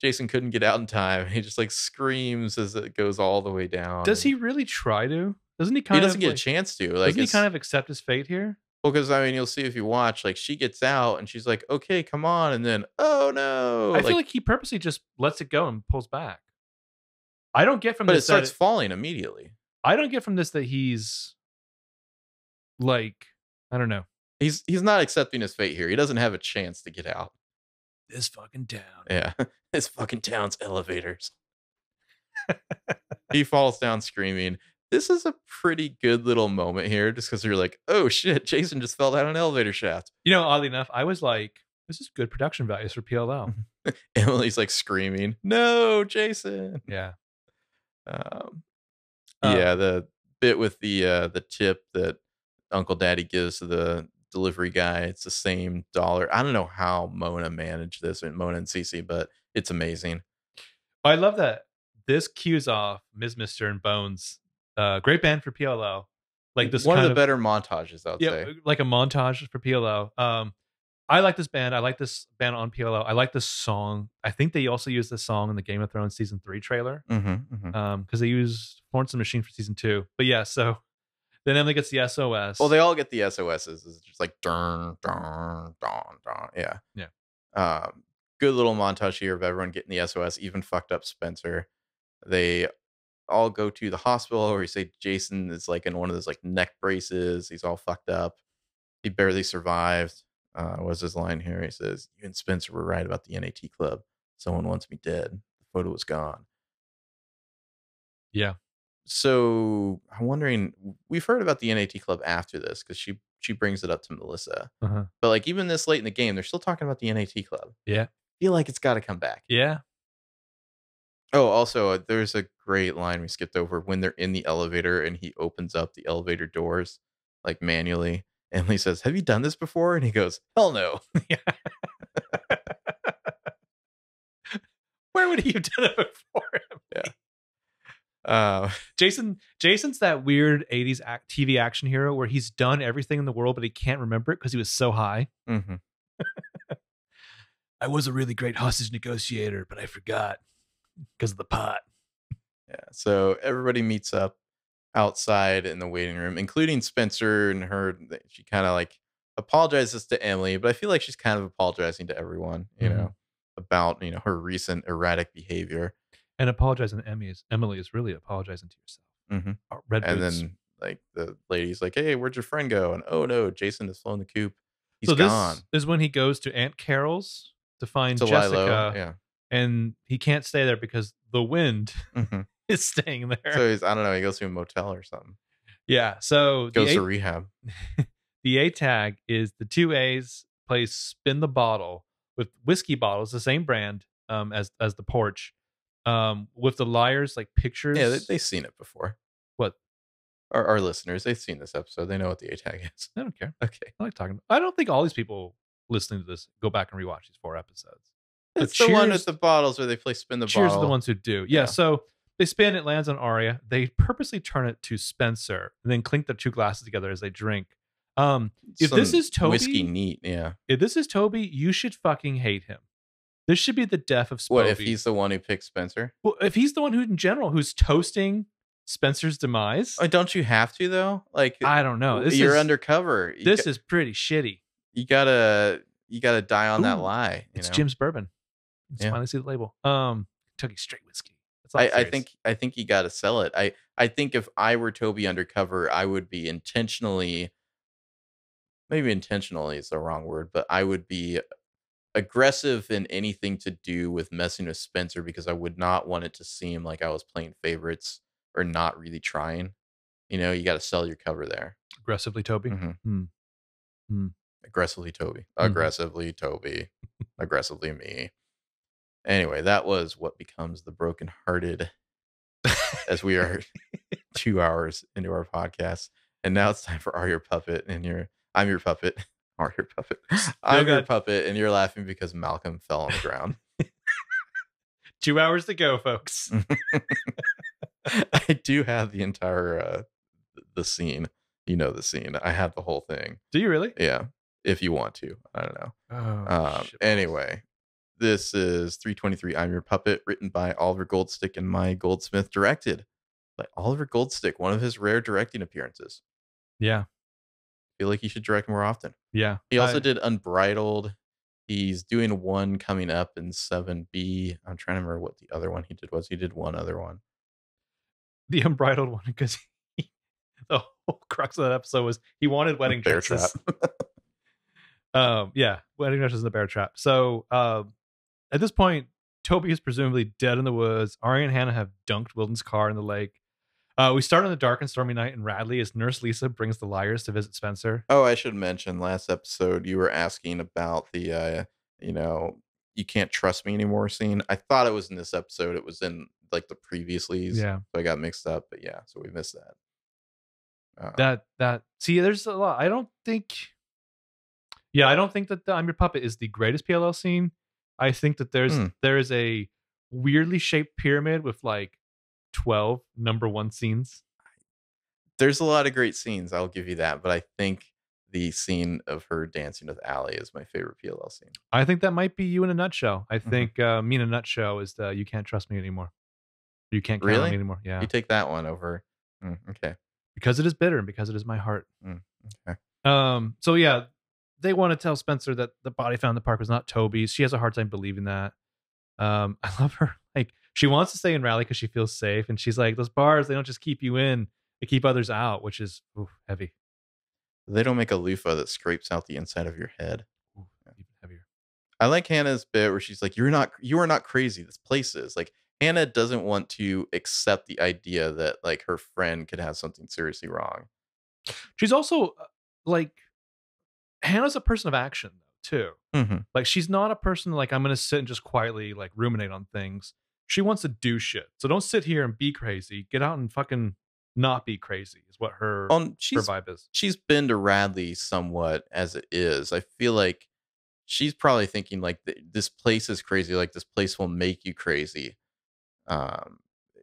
Jason couldn't get out in time. He just like screams as it goes all the way down. Does he really try to? Doesn't he kind He doesn't of get like, a chance to. Like, doesn't he kind of accept his fate here? well, because I mean, you'll see if you watch. Like, she gets out and she's like, "Okay, come on," and then, "Oh no!" I feel like he purposely just lets it go and pulls back. I don't get from but it this. that starts it- falling immediately. I don't get from this that he's like I don't know He's he's not accepting his fate here. He doesn't have a chance to get out. this fucking town. Yeah. This fucking town's elevators. he falls down screaming. This is a pretty good little moment here, just because you're like, oh shit, Jason just fell down an elevator shaft. You know, oddly enough, I was like, this is good production values for PLL. Emily's like screaming, no, Jason. yeah. Um, Uh, yeah, the bit with the uh, the tip that Uncle Daddy gives to the delivery guy, it's the same dollar. I don't know how Mona managed this and Mona and Cece, but it's amazing. I love that this cues off MS MR and Bones. Uh, great band for PLL. Like this one kind of the better montages, I'd yeah, say. like a montage for PLL. Um, I like this band. I like this band on PLL. I like this song. I think they also used this song in the Game of Thrones season three trailer. Mm-hmm, Um, because they used Florence and Machine for season two. But yeah, so then Emily gets the SOS. Well, they all get the SOSs. It's just like dun dun dun dun. Yeah. Yeah. Um, good little montage here of everyone getting the SOS, even fucked up Spencer. They all go to the hospital where you say Jason is like in one of those like neck braces. He's all fucked up. He barely survived. Uh, what's his line here? He says, You and Spencer were right about the NAT club. Someone wants me dead. The photo was gone. Yeah. So I'm wondering, we've heard about the NAT club after this because she she brings it up to Melissa. Uh-huh. But like even this late in the game, they're still talking about the NAT club. Yeah. feel like it's got to come back. Yeah. Oh, also, uh, there's a great line we skipped over when they're in the elevator and he opens up the elevator doors like manually. Emily says, "Have you done this before?" And he goes, "Hell no." Where would he have done it before? Uh, Jason Jason's that weird 80s act, TV action hero where he's done everything in the world but he can't remember it because he was so high. mhm. I was a really great hostage negotiator, but I forgot because of the pot. Yeah. So everybody meets up outside in the waiting room, including Spencer and her. She kind of like apologizes to Emily, but I feel like she's kind of apologizing to everyone, you Mhm. know, about, you know, her recent erratic behavior. And apologizing to Emily is Emily is really apologizing to yourself. Mhm. Uh, Red And boots. then like the lady's like, "Hey, where'd your friend go?" And oh no, Jason has flown the coop. He's so this gone. is when he goes to Aunt Carol's to find To Jessica, Lilo. Yeah. And he can't stay there because the wind Mhm. is staying there. So he's I don't know. He goes to a motel or something. yeah. So Goes the to rehab. the A tag is the two A's plays spin the bottle with whiskey bottles, the same brand um, as as the porch, um, with the liars like pictures. Yeah, they, they've seen it before. What? Our, our listeners, they've seen this episode. They know what the A tag is. I don't care. Okay. I like talking. I don't think all these people listening to this go back and rewatch these four episodes. It's the one with the bottles where they play spin the Cheers bottle. are the ones who do. Yeah, Yeah. So they spin it, lands on Aria. They purposely turn it to Spencer, and then clink the two glasses together as they drink. Um, if this is Toby- whiskey neat, yeah. if this is Toby, you should fucking hate him. This should be the death of Spoby. What if he's the one who picked Spencer? well, if he's the one who, in general, who's toasting Spencer's demise? Oh, don't you have to though? Like I don't know. This you're is, undercover. You This got- is pretty shitty. you gotta you gotta die on that lie. You It's know? Jim's bourbon. Yeah. finally see the label. Um, Kentucky Straight Whiskey. I, I think I think you gotta sell it. I I think if I were Toby undercover, I would be intentionally maybe intentionally is the wrong word, but I would be aggressive in anything to do with messing with Spencer because I would not want it to seem like I was playing favorites or not really trying. You know, you got to sell your cover there. aggressively Toby. Mhm. Hmm. Hmm. Aggressively Toby. Aggressively Toby. aggressively me. Anyway, that was what becomes the brokenhearted as we are two hours into our podcast. And now it's time for Are Your Puppet and your I'm your puppet, I'm your puppet. I'm your puppet, and you're laughing because Malcolm fell on the ground. Two hours to go, folks. I do have the entire uh the scene. You know the scene. I have the whole thing. Do you really? Yeah. If you want to. I don't know. Oh, Um, anyway, this is 323 I'm Your Puppet, written by Oliver Goldstick and Maya Goldsmith, directed by Oliver Goldstick, one of his rare directing appearances. Yeah. feel like he should direct more often. Yeah. He also I- did Unbridled. He's doing one coming up in 7B. I'm trying to remember what the other one he did was. He did one other one. the unbridled one because the whole crux of that episode was he wanted wedding Bear dresses. Trap. um, yeah, wedding dresses in the bear trap. So um, at this point, Toby is presumably dead in the woods. Ari and Hanna have dunked Wilden's car in the lake. Uh, we start on the dark and stormy night in Radley as Nurse Lisa brings the liars to visit Spencer. Oh, I should mention last episode you were asking about the uh you know, you can't trust me anymore scene. I thought it was in this episode. It was in like the previously. Yeah, So I got mixed up, but yeah, so we missed that. Uh, that that see, there's a lot. I don't think. Yeah, I don't think that the I'm Your Puppet is the greatest PLL scene. I think that there's Hmm. there is a weirdly shaped pyramid with like twelve number one scenes. there's a lot of great scenes, I'll give you that, but I think the scene of her dancing with Ali is my favorite PLL scene. I think that might be you in a nutshell. I Mhm. think uh, me in a nutshell is the you can't trust me anymore. You can't count on Really? me anymore. Yeah, You take that one over. Mm, okay. because it is bitter and because it is my heart. Mm, okay. Um. So yeah, they want to tell Spencer that the body found in the park was not Toby's. She has a hard time believing that. Um. I love her. Like she wants to stay in Radley because she feels safe, and she's like, those bars they don't just keep you in; they keep others out, which is oof, heavy. They don't make a loofah that scrapes out the inside of your head. Even heavier. I like Hanna's bit where she's like, "You're not, you are not crazy. This place is like." Hanna doesn't want to accept the idea that like her friend could have something seriously wrong. She's also uh, like Hanna's a person of action too. Mm-hmm. Like she's not a person like I'm gonna sit and just quietly like ruminate on things. She wants to do shit. So don't sit here and be crazy. Get out and fucking not be crazy is what her, Um, her vibe is. she's been to Radley somewhat as it is. I feel like she's probably thinking like this place is crazy. Like this place will make you crazy. Um,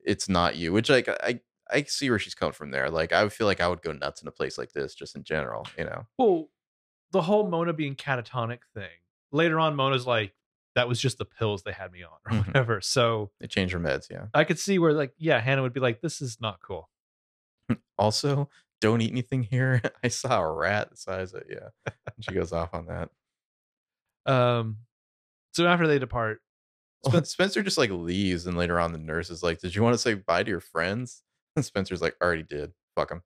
it's not you, which like I I see where she's coming from there. Like I would feel like I would go nuts in a place like this just in general. You know. Well, the whole Mona being catatonic thing. Later on, Mona's like, that was just the pills they had me on, or Mhm. whatever. So They change her meds. Yeah. I could see where, like, yeah, Hanna would be like, this is not cool. Also, don't eat anything here. I saw a rat the size of yeah. And she goes off on that. Um, so after they depart, Spen- Spencer just like leaves, and later on, the nurse is like, "Did you want to say bye to your friends?" And Spencer's like, "Already did. Fuck him."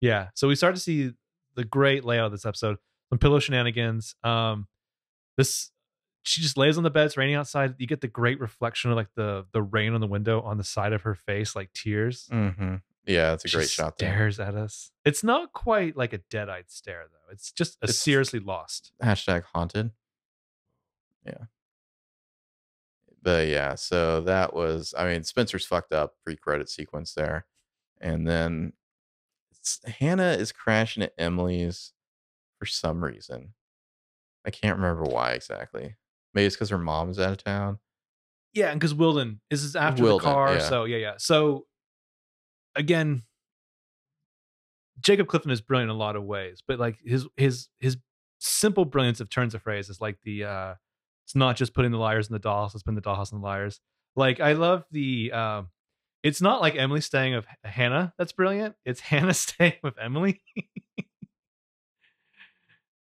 yeah. So we start to see the great layout of this episode. Some pillow shenanigans. Um, this she just lays on the bed. It's raining outside. You get the great reflection of like the the rain on the window on the side of her face, like tears. Mm-hmm. Yeah, it's a She great shot there. Stares at us. It's not quite like a dead-eyed stare though. It's just a It's- seriously lost. Hashtag haunted. Yeah. But yeah, so that was, I mean, Spencer's fucked up pre credit sequence there. And then Hanna is crashing at Emily's for some reason. I can't remember why exactly. Maybe it's because her mom's out of town. Yeah, and because Wilden this is after Wilden, the car, yeah. so yeah, yeah. So again, Jacob Clifton is brilliant in a lot of ways, but like his his his simple brilliance of turns of phrase is like the uh it's not just putting the liars in the dollhouse, it's putting the dollhouse in the liars. Like I love the um it's not like Emily staying with Hanna that's brilliant. It's Hanna staying with Emily.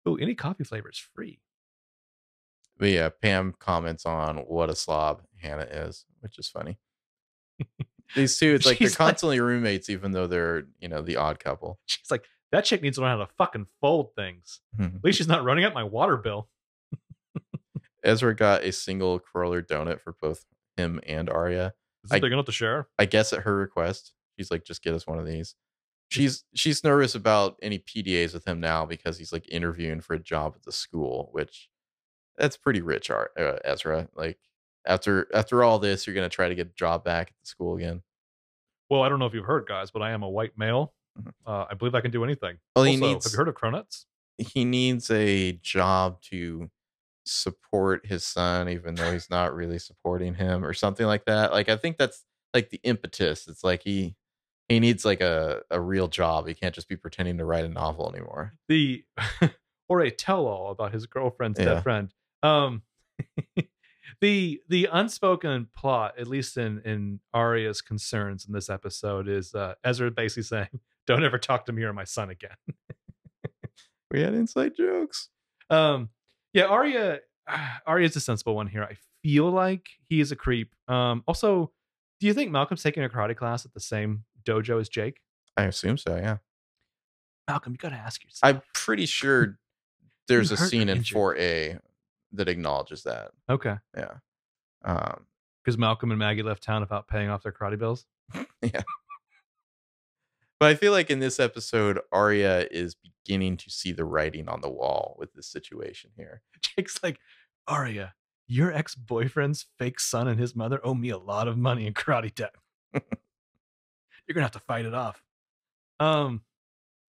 Oh, any coffee flavor is free. But yeah, Pam comments on what a slob Hanna is, which is funny. These two, it's like they're She's like- constantly roommates, even though they're, you know, the odd couple. She's like, that chick needs to learn how to fucking fold things. Mhm. At least she's not running up my water bill. Ezra got a single cruller donut for both him and Aria. Is this I- big enough to share? I guess at her request, she's like, just get us one of these. She's she's nervous about any PDAs with him now because he's like interviewing for a job at the school, which that's pretty rich, Ar- uh, Ezra. Like after after all this, you're gonna try to get a job back at the school again. Well, I don't know if you've heard, guys, but I am a white male. Mhm. Uh, I believe I can do anything. Well, he also, needs have you heard of cronuts? he needs a job to support his son, even though he's not really supporting him, or something like that. Like I think that's like the impetus. It's like he he needs like a a real job. He can't just be pretending to write a novel anymore. the or a tell-all about his girlfriend's Yeah. dead friend. Um, the the unspoken plot, at least in in Aria's concerns in this episode, is uh, Ezra basically saying, "Don't ever talk to me or my son again." We had inside jokes. Um, yeah, Aria Aria's a sensible one here. I feel like he is a creep. Um, also, do you think Malcolm's taking a karate class at the same dojo is Jake? I assume so. Yeah, Malcolm, you got to ask yourself. I'm pretty sure there's a scene in injured? 4A that acknowledges that. okay, Yeah. Um, because Malcolm and Maggie left town without paying off their karate bills. Yeah. But I feel like in this episode, Aria is beginning to see the writing on the wall with this situation here. Jake's like, Aria, your ex boyfriend's fake son and his mother owe me a lot of money in karate debt. You're gonna have to fight it off. Um,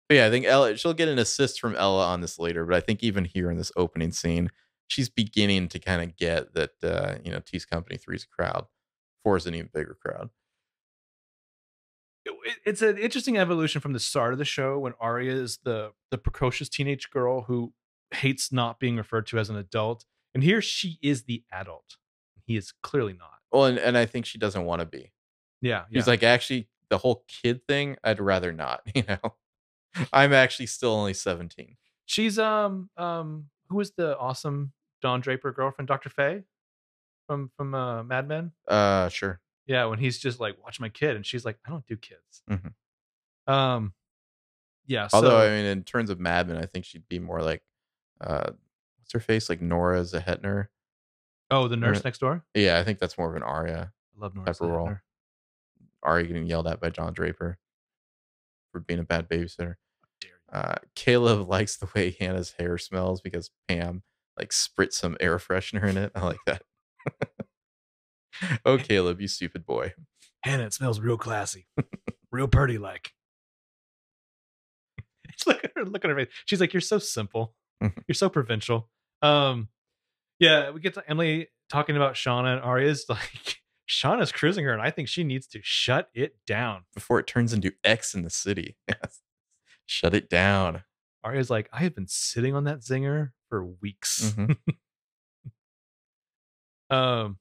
But yeah, I think Ella she'll get an assist from Ella on this later, but I think even here in this opening scene, she's beginning to kind of get that uh, you know, T's Company three's a crowd. Four is an even bigger crowd. it- it's an interesting evolution from the start of the show when Aria is the the precocious teenage girl who hates not being referred to as an adult, and here she is the adult. He is clearly not. Well, and, and I think she doesn't want to be. Yeah, yeah. He's like, actually, the whole kid thing, I'd rather not, you know. I'm actually still only 17. she's um um who is the awesome Don Draper girlfriend, Dr. Faye from from uh, Mad Men. Uh sure. Yeah, when he's just like, watch my kid, and she's like, I don't do kids. Mhm. Um, yeah. Although so, I mean, in terms of Mad Men, I think she'd be more like, uh, what's her face? Like Nora Zehetner. oh, the nurse Right. next door. Yeah, I think that's more of an aria. I love Nora. Zehetner. Aria getting yelled at by Don Draper for being a bad babysitter. Uh, Caleb likes the way Hanna's hair smells because Pam like spritz some air freshener in it. I like that. oh, Caleb, you stupid boy. Hanna, it smells real classy, real purty like. look at her, look at her face. She's like, "You're so simple. Mhm. You're so provincial." Um, yeah, we get to Emily talking about Shana and Aria's like, Shana's cruising her, and I think she needs to shut it down. Before it turns into X in the city. Shut it down. Aria's like, I have been sitting on that zinger for weeks. Mhm. Um,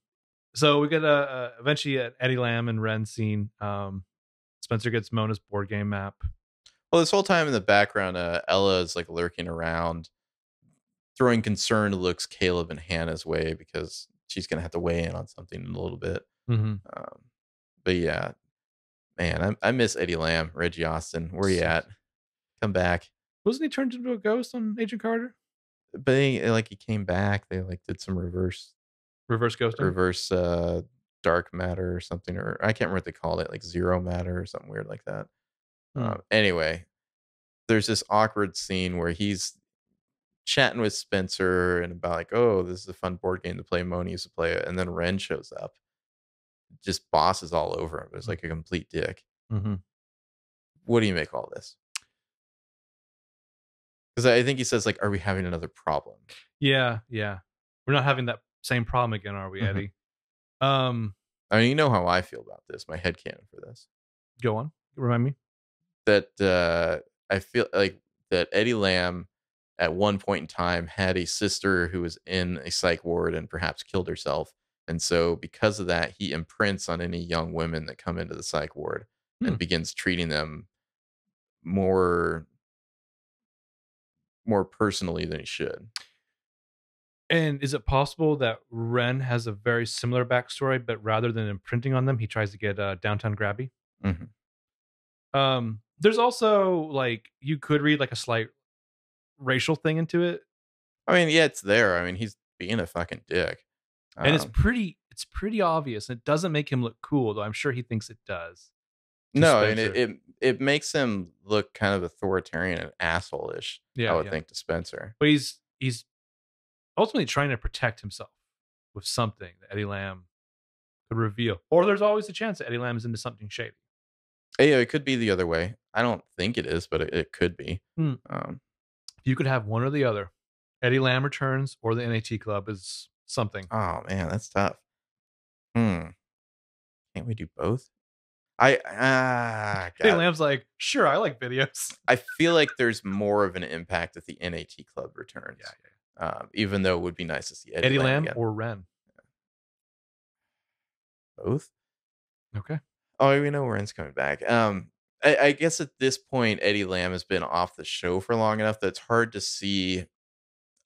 so we get a, uh eventually at Eddie Lamb and Wren scene. Um, Spencer gets Mona's board game map. Well, this whole time in the background, uh, Ella is like lurking around, throwing concerned looks Caleb and Hanna's way because she's gonna have to weigh in on something in a little bit. Mm-hmm. Um, but yeah, man, I, I miss Eddie Lamb, Reggie Austin. Where you at? Come back. Wasn't he turned into a ghost on Agent Carter? But he, like he came back. They like did some reverse Reverse ghost, reverse uh dark matter or something, or I can't remember what they called it, like zero matter or something weird like that. Hmm. Um, anyway, there's this awkward scene where he's chatting with Spencer and about like, oh, this is a fun board game to play. Moni used to play it, and then Wren shows up, just bosses all over him. It was like a complete dick. Mm-hmm. What do you make all this? Because I think he says like, "Are we having another problem?" Yeah, yeah. We're not having that same problem again, are we, Mhm. Eddie? Um, I mean, you know how I feel about this. My head canon for this. go on. Remind me. That uh, I feel like that Eddie Lamb at one point in time had a sister who was in a psych ward and perhaps killed herself. And so, because of that, he imprints on any young women that come into the psych ward Hmm. and begins treating them more more personally than he should. And is it possible that Wren has a very similar backstory, but rather than imprinting on them, he tries to get uh, downtown grabby? Mhm. Um, there's also like you could read like a slight racial thing into it, I mean, yeah, it's there. I mean, he's being a fucking dick. And it's Um, pretty it's pretty obvious. It doesn't make him look cool, though. I'm sure he thinks it does. no, and it, it it makes him look kind of authoritarian and asshole-ish. Yeah, I would yeah. think to Spencer. but he's he's ultimately trying to protect himself with something that Eddie Lamb could reveal. Or there's always a chance that Eddie Lamb is into something shady. Yeah, it could be the other way. I don't think it is, but it, it could be. Hmm. Um, You could have one or the other. Eddie Lamb returns or the NAT club is something. Oh man, that's tough. Hmm. Can't we do both? I ah Eddie God. Lamb's like, sure, I like videos. I feel like there's more of an impact if the NAT club returns. Yeah, yeah. Um, even though it would be nice to see Eddie, Eddie, Lamb again. or Wren. both. Okay. Oh, we know Wren's coming back. Um, I, I guess at this point, Eddie Lamb has been off the show for long enough that it's hard to see,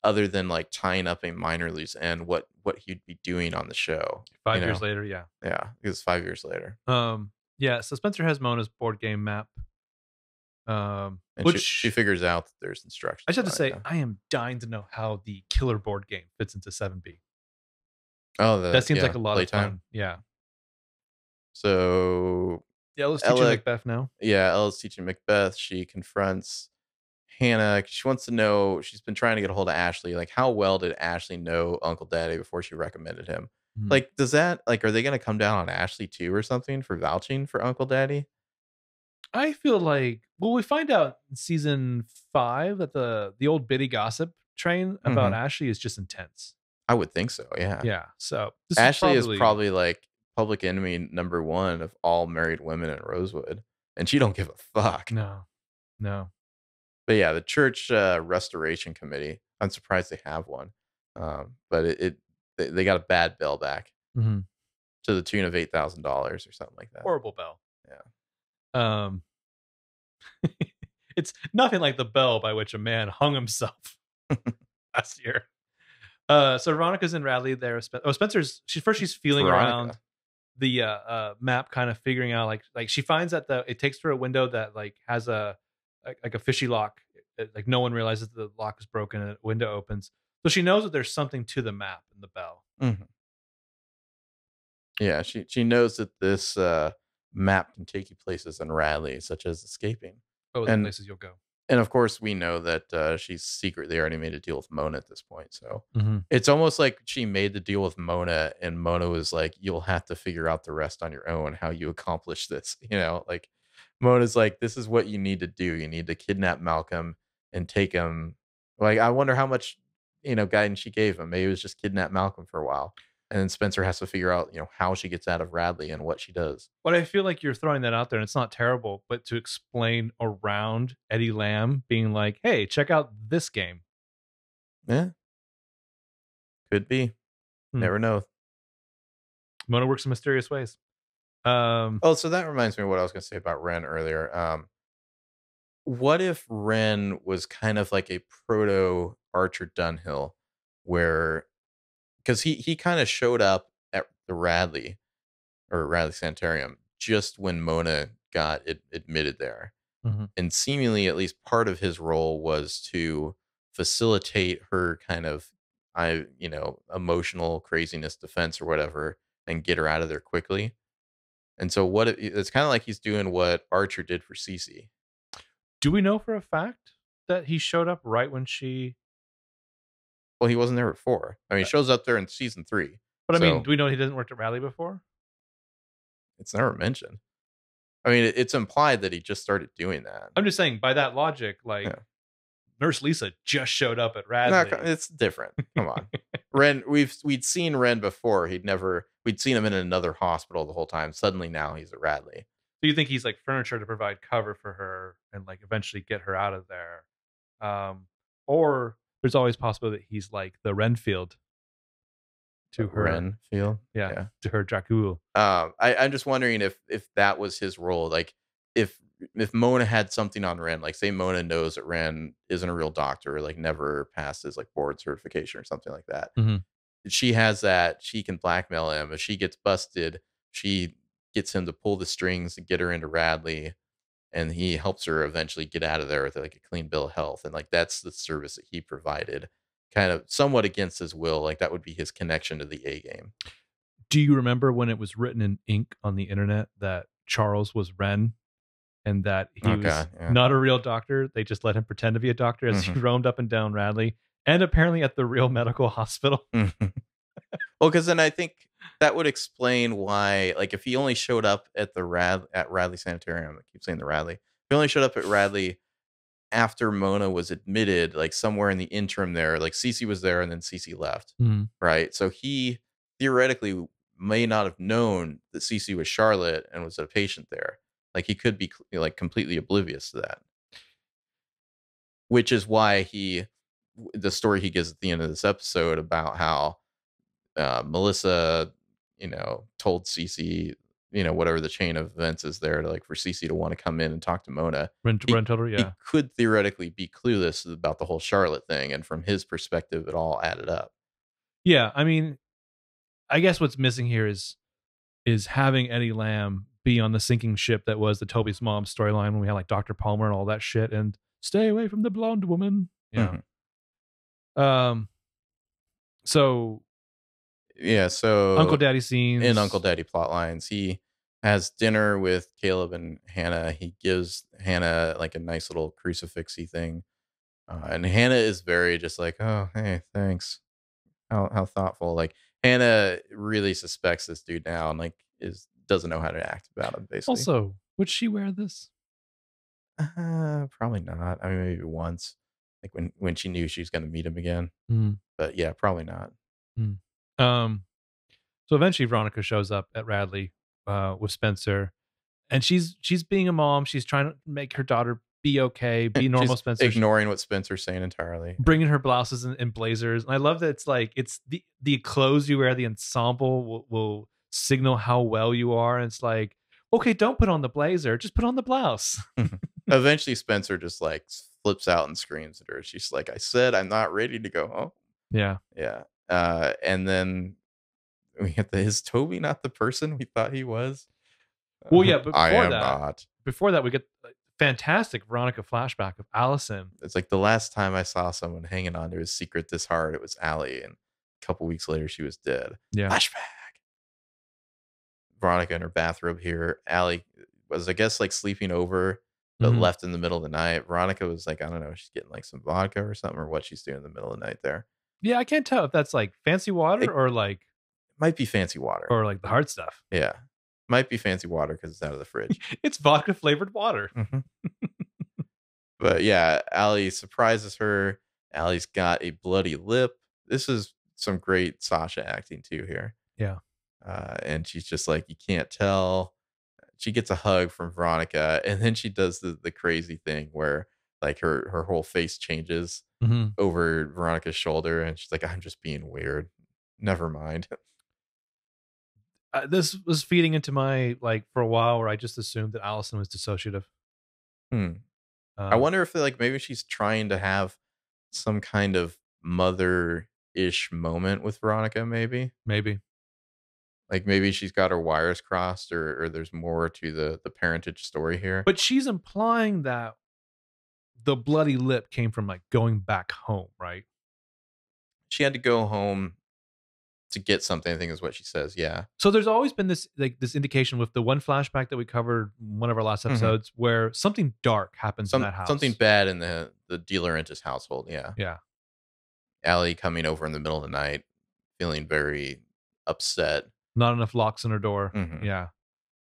other than like tying up a minor loose end, what what he'd be doing on the show. Five years know. later, yeah. Yeah, because five years later, Um, yeah. So Spencer has Mona's board game map. Um, and which she, she figures out that there's instructions. I just have to on it, say, yeah. I am dying to know how the killer board game fits into 7B. oh, the, that seems yeah, like a lot playtime. of fun. Yeah. So Yeah, let's teach you Ella- Macbeth now. yeah, Ella's teaching Macbeth. She confronts Hanna. She wants to know. She's been trying to get a hold of Ashley. Like, how well did Ashley know Uncle Daddy before she recommended him? Mhm. Like, does that like are they going to come down on Ashley too or something for vouching for Uncle Daddy? I feel like well, we find out in season five that the the old Biddy gossip train about Ashley is just intense. I would think so. Yeah. Yeah. So Ashley is probably like public enemy number one of all married women in Rosewood, and she don't give a fuck. no, no. But yeah, the church uh, restoration committee. I'm surprised they have one, um, but it, it they, they got a bad bill back Mhm. to the tune of eight thousand dollars or something like that. Horrible bell. Yeah. Um. it's nothing like the bell by which a man hung himself last year. Uh, so Veronica's in Radley there. Oh, Spencer's. She first she's feeling Veronica. around the uh, uh map kind of figuring out like like she finds that the it takes her a window that like has a like, like a fishy lock like no one realizes the lock is broken and a window opens so she knows that there's something to the map and the bell Mhm. Yeah, she she knows that this uh, map can take you places in Radley, such as escaping. oh the And- places you'll go And of course, we know that uh, she's secretly already made a deal with Mona at this point. So mm-hmm. it's almost like she made the deal with Mona, and Mona was like, "You'll have to figure out the rest on your own. How you accomplish this?" You know, like Mona's like, "This is what you need to do. You need to kidnap Malcolm and take him." Like, I wonder how much you know guidance she gave him. Maybe it was just kidnap Malcolm for a while, and then Spencer has to figure out you know how she gets out of Radley and what she does. but i feel like you're throwing that out there and it's not terrible but to explain around eddie lamb being like hey check out this game Yeah, could be. Hmm. Never know. mona works in mysterious ways um Oh, so that reminds me of what I was going to say about Wren earlier. Um, what if Wren was kind of like a proto Archer Dunhill, where because he he kind of showed up at the Radley or Radley Sanitarium just when Mona got it admitted there, Mhm. and seemingly at least part of his role was to facilitate her kind of I you know emotional craziness defense or whatever and get her out of there quickly. And so what it, it's kind of like he's doing what Archer did for Cece. do we know for a fact that he showed up right when she Well, he wasn't there before. I mean, he Uh, shows up there in season three. but i mean do we know he doesn't work at rally before It's never mentioned. I mean, it's implied that he just started doing that. I'm just saying, by that logic, like Yeah. Nurse Lisa just showed up at No, Radley. co- it's different. Come on, Wren. We've we'd seen Wren before. He'd never. We'd seen him in another hospital the whole time. Suddenly now he's at Radley. Do you think he's like furniture to provide cover for her and like eventually get her out of there? Um, or there's always possible that he's like the Renfield to her, Ren field. yeah, yeah. to her Dracul. um I, i'm just wondering if if that was his role like if if mona had something on ren like say mona knows that ren isn't a real doctor or like never passed his like board certification or something like that Mhm. she has that she can blackmail him. If she gets busted she gets him to pull the strings and get her into radley and he helps her eventually get out of there with like a clean bill of health and like that's the service that he provided kind of somewhat against his will like that would be his connection to the a game. Do you remember when it was written in ink on the internet that Charles was Wren and that he Oh, was yeah. not a real doctor? They just let him pretend to be a doctor as he roamed up and down Radley and apparently at the real medical hospital. Well, because then I think that would explain why, like, if he only showed up at the Rad at Radley Sanitarium, I keep saying the Radley. If he only showed up at Radley after Mona was admitted, like somewhere in the interim there, like Cece was there and then Cece left, Mhm. right? So he theoretically may not have known that Cece was Charlotte and was a patient there. Like he could be like completely oblivious to that. Which is why he the story he gives at the end of this episode about how uh, Melissa, you know, told Cece, you know, whatever the chain of events is there to like for Cece to want to come in and talk to Mona. Rent, He- rent total, He yeah. could theoretically be clueless about the whole Charlotte thing, and from his perspective, it all added up. Yeah, I mean, I guess what's missing here is is having Eddie Lamb be on the sinking ship that was the Toby's mom storyline when we had like Dr. Palmer and all that shit and stay away from the blonde woman. Yeah. Um so Yeah. So Uncle Daddy scenes in Uncle Daddy plot lines, he has dinner with Caleb and Hanna. He gives Hanna like a nice little crucifixy thing, uh, and Hanna is very just like, "Oh, hey, thanks. How how thoughtful." Like Hanna really suspects this dude now, and like is doesn't know how to act about him. Basically, Also, would she wear this? uh, probably not. I mean, maybe once, like when when she knew she was going to meet him again. Hmm. But yeah, probably not. Um, so eventually Veronica shows up at Radley uh, with Spencer, and she's she's being a mom. She's trying to make her daughter be okay, be normal. Spencer, ignoring what Spencer's saying entirely. bringing her blouses and, and blazers, and I love that it's like it's the the clothes you wear, the ensemble will, will signal how well you are. And it's like, okay, don't put on the blazer, just put on the blouse. Eventually, Spencer just like flips out and screams at her. She's like, "I said I'm not ready to go home." Yeah, Yeah. Uh, and then we get the is Toby not the person we thought he was? Well, yeah, but I before am that- not. before that we get fantastic Veronica flashback of Alison. It's like the last time I saw someone hanging on to his secret this hard, it was Ali, and a couple weeks later she was dead. Yeah, Flashback. Veronica in her bathrobe here. Ali was, I guess, like sleeping over, but Mhm. left in the middle of the night. Veronica was like, I don't know, she's getting like some vodka or something, or what she's doing in the middle of the night there. yeah. I can't tell if that's like fancy water It- or like Might be fancy water. or like the hard stuff. yeah. Might be fancy water because it's out of the fridge. It's vodka flavored water. Mhm. but yeah, Ali surprises her. Ali's got a bloody lip. This is some great Sasha acting too here. Yeah. Uh, and she's just like, you can't tell. She gets a hug from Veronica, and then she does the the crazy thing where like her her whole face changes Mhm. over Veronica's shoulder, and she's like, I'm just being weird. Never mind. Uh, this was feeding into my like for a while where I just assumed that Alison was dissociative. Hmm. I Um, wonder if like maybe she's trying to have some kind of mother ish moment with Veronica, maybe. maybe. Like maybe she's got her wires crossed or, or there's more to the the parentage story here. But she's implying that the bloody lip came from like going back home, right? she had to go home to get something, I think is what she says. Yeah. So there's always been this like this indication with the one flashback that we covered in one of our last Mhm. episodes where something dark happens Some, in that house. something bad in the the DeLaurentis household. Yeah. Yeah. Ali coming over in the middle of the night, feeling very upset. Not enough locks on her door. Mhm. Yeah.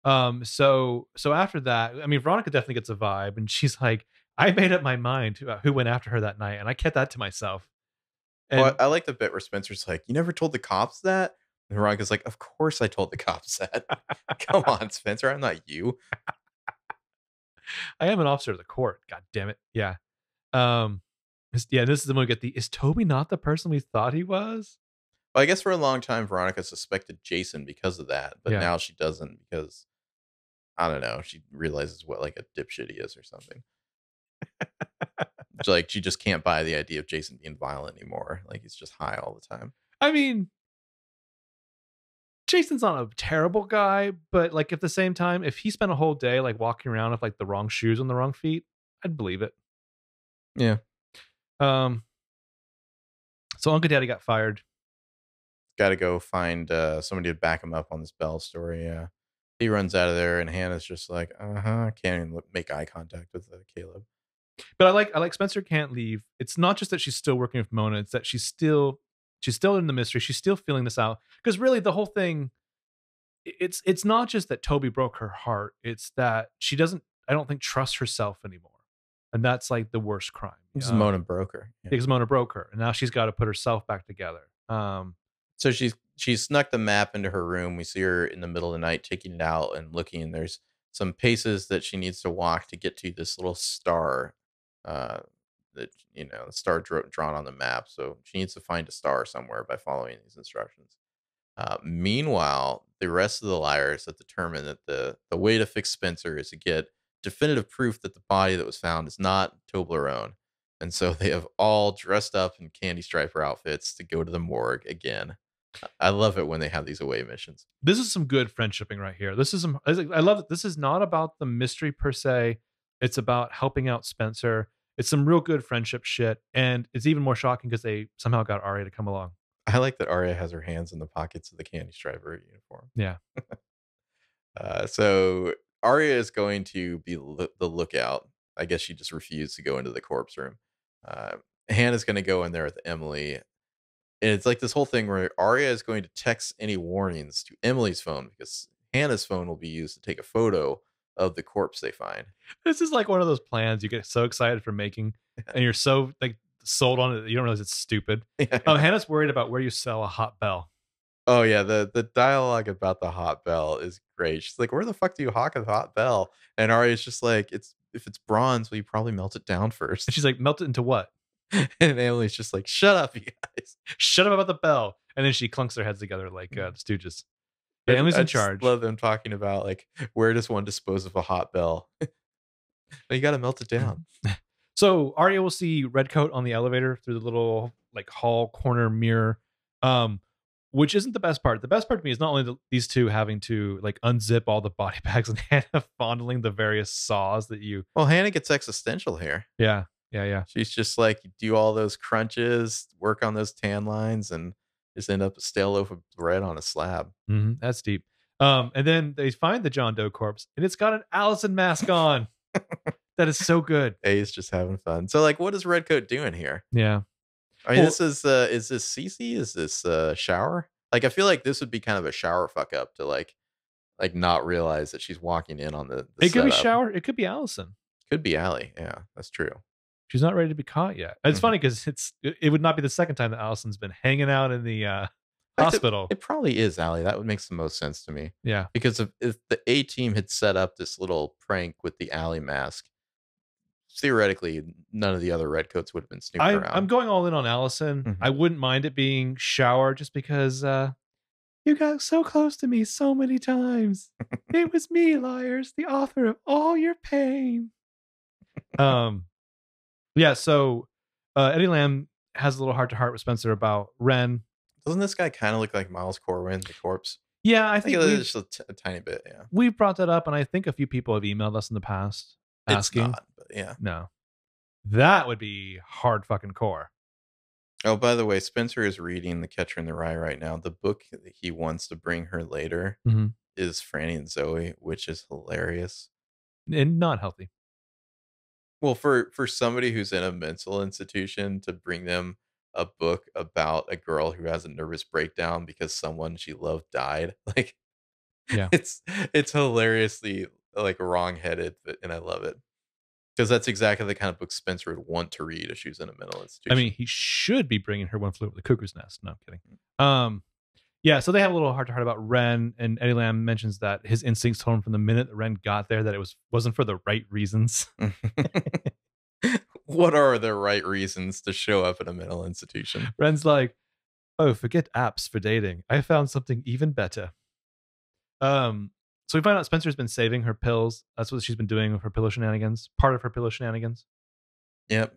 Um. So so after that, I mean, Veronica definitely gets a vibe, and she's like, "I made up my mind about who went after her that night, and I kept that to myself." And well, I, like the bit where Spencer's like, "You never told the cops that," and Veronica's like, "Of course I told the cops that." Come on, Spencer, I'm not you. I am an officer of the court. God damn it. Yeah. Um. Yeah. This is the one we get the. Is Toby not the person we thought he was? Well, I guess for a long time, Veronica suspected Jason because of that, but Yeah. now she doesn't because I don't know. She realizes what like a dipshit he is or something. It's like she just can't buy the idea of Jason being violent anymore. Like he's just high all the time. I mean, Jason's not a terrible guy, but like at the same time, if he spent a whole day like walking around with like the wrong shoes on the wrong feet, I'd believe it. Yeah. Um. So Uncle Daddy got fired. Got to go find uh, somebody to back him up on this Bell story. Yeah. He runs out of there, and Hanna's just like, uh huh. Can't even look, make eye contact with uh, Caleb. But I like I like Spencer can't leave. It's not just that she's still working with Mona, it's that she's still she's still in the mystery. She's still feeling this out. Because really the whole thing it's it's not just that Toby broke her heart. It's that she doesn't I don't think trust herself anymore and that's like the worst crime. Is Um, Mona broker. Yeah. because Mona broke her, and now she's got to put herself back together. Um, So she's she snuck the map into her room. We see her in the middle of the night taking it out and looking. And there's some paces that she needs to walk to get to this little star. Uh, that you know, the star drawn on the map. So she needs to find a star somewhere by following these instructions. Uh, meanwhile, the rest of the liars have determined that the the way to fix Spencer is to get definitive proof that the body that was found is not Toblerone. And so they have all dressed up in candy striper outfits to go to the morgue again. I love it when they have these away missions. this is some good friendshipping right here. This is some. I I love it. This is not about the mystery per se. It's about helping out Spencer. It's some real good friendship shit, and it's even more shocking because they somehow got Aria to come along. I like that Aria has her hands in the pockets of the candy striper uniform. Yeah. uh, so Aria is going to be lo- the lookout. I guess she just refused to go into the corpse room. Uh, Hanna's going to go in there with Emily. And it's like this whole thing where Aria is going to text any warnings to Emily's phone because Hanna's phone will be used to take a photo of the corpse they find. This is like one of those plans you get so excited for making, and you're so like sold on it that you don't realize it's stupid. Oh, Hanna's worried about where you sell a hot bell. Oh yeah, the the dialogue about the hot bell is great. She's like, "Where the fuck do you hawk a hot bell?" And Aria's just like, "It's if it's bronze, well, you probably melt it down first. And she's like, melt it into what? and Emily's just like, "Shut up, you guys." Shut up about the bell. And then she clunks their heads together like uh, the Stooges. Yeah, Emily's I in charge. Love them talking about like, where does one dispose of a hot bell? you got to melt it down. So Aria will see Redcoat on the elevator through the little like hall corner mirror, um, which isn't the best part. The best part to me is not only the, these two having to like unzip all the body bags and Hanna fondling the various saws that you. Well, Hanna gets existential here. Yeah, yeah, yeah. She's just like, do all those crunches, work on those tan lines, and just end up a stale loaf of bread on a slab. hmm that's deep. Um, and then they find the John Doe corpse, and it's got an Alison mask on. that is so good. A is just having fun. So, like, what is Redcoat doing here? Yeah. I mean, Well- this is uh is this Cece? Is this uh shower? Like I feel like this would be kind of a shower fuck up to like like not realize that she's walking in on the, the it could be shower. It could be Alison. Could be Ali. Yeah, that's true. She's not ready to be caught yet. It's Mhm. funny because it's it would not be the second time that Alison's been hanging out in the uh, Like, it- hospital. It probably is Ali. That would make the most sense to me. yeah. Because if, if the A team had set up this little prank with the Ali mask, theoretically none of the other redcoats would have been snooping I, around. I'm going all in on Alison. Mhm. I wouldn't mind it being shower just because uh, you got so close to me so many times. it was me, liars, the author of all your pain. um, yeah. So uh, Eddie Lamb has a little heart to heart with Spencer about Wren. Doesn't this guy kind of look like Miles Corwin, the corpse? Yeah, I I think think it's just a, t- a tiny bit. Yeah, we've brought that up, and I think a few people have emailed us in the past asking. it's not. But yeah. No, that would be hard fucking core. Oh, by the way, Spencer is reading The Catcher in the Rye right now. The book that he wants to bring her later Mhm. is Franny and Zooey, which is hilarious. and not healthy. Well, for for somebody who's in a mental institution to bring them a book about a girl who has a nervous breakdown because someone she loved died, like Yeah. it's it's hilariously like wrong-headed, but- and I love it. Because that's exactly the kind of book Spencer would want to read if she was in a mental institution. I mean, he should be bringing her one flew over the cuckoo's nest. No, I'm kidding. Um, yeah. So they have a little heart to heart about Wren, and Eddie Lamb mentions that his instincts told him from the minute that Wren got there that it was wasn't for the right reasons. what are the right reasons to show up at a mental institution? Wren's like, "Oh, forget apps for dating. I found something even better." Um. So we find out Spencer's been saving her pills. That's what she's been doing with her pillow shenanigans. Part of her pillow shenanigans. Yep.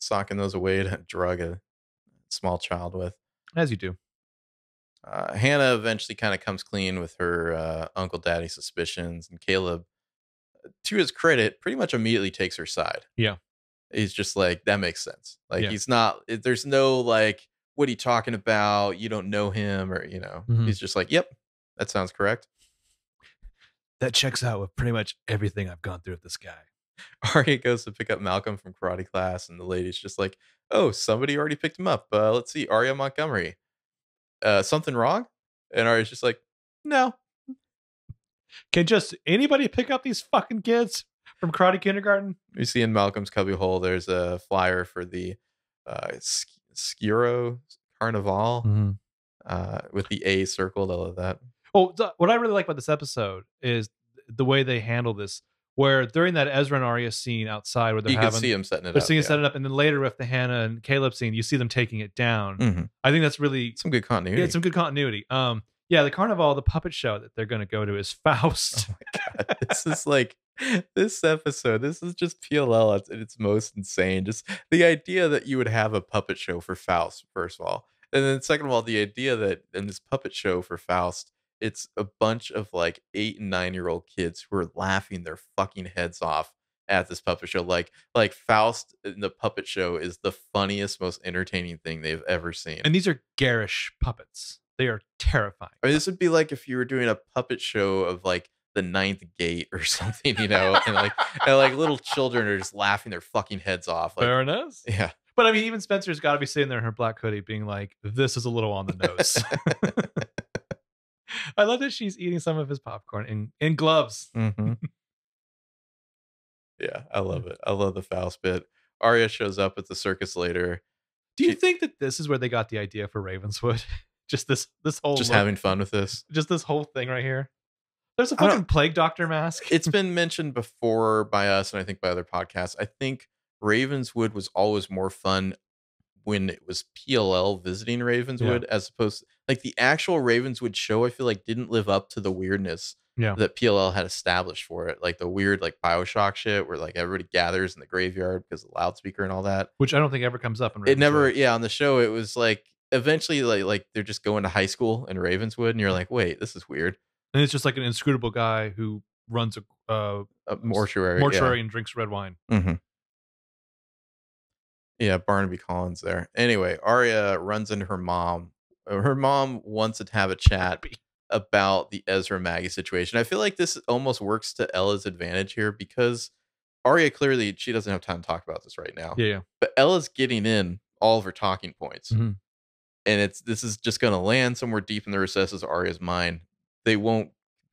Socking those away to drug a small child with. As you do. Uh, Hanna eventually kind of comes clean with her uh, uncle daddy suspicions, and Caleb, to his credit, pretty much immediately takes her side. Yeah. He's just like, that makes sense. Like, Yeah. he's not, there's no like, what are you talking about? You don't know him, or, you know, Mhm. he's just like, yep, that sounds correct. That checks out with pretty much everything I've gone through with this guy. Aria goes to pick up Malcolm from karate class, and the lady's just like, "Oh, somebody already picked him up. Uh, let's see, Aria Montgomery. Uh, something wrong?" And Aria's just like, "No." Can just anybody pick up these fucking kids? from Karate Kindergarten. You see in Malcolm's cubbyhole there's a flyer for the uh, Sk- Skiro Carnival uh, with the A circled. all of that. Oh, what I really like about this episode is the way they handle this. Where during that Ezra and Aria scene outside, where they're you having can see him setting it they're up. seeing yeah. it set it up, and then later with the Hanna and Caleb scene, you see them taking it down. Mhm. I think that's really Some good continuity. yeah, some good continuity. Um, yeah, the carnival, the puppet show that they're going to go to is Faust. Oh my god, this is like this episode. This is just PLL at its most insane. Just the idea that you would have a puppet show for Faust, first of all, and then second of all, the idea that in this puppet show for Faust, it's a bunch of like eight and nine year old kids who are laughing their fucking heads off at this puppet show. Like like Faust in the puppet show is the funniest, most entertaining thing they've ever seen. and these are garish puppets. They are terrifying. I mean, this would be like if you were doing a puppet show of like the ninth gate or something, you know, and like and like little children are just laughing their fucking heads off. Like, Fair enough. yeah. But I mean, even Spencer's got to be sitting there in her black hoodie, being like, "This is a little on the nose." I love that she's eating some of his popcorn in in gloves. Mhm. yeah, I love it. I love the Faust bit. Aria shows up at the circus later, Do you She- think that this is where they got the idea for Ravenswood? just this this whole just look- having fun with this. just this whole thing right here. There's a fucking plague doctor mask. It's been mentioned before by us and I think by other podcasts. I think Ravenswood was always more fun when it was PLL visiting Ravenswood as opposed to, like the actual Ravenswood show I feel like didn't live up to the weirdness Yeah. that PLL had established for it. Like the weird like BioShock shit where like everybody gathers in the graveyard because of the loudspeaker and all that. which I don't think ever comes up in It never yeah, on the show it was like eventually like like they're just going to high school in Ravenswood and you're like, "Wait, this is weird." And it's just like an inscrutable guy who runs a uh, A mortuary. yeah. mortuary and drinks red wine. Mm-hmm. Yeah, Barnabas Collins there. Anyway, Aria runs into her mom. Uh, Her mom wants to have a chat about the Ezra Maggie situation. I feel like this almost works to Ella's advantage here because Aria clearly she doesn't have time to talk about this right now. Yeah, yeah. But Ella's getting in all of her talking points. Mhm. And it's this is just gonna land somewhere deep in the recesses of Aria's mind. They won't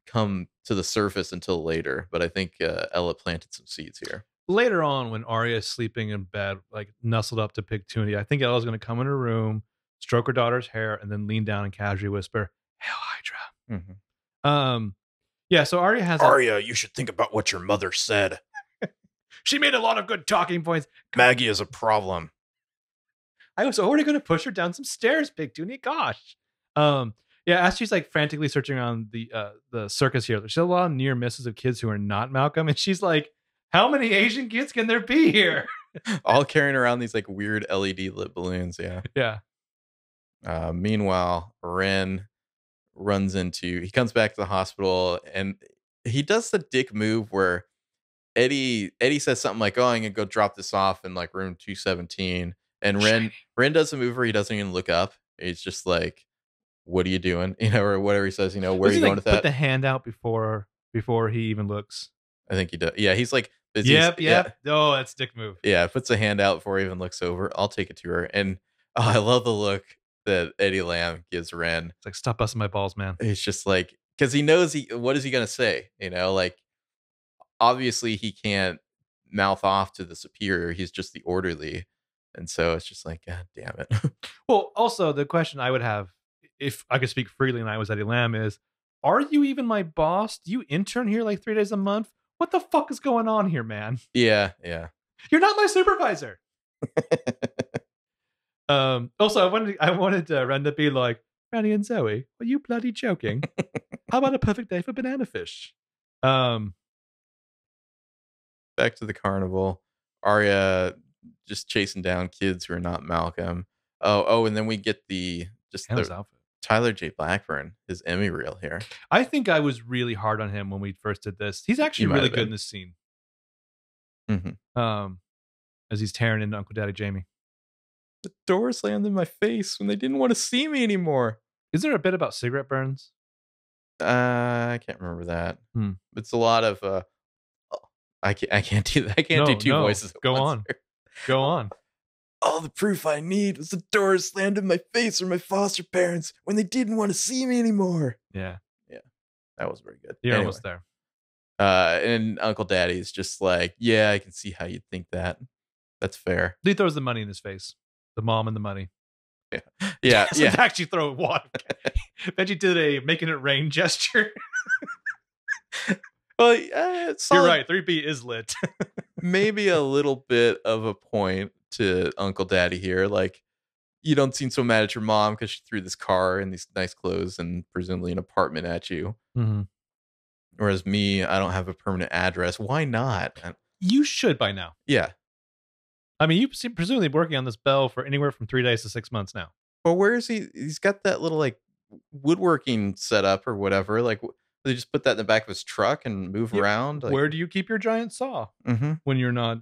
come to the surface until later, but I think uh, Ella planted some seeds here. Later on, when Aria is sleeping in bed, like nestled up to Pig I think Ella's going to come in her room, stroke her daughter's hair, and then lean down and casually whisper, "Hail Hydra." Um, yeah. So Aria has. a- Aria, you should think about what your mother said. she made a lot of good talking points. Maggie is a problem. I was already going to push her down some stairs, Pig Gosh. Um, yeah, as she's like frantically searching around the uh the circus here, there's a lot of near misses of kids who are not Malcolm, and she's like, "How many Asian kids can there be here?" All carrying around these like weird LED lit balloons. Yeah. yeah, Uh, meanwhile, Wren runs into. He comes back to the hospital and he does the dick move where Eddie Eddie says something like, "Oh, I'm gonna go drop this off in like room 217," and Wren Shiny. Wren does a move where he doesn't even look up. He's just like, "What are you doing?" You know, or whatever he says. You know, where are you he, going like, with Put the hand out before before he even looks. I think he does. Yeah, he's like, busy. Yep, yeah. yep. Oh, that's dick move. yeah, puts a hand out before he even looks over. I'll take it to her. And oh, I love the look that Eddie Lamb gives Wren. It's like stop busting my balls, man. He's just like, because he knows he, what is he going to say? You know, like, obviously he can't mouth off to the superior. He's just the orderly. And so it's just like, God damn it. Well, also the question I would have if I could speak freely and I was Eddie Lamb is, are you even my boss? Do you intern here like three days a month? What the fuck is going on here, man? yeah, yeah. You're not my supervisor. Um. Also, I wanted I wanted uh, Wren to be like, Franny and Zooey, are you bloody joking? How about a perfect day for banana fish? Um. Back to the carnival. Aria just chasing down kids who are not Malcolm. Oh, oh, and then we get the just Hanna's the, outfit. Tyler J. Blackburn, his Emmy reel here. I think I was really hard on him when we first did this. He's actually really good in this scene. Mhm. Um, as he's tearing into Uncle Daddy Jamie. The door slammed in my face when they didn't want to see me anymore. Is there a bit about cigarette burns? Uh, I can't remember that. Hmm. It's a lot of. uh oh, I can't. I can't do that. I can't No, do two no. voices. Go on. here. Go on. All the proof I need was the door slammed in my face from my foster parents when they didn't want to see me anymore. Yeah, Yeah. That was very good. you're Anyway, almost there. Uh, and Uncle Daddy's just like, yeah, I can see how you'd think that. That's fair. He throws the money in his face. The mom and the money. Yeah, Doesn't yeah. actually throw water. Benji did a making it rain gesture. Well, uh, You're right. 3B is lit. maybe a little bit of a point to Uncle Daddy here. Like, you don't seem so mad at your mom because she threw this car and these nice clothes and presumably an apartment at you. mm-hmm. Whereas me, I don't have a permanent address. Why not? You should by now. yeah. I mean, you presumably working on this bell for anywhere from three days to six months now. But where is he? He's got that little like woodworking setup or whatever. Like, they just put that in the back of his truck and move Yeah, around. Like, Where do you keep your giant saw hmm when you're not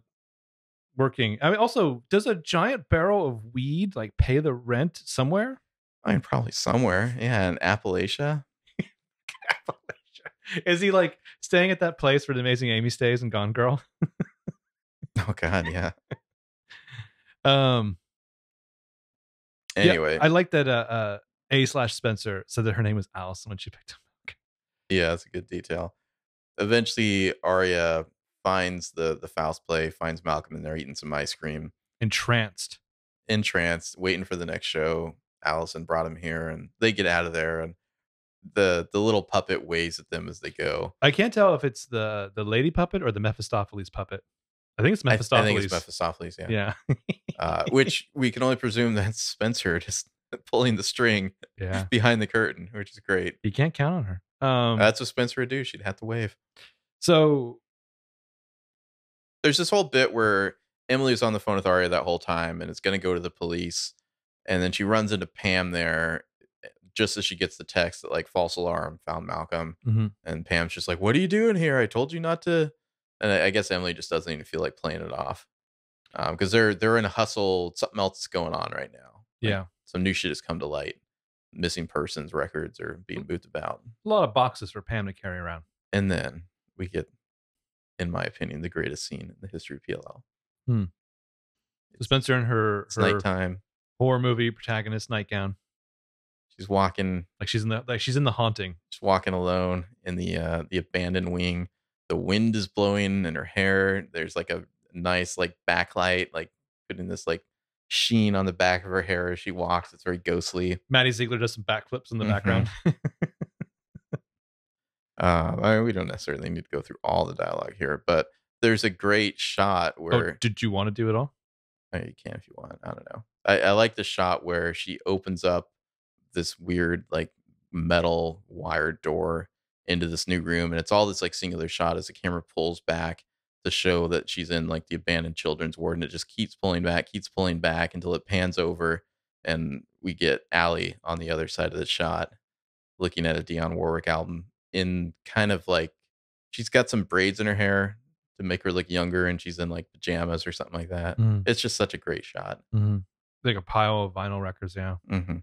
working? I mean, also, does a giant barrel of weed like pay the rent somewhere? I mean, probably somewhere. Yeah, in Appalachia. Appalachia. Is he like staying at that place where the amazing Amy stays in Gone Girl? Oh God, yeah. Um, yeah, Anyway, I like that. Uh, uh, A slash Spencer said that her name was Alison when she picked him. Yeah, that's a good detail. Eventually, Aria finds the the Faust play, finds Malcolm in there eating some ice cream, Entranced. entranced, waiting for the next show. Alison brought him here, and they get out of there, and the the little puppet waves at them as they go. I can't tell if it's the the lady puppet or the Mephistopheles puppet. I think it's I, I Mephistopheles. think it's Mephistopheles, yeah. yeah, Uh, which we can only presume that's Spencer just pulling the string yeah. behind the curtain, which is great. You can't count on her. Um, That's what Spencer would do. She'd have to wave. so there's this whole bit where Emily was on the phone with Aria that whole time and it's going to go to the police. And then she runs into Pam there eh, just as she gets the text that, like, false alarm found Malcolm. Mhm. And Pam's just like, What are you doing here? I told you not to. And I, I guess Emily just doesn't even feel like playing it off because they're they're in a hustle. Something else is going on right now. Like, yeah, Some new shit has come to light. Missing persons records are being moved about. a lot of boxes for Pam to carry around. And then we get, in my opinion, the greatest scene in the history of PLL. Hmm. Spencer in her, It's her nighttime. horror movie protagonist nightgown, She's walking, like she's in the like she's in the haunting. just walking alone in the uh, the abandoned wing. The wind is blowing in her hair. There's like a nice like backlight, like putting this like sheen on the back of her hair as she walks. It's very ghostly. Maddie Ziegler does some backflips in the Mhm. background. Uh, I mean, we don't necessarily need to go through all the dialogue here, but there's a great shot oh, where did you want to do it all? Oh, you can if you want. I don't know. I, I like the shot where she opens up this weird like metal wired door into this new room, and it's all this like singular shot as the camera pulls back to show that she's in like the abandoned children's ward, and it just keeps pulling back, keeps pulling back until it pans over, and we get Ali on the other side of the shot, looking at a Dionne Warwick album in kind of like she's got some braids in her hair to make her look younger, and she's in like pajamas or something like that. Mm-hmm. It's just such a great shot. Like a pile of vinyl records. Yeah. hmm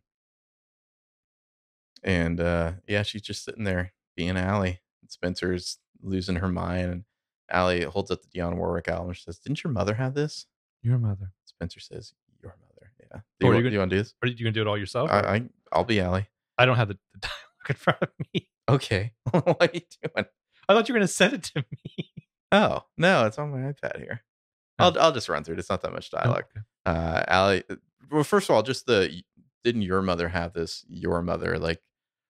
And uh, yeah, she's just sitting there being Ali. Spencer's losing her mind, and Ali holds up the Dionne Warwick album. She says, "Didn't your mother have this?" Your mother. Spencer says, "Your mother." Yeah. Do you, you gonna- you want to do this? Are you gonna do it all yourself? I, I I'll be Ali. I don't have the, the dialogue in front of me. Okay. what are you doing? I thought you were gonna send it to me. Oh no, it's on my iPad here. I'll I'll just run through it. It's not that much dialogue. Okay. uh Ali well first of all just the didn't your mother have this your mother like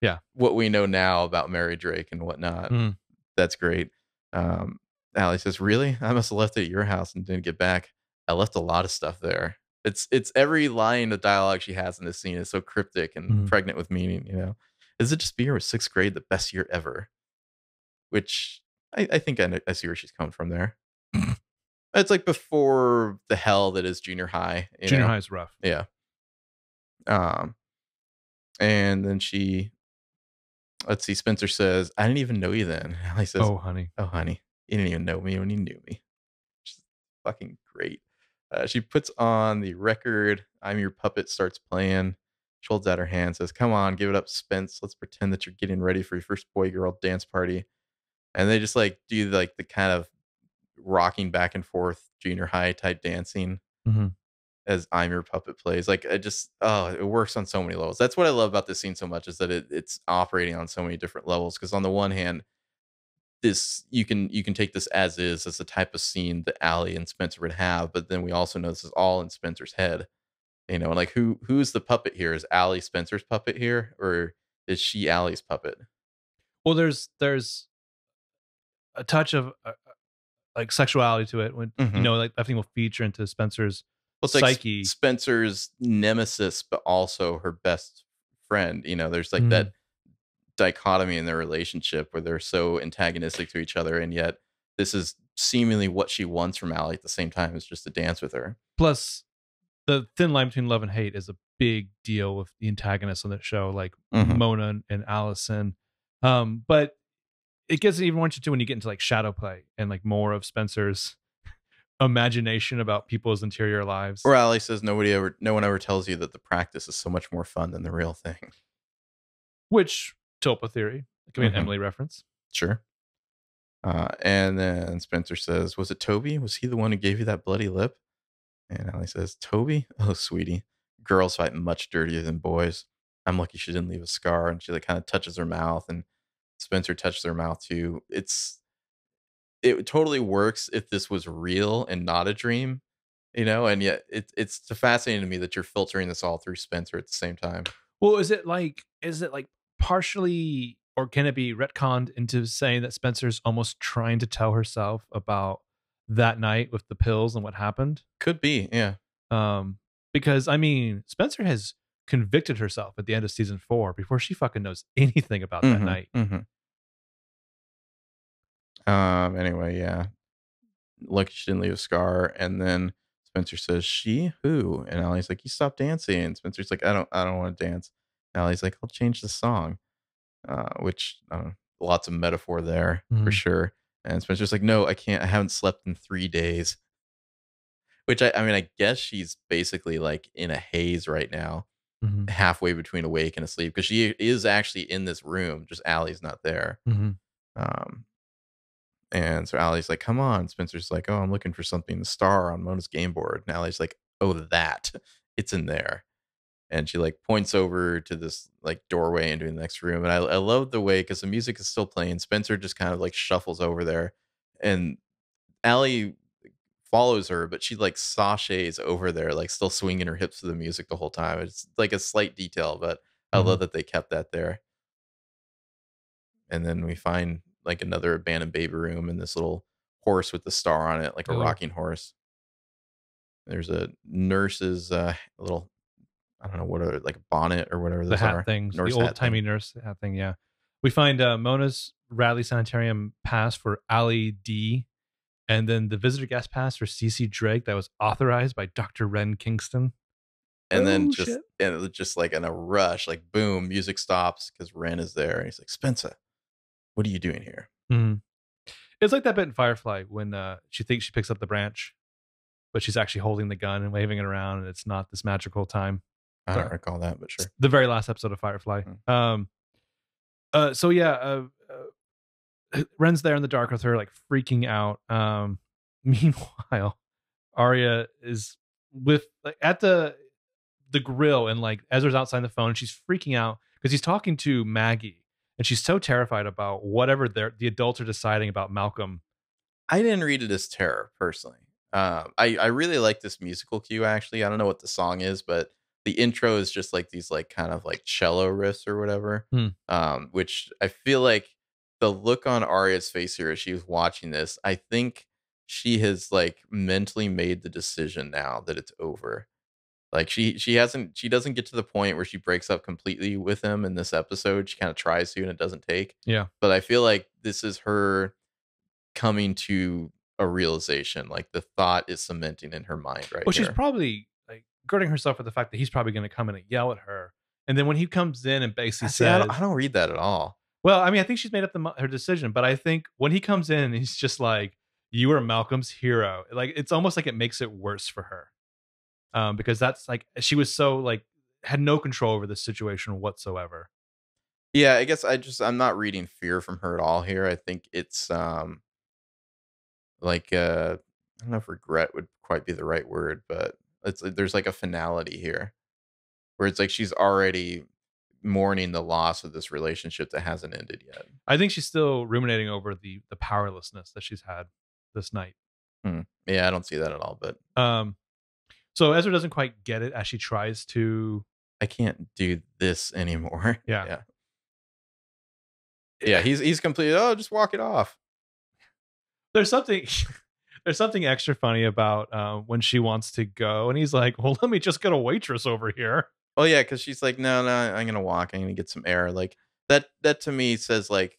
Yeah. what we know now about Mary Drake and whatnot Mm. that's great um Ali says really I must have left it at your house and didn't get back I left a lot of stuff there it's it's every line of dialogue she has in this scene is so cryptic and Mhm. pregnant with meaning you know is it just beer with sixth grade the best year ever which I, I think I, I see where she's coming from there it's like before the hell that is junior high Junior know? high is rough. Yeah. Um, and then she, let's see, Spencer says, I didn't even know you then. Ali says, Oh, honey, oh. honey. honey, you didn't even know me when you knew me. Which is fucking great. Uh, she puts on the record. I'm your puppet starts playing. She holds out her hand, says, Come on, give it up, Spence. Let's pretend that you're getting ready for your first boy girl dance party. And they just like do like the kind of rocking back and forth junior high type dancing Mhm. as I'm your puppet plays. Like I just oh, it works on so many levels. That's what I love about this scene so much is that it, it's operating on so many different levels. Because on the one hand, this you can you can take this as is as the type of scene that Ali and Spencer would have, but then we also know this is all in Spencer's head. You know, and like who who's the puppet here? Is Ali Spencer's puppet here, or is she Ali's puppet? Well, there's there's a touch of uh, like sexuality to it when you Mhm. know like I think will feature into Spencer's Well, it's like Psyche. Spencer's nemesis, but also her best friend. You know, there's like Mhm. that dichotomy in their relationship where they're so antagonistic to each other, and yet this is seemingly what she wants from Ali at the same time is just to dance with her. plus the thin line between love and hate is a big deal with the antagonists on that show, like Mhm. Mona and, Alison. Um, but it gets even more interesting when you get into like shadow play and like more of Spencer's imagination about people's interior lives. Or Ali says nobody ever, no one ever tells you that the practice is so much more fun than the real thing. Which Tulpa theory. It could be Mhm. an Emily reference. Sure. Uh, and then Spencer says, "Was it Toby? Was he the one who gave you that bloody lip?" And Ali says, "Toby? Oh, sweetie, girls fight much dirtier than boys. I'm lucky she didn't leave a scar." And she like kind of touches her mouth, and Spencer touches her mouth too. It's it totally works if this was real and not a dream, you know. And yet, it, it's fascinating to me that you're filtering this all through Spencer at the same time. Well, is it like is it like partially or can it be retconned into saying that Spencer's almost trying to tell herself about that night with the pills and what happened? Could be, yeah. Um, because I mean, Spencer has convicted herself at the end of season four before she fucking knows anything about that Mhm, night. mhm. Um. Anyway, yeah. Lucky she didn't leave a scar. And then Spencer says, "She who?" And Ali's like, "You stop dancing." And Spencer's like, "I don't. I don't want to dance." And Ali's like, "I'll change the song." Uh, which I lots of metaphor there for Mhm. sure. And Spencer's like, "No, I can't. I haven't slept in three days." Which I, I mean, I guess she's basically like in a haze right now, Mhm. halfway between awake and asleep, because she is actually in this room. Just Ali's not there. Mhm. Um, and so Ali's like, "Come on." Spencer's like, "Oh, I'm looking for something. The star on Mona's game board." And Ali's like, "Oh, that. It's in there." And she like points over to this like doorway into the next room. And I, I love the way because the music is still playing. Spencer just kind of like shuffles over there, and Ali follows her, but she like sashays over there, like still swinging her hips to the music the whole time. It's like a slight detail, but I love that they kept that there. And then we find like another abandoned baby room and this little horse with the star on it, like a Oh. rocking horse. There's a nurse's uh, little, I don't know what are like a bonnet or whatever The those hat are. things, Nurse the old timey thing. nurse hat thing. Yeah, we find uh, Mona's Radley Sanitarium pass for Ali D, and then the visitor guest pass for Cece Drake that was authorized by Dr. Wren Kingston. And then Oh, just shit. and it was just like in a rush, like boom, music stops because Wren is there, and he's like, Spencer, what are you doing here? Mhm. It's like that bit in Firefly when uh, she thinks she picks up the branch, but she's actually holding the gun and waving it around, and it's not this magical time. I don't recall that, but sure. the very last episode of Firefly. Hmm. Um, uh, so yeah, uh, uh, Wren's there in the dark with her, like freaking out. Um, meanwhile, Aria is with like at the the grill, and like Ezra's outside the phone. And she's freaking out because he's talking to Maggie, and she's so terrified about whatever the adults are deciding about Malcolm. I didn't read it as terror personally. Um, I I really like this musical cue. Actually, I don't know what the song is, but the intro is just like these like kind of like cello riffs or whatever. Hmm. Um, which I feel like the look on Aria's face here as she was watching this, I think she has like mentally made the decision now that it's over. Like she she hasn't she doesn't get to the point where she breaks up completely with him in this episode. She kind of tries to and it doesn't take. Yeah. But I feel like this is her coming to a realization. Like the thought is cementing in her mind right Well, she's probably girding herself with the fact that he's probably going to come in and yell at her. And then when he comes in and basically See, I, says, don't, I don't read that at all. Well, I mean, I think she's made up the, her decision, but I think when he comes in, he's just like, "You are Malcolm's hero." Like it's almost like it makes it worse for her, um, because that's like she was so like had no control over the situation whatsoever. Yeah, I guess I just I'm not reading fear from her at all here. I think it's um like uh I don't know if regret would quite be the right word, but it's uh, there's like a finality here where it's like she's already mourning the loss of this relationship that hasn't ended yet. I think she's still ruminating over the the powerlessness that she's had this night. Hmm. Yeah, I don't see that at all, but Um, so Ezra doesn't quite get it as she tries to. I can't do this anymore. Yeah. Yeah. Eh, yeah, eh he's he's completely oh, just walk it off. There's something. There's something extra funny about uh, when she wants to go, and he's like, "Well, let me just get a waitress over here." Oh yeah, because she's like, no, no, I'm gonna walk. I'm gonna get some air. Like that. That to me says like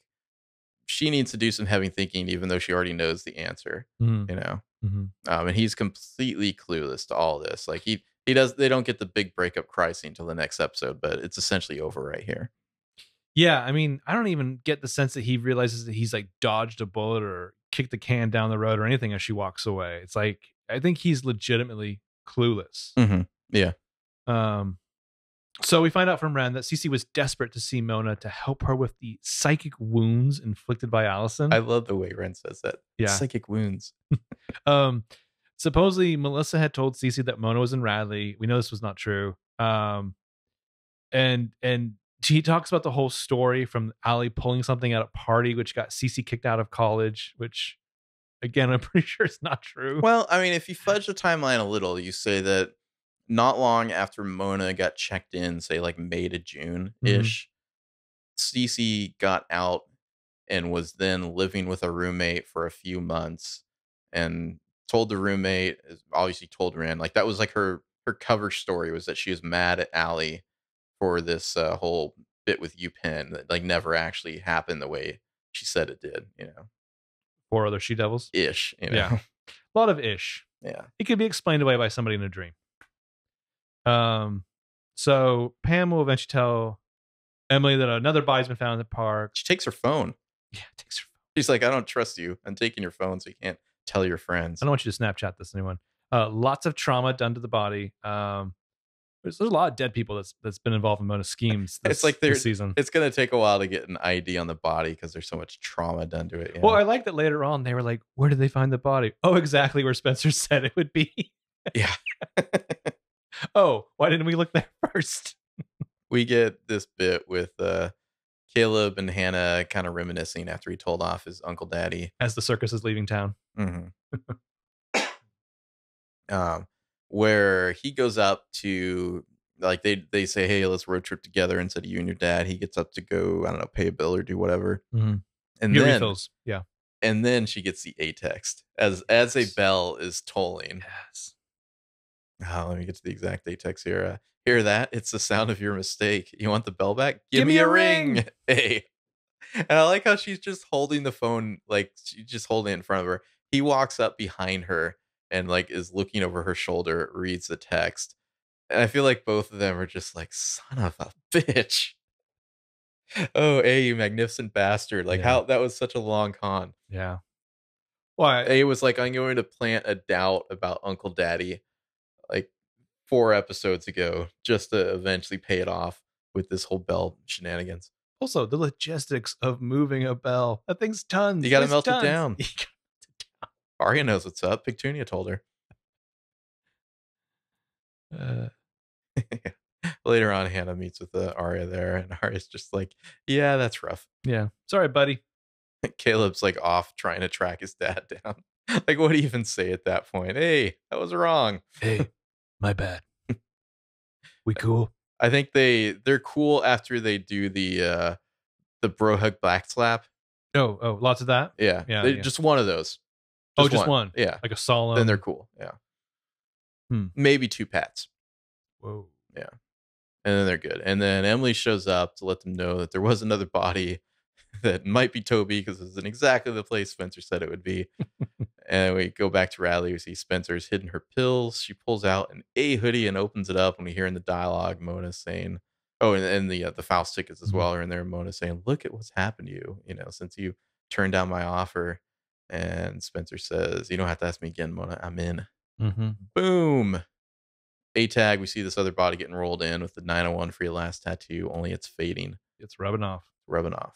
she needs to do some heavy thinking, even though she already knows the answer. Mm-hmm. You know, Mhm. um, and he's completely clueless to all this. Like he he does. They don't get the big breakup cry scene until the next episode, but it's essentially over right here. Yeah, I mean, I don't even get the sense that he realizes that he's like dodged a bullet or kicked the can down the road or anything as she walks away. It's like I think he's legitimately clueless. Mm-hmm. Yeah. Um, so we find out from Wren that Cece was desperate to see Mona to help her with the psychic wounds inflicted by Alison. I love the way Wren says that. Yeah. Psychic wounds. um, supposedly Melissa had told Cece that Mona was in Radley. We know this was not true. Um, and and she talks about the whole story from Ali pulling something at a party, which got Cece kicked out of college. Which, again, I'm pretty sure it's not true. Well, I mean, if you fudge the timeline a little, you say that not long after Mona got checked in, say like May to June mm-hmm. ish, Cece got out and was then living with a roommate for a few months and told the roommate, obviously told Rand, like that was like her her cover story was that she was mad at Ali for this uh, whole bit with UPenn that like never actually happened the way she said it did, you know, Four other she devils. ish, you know, Yeah. A lot of ish. yeah. It could be explained away by somebody in a dream. Um, so Pam will eventually tell Emily that another body's been found in the park. She takes her phone. Yeah, takes her phone. She's like, I don't trust you. I'm taking your phone so you can't tell your friends. I don't want you to Snapchat this anyone. Uh, lots of trauma done to the body. Um, there's, there's a lot of dead people that's that's been involved in Mona schemes. This, It's like this season. It's gonna take a while to get an ID on the body because there's so much trauma done to it. you Well, know? I like that later on they were like, "Where did they find the body?" Oh, exactly where Spencer said it would be. yeah. oh, why didn't we look there first? we get this bit with uh, Caleb and Hanna kind of reminiscing after he told off his uncle daddy. As the circus is leaving town. Mhm. um, where he goes up to like they they say, hey, let's road trip together instead of you and your dad. He gets up to go, I don't know, pay a bill or do whatever. Mhm. And then refills. Yeah. and then she gets the a text as as a bell is tolling. Yes. Oh, let me get to the exact a text here. Uh, hear that? It's the sound of your mistake. You want the bell back? Give me a ring. Hey. And I like how she's just holding the phone, like she's just holding it in front of her. He walks up behind her and like is looking over her shoulder, reads the text. And I feel like both of them are just like, son of a bitch. Oh, A, you magnificent bastard. Like Yeah. how that was such a long con. Yeah. Why? A was like, I'm going to plant a doubt about Uncle Daddy like four episodes ago just to eventually pay it off with this whole bell shenanigans. Also, the logistics of moving a bell. That thing's tons. You gotta melt it down. Aria knows what's up. Pigtunia told her. Uh, Later on, Hanna meets with uh, Aria there, and Aria's just like, Yeah, that's rough. yeah. Sorry, buddy. Caleb's like off trying to track his dad down. like, what do you even say at that point? Hey, that was wrong. Hey, my bad. We cool. I think they they're cool after they do the uh the bro hug back slap. Oh, oh, lots of that. Yeah, Yeah, they- yeah. just one of those. Oh, just one. Yeah, Like a solemn. then they're cool. Yeah, Hmm. maybe two pats, Whoa. Yeah. And then they're good. And then Emily shows up to let them know that there was another body that might be Toby because it's in exactly the place Spencer said it would be. and we go back to Radley. We see Spencer's hidden her pills. She pulls out an A hoodie and opens it up, and we hear in the dialogue Mona saying, "Oh, and, and the uh, the Faust tickets as Mhm. well are in there." Mona saying, "Look at what's happened to you. You know, since you turned down my offer." And Spencer says, "You don't have to ask me again, Mona. I'm in." Mm-hmm. Boom. A tag. We see this other body getting rolled in with the 901 for your last tattoo. Only it's fading, It's rubbing off rubbing off.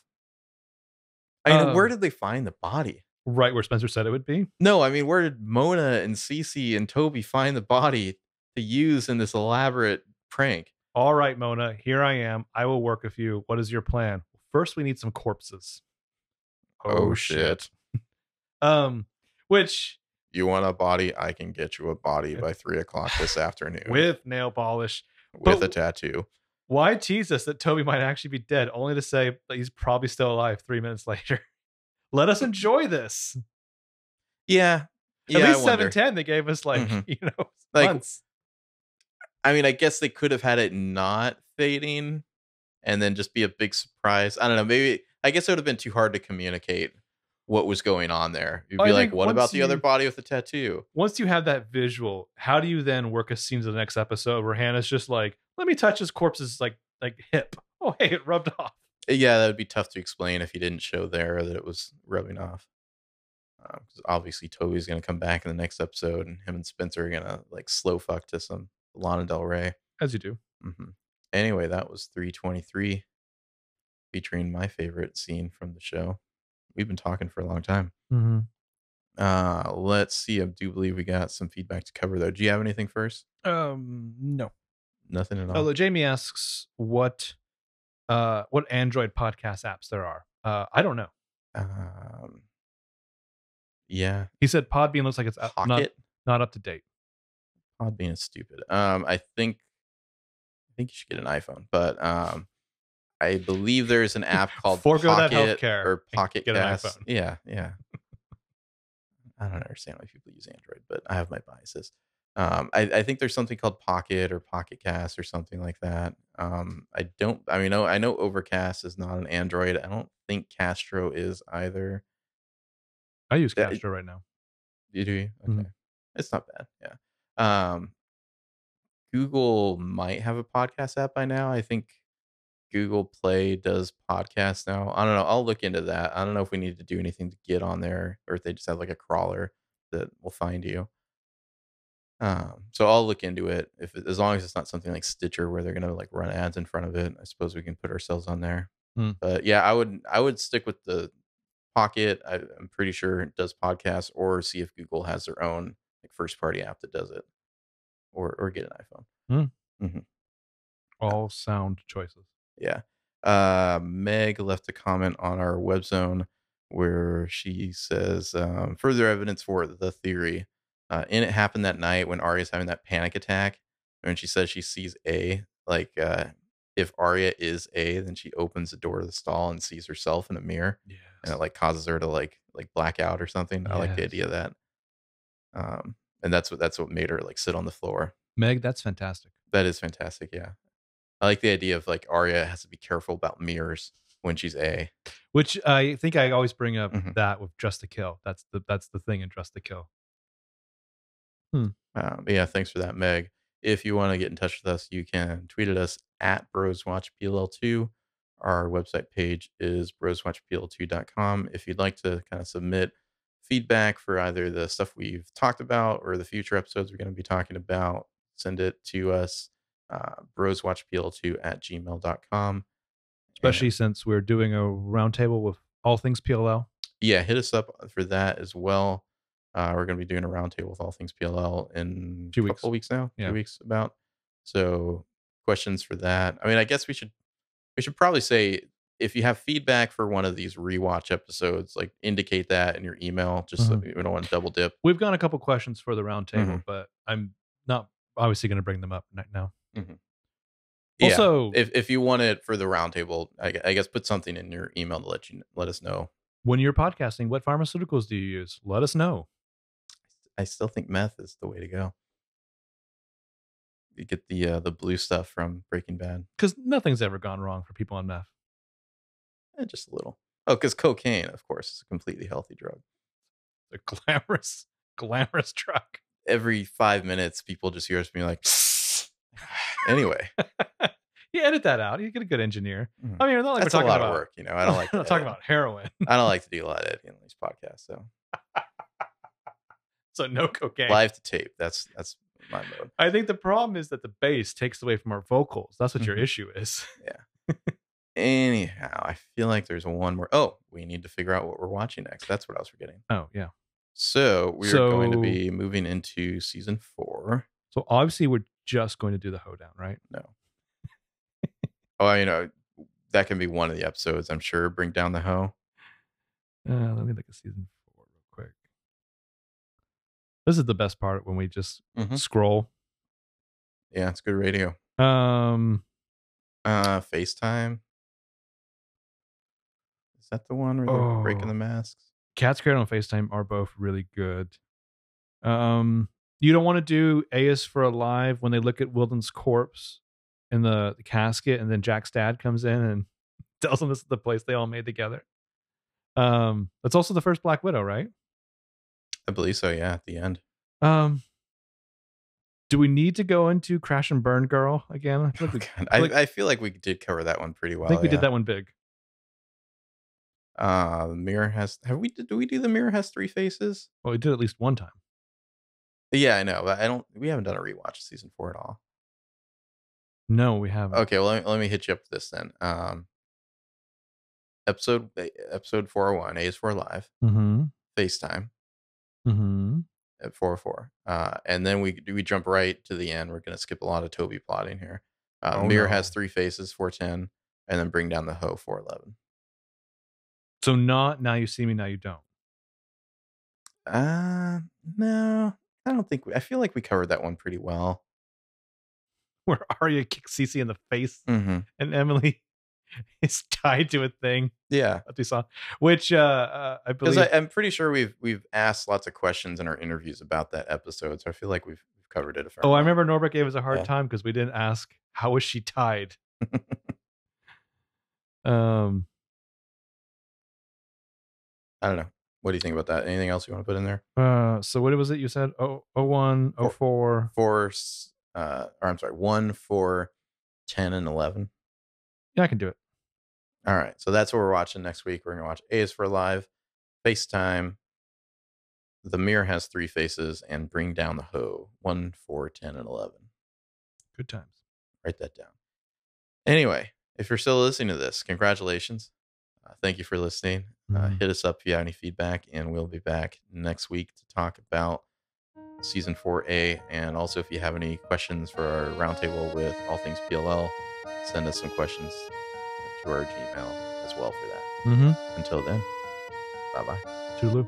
I mean, where Um, did they find the body? right where Spencer said it would be. No, I mean, where did Mona and Cece and Toby find the body to use in this elaborate prank? All right, Mona, here I am. I will work with you. What is your plan? First, we need some corpses. Oh, shit. Um, which You want a body? I can get you a body by three o'clock this afternoon with nail polish. with but- a tattoo. Why tease us that Toby might actually be dead, only to say that he's probably still alive three minutes later? Let us enjoy this. Yeah. At Yeah, least seven ten, they gave us like Mhm. you know Like, months. I mean, I guess they could have had it not fading and then just be a big surprise. I don't know. Maybe I guess it would have been too hard to communicate what was going on there. You'd I be like, what about once the other body with the tattoo? Once you have that visual, how do you then work a scene to the next episode where Hanna's just like, "Let me touch his corpse's like like hip." Oh, hey, it rubbed off. Yeah, that would be tough to explain if you didn't show there that it was rubbing off. Because obviously Toby's gonna come back in the next episode, and him and Spencer are gonna like slow fuck to some Lana Del Rey. As you do. hmm Anyway, that was 323, featuring my favorite scene from the show. We've been talking for a long time. Mm-hmm. Uh, let's see. I do believe we got some feedback to cover though. Do you have anything first? Um, no. Nothing at all. Although Jamie asks what uh what Android podcast apps there are. Uh I don't know. Um, yeah, He said Podbean looks like it's up- not not up to date. Podbean is stupid. Um, I think, I think you should get an iPhone, but um, I believe there's an app called Forgo that Pocket healthcare or Pocket get an Cast. iPhone. Yeah, yeah. I don't understand why people use Android, but I have my biases. Um, I, I think there's something called Pocket or Pocket Cast or something like that. Um, I don't. I mean, I know Overcast is not an Android. I don't think Castro is either. I use Castro right now. You do? Okay. Mhm. It's not bad. Yeah. Um Google might have a podcast app by now. I think Google Play does podcasts now. I don't know. I'll look into that. I don't know if we need to do anything to get on there or if they just have like a crawler that will find you. Um, so I'll look into it. If as long as it's not something like Stitcher where they're gonna like run ads in front of it, I suppose we can put ourselves on there. Hmm. But yeah, I would I would stick with the Pocket. I, I'm pretty sure it does podcasts, or see if Google has their own like first party app that does it, or or get an iPhone. All sound choices. Yeah. Uh, Meg left a comment on our web zone where she says um, further evidence for the theory. Uh, and it happened that night when Aria's having that panic attack, and she says she sees A. Like uh, if Aria is A, then she opens the door to the stall and sees herself in a mirror. Yes. and it like causes her to like like black out or something. I like the idea of that. Um, and that's what that's what made her like sit on the floor. Meg, that's fantastic. That is fantastic. Yeah, I like the idea of like Aria has to be careful about mirrors when she's a. Which I think I always bring up Mhm. that with Dress to Kill. That's the that's the thing in Dress to Kill. Um, but yeah, thanks for that, Meg. If you want to get in touch with us, you can tweet at us at broswatchpll2. Our website page is broswatchpl2.com. If you'd like to kind of submit feedback for either the stuff we've talked about or the future episodes we're going to be talking about, send it to us, uh, broswatchpl2 at gmail.com. Especially since we're doing a roundtable with all things PLL. yeah, hit us up for that as well. Uh, we're going to be doing a roundtable with all things PLL in Two a couple weeks now, Yeah. two weeks about. So questions for that. I mean, I guess we should we should probably say if you have feedback for one of these rewatch episodes, like indicate that in your email, just so Mhm. we don't want to double dip. We've got a couple questions for the roundtable, Mhm. but I'm not obviously going to bring them up right now. Yeah, Also, if if you want it for the roundtable, I, I guess put something in your email to let you let us know. when you're podcasting, what pharmaceuticals do you use? Let us know. I still think meth is the way to go. You get the uh, the blue stuff from Breaking Bad. Because nothing's ever gone wrong for people on meth. Eh, just a little. Oh, because cocaine, of course, is a completely healthy drug. A glamorous, glamorous truck. Every five minutes, people just hear us being like, anyway, you edit that out. You get a good engineer. Mhm. I mean, it's not like that's we're talking a lot about of work. You know, I don't like. I'm talking about heroin. I don't like to do a lot of editing on these podcasts. So so no cocaine. live to tape. That's that's my mode. I think the problem is that the bass takes away from our vocals. That's what your Mhm. issue is. Yeah. Anyhow, I feel like there's one more. Oh, we need to figure out what we're watching next. That's what I was forgetting. Oh yeah. So we are going to be moving into season four. So obviously we're just going to do the hoedown, right? No. Oh, you know, that can be one of the episodes. I'm sure. Bring down the hoe. Uh, let me look at season four real quick. This is the best part when we just Mhm. scroll. Yeah, it's good radio. Um, Uh, FaceTime. Is that the one where they're breaking Oh. the masks? Cat's Cradle and FaceTime are both really good. Um, you don't want to do A is for Alive when they look at Wilden's corpse in the, the casket, and then Jack's dad comes in and tells them this is the place they all made together. Um, that's also the first Black Widow, right? I believe so. Yeah, at the end. Um, do we need to go into Crash and Burn Girl again? I feel like we, I, like- I feel like we did cover that one pretty well. I think we yeah. did that one big. Uh, the mirror has. Have we? Did we do the mirror has three faces? Well, we did at least one time. Yeah, I know. But I don't. We haven't done a rewatch of season four at all. No, we haven't. Okay, well, let me, let me hit you up with this then. Um, episode episode four hundred one. A is for live. Mm-hmm. FaceTime Mm-hmm. at four hundred four. Uh, and then we we jump right to the end. We're gonna skip a lot of Toby plotting here. Uh, Oh, mirror no. has three faces. Four ten, and then bring down the hoe. Four eleven. So not now you see me, now you don't. Uh, no, I don't think. We, I feel like we covered that one pretty well. Where Aria kicks Cece in the face Mm-hmm. and Emily is tied to a thing Yeah, that we saw, which uh, uh I because believe. I'm pretty sure we've we've asked lots of questions in our interviews about that episode, so I feel like we've we've covered it. A fair oh, I remember Norbert gave us a hard Yeah. time because we didn't ask how was she tied. um, I don't know. What do you think about that? Anything else you want to put in there? uh, so what was it you said? Oh, oh one, oh four. Four, uh, or I'm sorry, one, four, ten, and eleven. Yeah, I can do it. All right, so that's what we're watching next week. We're gonna watch A is for Live, FaceTime. The mirror has three faces, and bring down the hoe. One, four, ten, and eleven. Good times. Write that down. Anyway, if you're still listening to this, congratulations. Uh, thank you for listening. Uh, Mhm. hit us up if you have any feedback, and we'll be back next week to talk about season 4A. And also, if you have any questions for our roundtable with all things PLL, send us some questions to our Gmail as well for that. Mm-hmm. Until then, bye bye. Tulu.